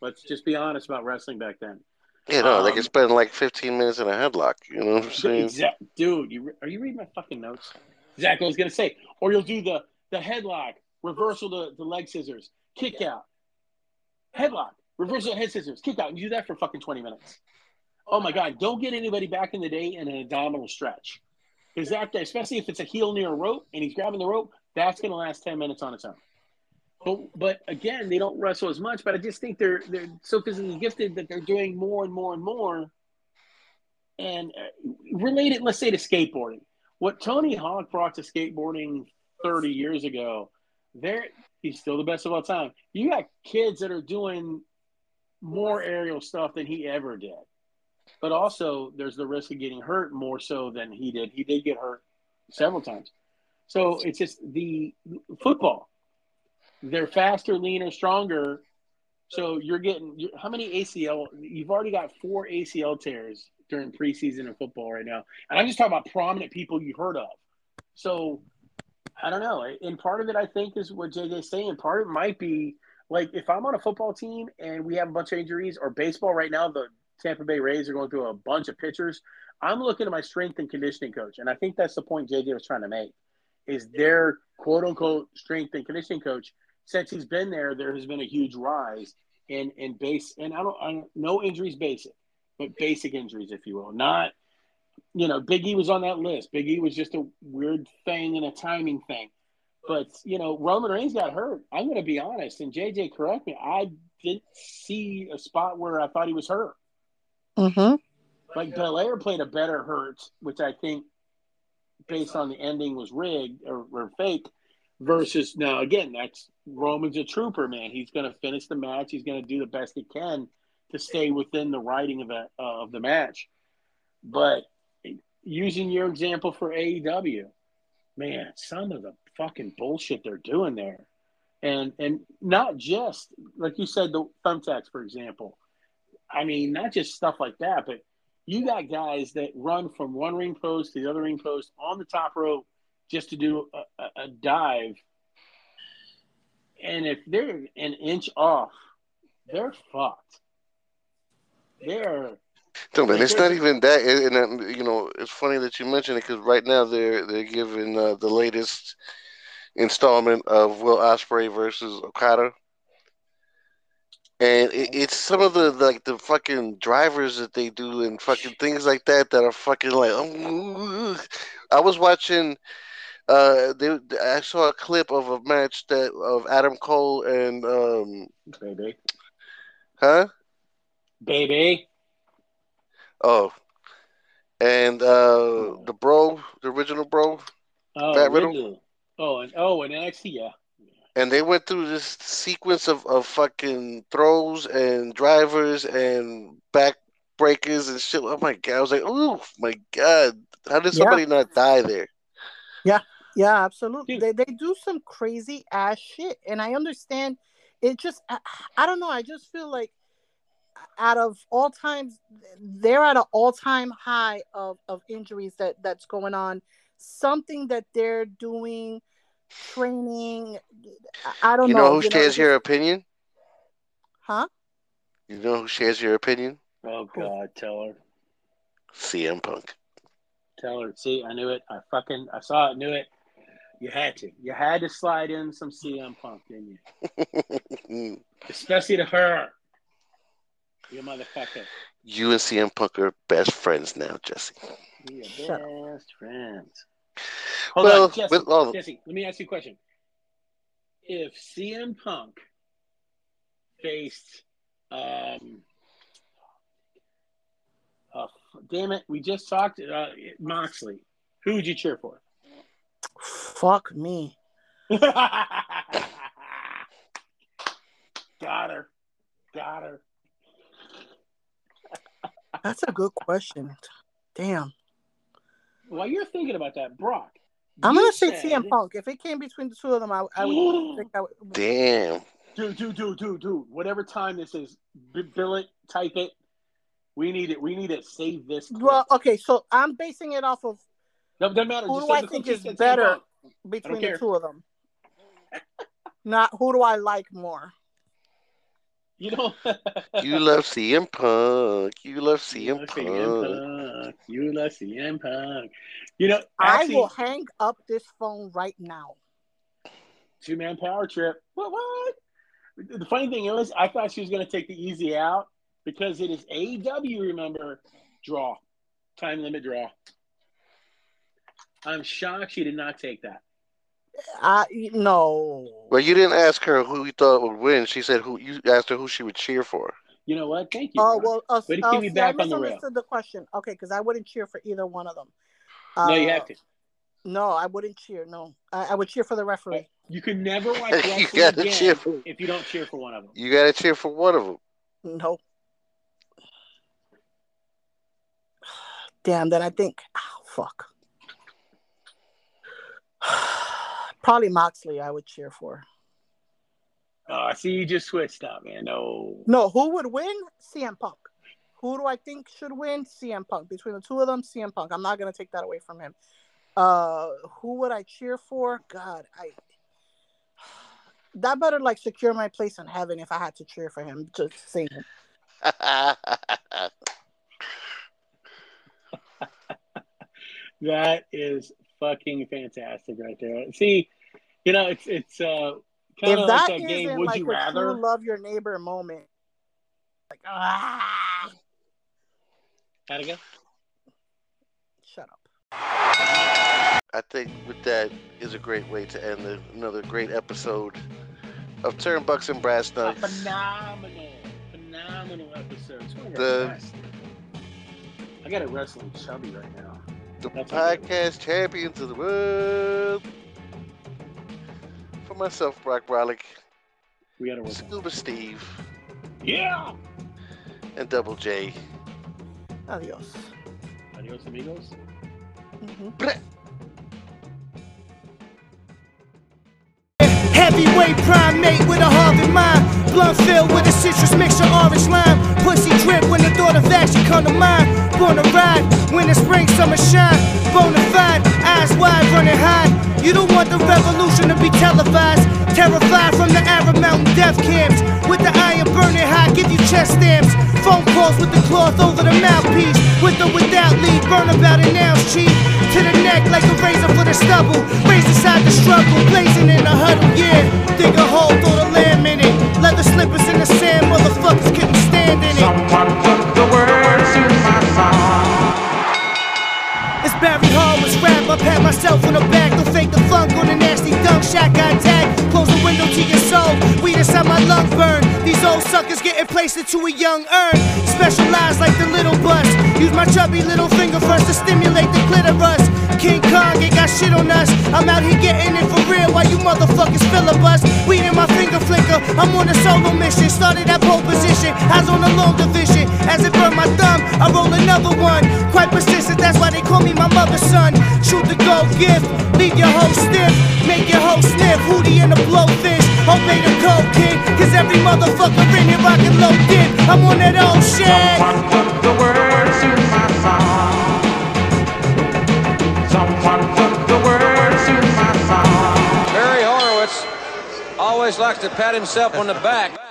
S4: Let's just be honest about wrestling back then.
S3: Yeah, no, they
S4: Um,
S3: could spend like 15 minutes in a headlock. You know what I'm saying?
S4: Exact, dude. You, are you reading my fucking notes? Exactly. what I was gonna say, or you'll do the the headlock, reversal to the leg scissors, kick out, headlock, reversal head scissors, kick out, and you do that for fucking twenty minutes. Oh my god! Don't get anybody back in the day in an abdominal stretch, because that, especially if it's a heel near a rope and he's grabbing the rope, that's gonna last ten minutes on its own. But but again, they don't wrestle as much. But I just think they're they're so physically gifted that they're doing more and more and more. And uh, related, let's say to skateboarding, what Tony Hawk brought to skateboarding 30 years ago, there he's still the best of all time. You got kids that are doing more aerial stuff than he ever did. But also there's the risk of getting hurt more so than he did. He did get hurt several times. So it's just the football. They're faster, leaner, stronger. So you're getting how many ACL? You've already got four ACL tears during preseason in football right now, and I'm just talking about prominent people you heard of. So I don't know, and part of it I think is what JJ's saying. Part of it might be like if I'm on a football team and we have a bunch of injuries, or baseball right now, the Tampa Bay Rays are going through a bunch of pitchers. I'm looking at my strength and conditioning coach, and I think that's the point JJ was trying to make. Is their quote unquote strength and conditioning coach since he's been there, there has been a huge rise in in base and I don't, I don't no injuries basic, but basic injuries, if you will. Not you know, Big E was on that list. Big E was just a weird thing and a timing thing. But you know, Roman Reigns got hurt. I'm going to be honest, and JJ, correct me. I didn't see a spot where I thought he was hurt.
S5: Mm-hmm.
S4: Like Belair played a better hurt, which I think, based on the ending, was rigged or, or fake. Versus now, again, that's Roman's a trooper, man. He's going to finish the match. He's going to do the best he can to stay within the writing of the uh, of the match. But using your example for AEW, man, some of the fucking bullshit they're doing there, and and not just like you said, the thumbtacks, for example. I mean, not just stuff like that, but you got guys that run from one ring post to the other ring post on the top rope just to do a, a, dive. And if they're an inch off, they're fucked. They're
S3: No, man, it's not even that. And, and you know, it's funny that you mentioned it because right now they're they're giving uh, the latest installment of Will Ospreay versus Okada, and it, it's some of the like the fucking drivers that they do and fucking things like that that are fucking like. "Oh, I was watching. Uh, they, I saw a clip of a match that of Adam Cole and um,
S4: baby,
S3: huh?
S4: baby.
S3: Oh, and uh, the bro, the original bro,
S4: Oh,
S3: Fat Riddle?
S4: Riddle. Oh, and oh, and NXT, yeah.
S3: and they went through this sequence of, of fucking throws and drivers and back breakers and shit. Oh my god! I was like, oh my god! How did
S5: Yeah.
S3: somebody not die there?
S5: Yeah, absolutely.
S4: Dude.
S5: They they do some crazy ass shit, and I understand. It just I, I don't know. I just feel like out of all times, they're at an all time high of of injuries that that's going on. Something that they're doing, training. I- I don't know.
S3: You
S5: know.
S3: know who
S5: you
S3: shares
S5: it's
S3: your opinion?
S5: huh?
S3: You know who shares your opinion?
S4: Oh God, tell her,
S3: CM Punk.
S4: tell her. See, I knew it. I fucking, I saw it, knew it. You had to. You had to slide in some CM Punk, didn't you? Especially to her. You motherfucker.
S3: You and CM Punk are best friends now, Jesse.
S4: We are
S5: Shut
S4: best friends. Hold
S3: Well,
S4: on, Jesse.
S3: with all-
S4: Jesse, let me ask you a question. If CM Punk faced, um, uh, damn it, we just talked uh, Moxley, who would you cheer for?
S5: Fuck me.
S4: Got her. Got her.
S5: That's a good question. Damn.
S4: While you're thinking about that, Brock.
S5: I'm gonna say
S4: said-
S5: CM Punk. If it came between the two of them, I, I would think I would.
S3: Damn.
S4: Dude, dude, dude, dude, dude. Whatever time this is, bill it, type it. We need it. We need to save this. clip.
S5: Well, okay, so I'm basing it off of
S4: no, doesn't matter.
S5: who
S4: Just
S5: do I think is better
S4: CM Punk.
S5: between
S4: care.
S5: the two of them. Not who do I like more.
S4: You know,
S3: You love CM Punk. You love
S4: You
S3: CM
S4: love
S3: Punk.
S4: CM Punk. You love CM Punk. You know,
S5: I will hang up this phone right now.
S4: two man power trip. What? What? The funny thing is, I thought she was going to take the easy out because it is AEW. Remember, draw, time limit draw. I'm shocked she did not take that.
S5: I no.
S3: Well, you didn't ask her who you thought would win. She said who you asked her who she would cheer for.
S4: You know what? Thank you.
S5: Oh
S4: Brock.
S5: well, uh,
S4: Way to
S5: uh,
S4: keep me
S5: see,
S4: back
S5: I
S4: on the rail.
S5: misunderstood the question. Okay, because I wouldn't cheer for either one of them.
S4: no, you
S5: Uh,
S4: have to.
S5: No, I wouldn't cheer. No, I, I would cheer for the referee.
S4: You can never watch
S3: You gotta
S4: again
S3: cheer for-
S4: if you don't cheer for one of them.
S3: You got to cheer for one of them.
S5: No. Damn. Then I think. Oh, fuck. Probably Moxley. I would cheer for.
S4: Oh, I see you just switched up, man. No.
S5: No, who would win? CM Punk. Who do I think should win? CM Punk. Between the two of them, CM Punk. I'm not gonna take that away from him. Uh, who would I cheer for? God, I. That better like secure my place in heaven if I had to cheer for him. Just saying.
S4: That is fucking fantastic right there. See, you know, it's it's uh kind
S5: If
S4: of
S5: that
S4: like that game. Would
S5: like
S4: you rather?
S5: true love your neighbor moment, like ah,
S4: gotta go?
S5: shut up.
S3: I think with that is a great way to end the, another great episode of Turn Bucks and Brass
S4: A phenomenal, phenomenal episode. It's one of our
S3: The-
S4: I got a wrestling chubby right now.
S3: The
S4: That's
S3: podcast champions of the world. For myself, Brock Brolick,
S4: We got to work on.
S3: Steve.
S4: Yeah.
S3: and Double J.
S5: Adios.
S4: Adios, amigos.
S5: Mhm.
S2: Heavyweight primate with a Harvard mind. Blunt filled with a citrus mixture, orange lime. Pussy drip when the thought of action come to mind. Born to ride, when the spring, summer shine. Bonafide, eyes wide, running high. You don't want the revolution to be televised. Terrified from the Arab Mountain death camps. With the iron burning high, give you chest stamps. Phone calls with the cloth over the mouthpiece. With or without lead, burn about an ounce cheap. To the neck like a razor for the stubble. Raise aside the struggle, blazing in a huddle, yeah. Dig a hole, throw the lamb in it. Leather slippers in the sand, motherfuckers couldn't in it.
S7: Someone put the words in my song.
S2: It's Barry Horowitz's rap. I pat myself on the back. Don't fake the funk on a nasty dunk. Shotgun tag. Close the window to your soul. Weed inside my lung burn. These old suckers getting placed into a young urn. Specialized like the little bus. Use my chubby little finger first to stimulate the clitoris. King Kong ain't got shit on us. I'm out here getting it for real while you motherfuckers filibust. Weed in my finger flicker. I'm on a solo mission. Started at pole position. Eyes on the long division. As it burned my thumb, I roll another one. Quite persistent, that's why they call me my mother's son. Shoot the gold gift, leave your hoe stiff, make your hoe sniff. Hootie and the blowfish, obey the code kid. Cause every motherfucker in here rockin' low dip. I'm on that old shit.
S7: Someone put the words in my song. Someone put the words in my song.
S8: Barry Horowitz always likes to pat himself on the back.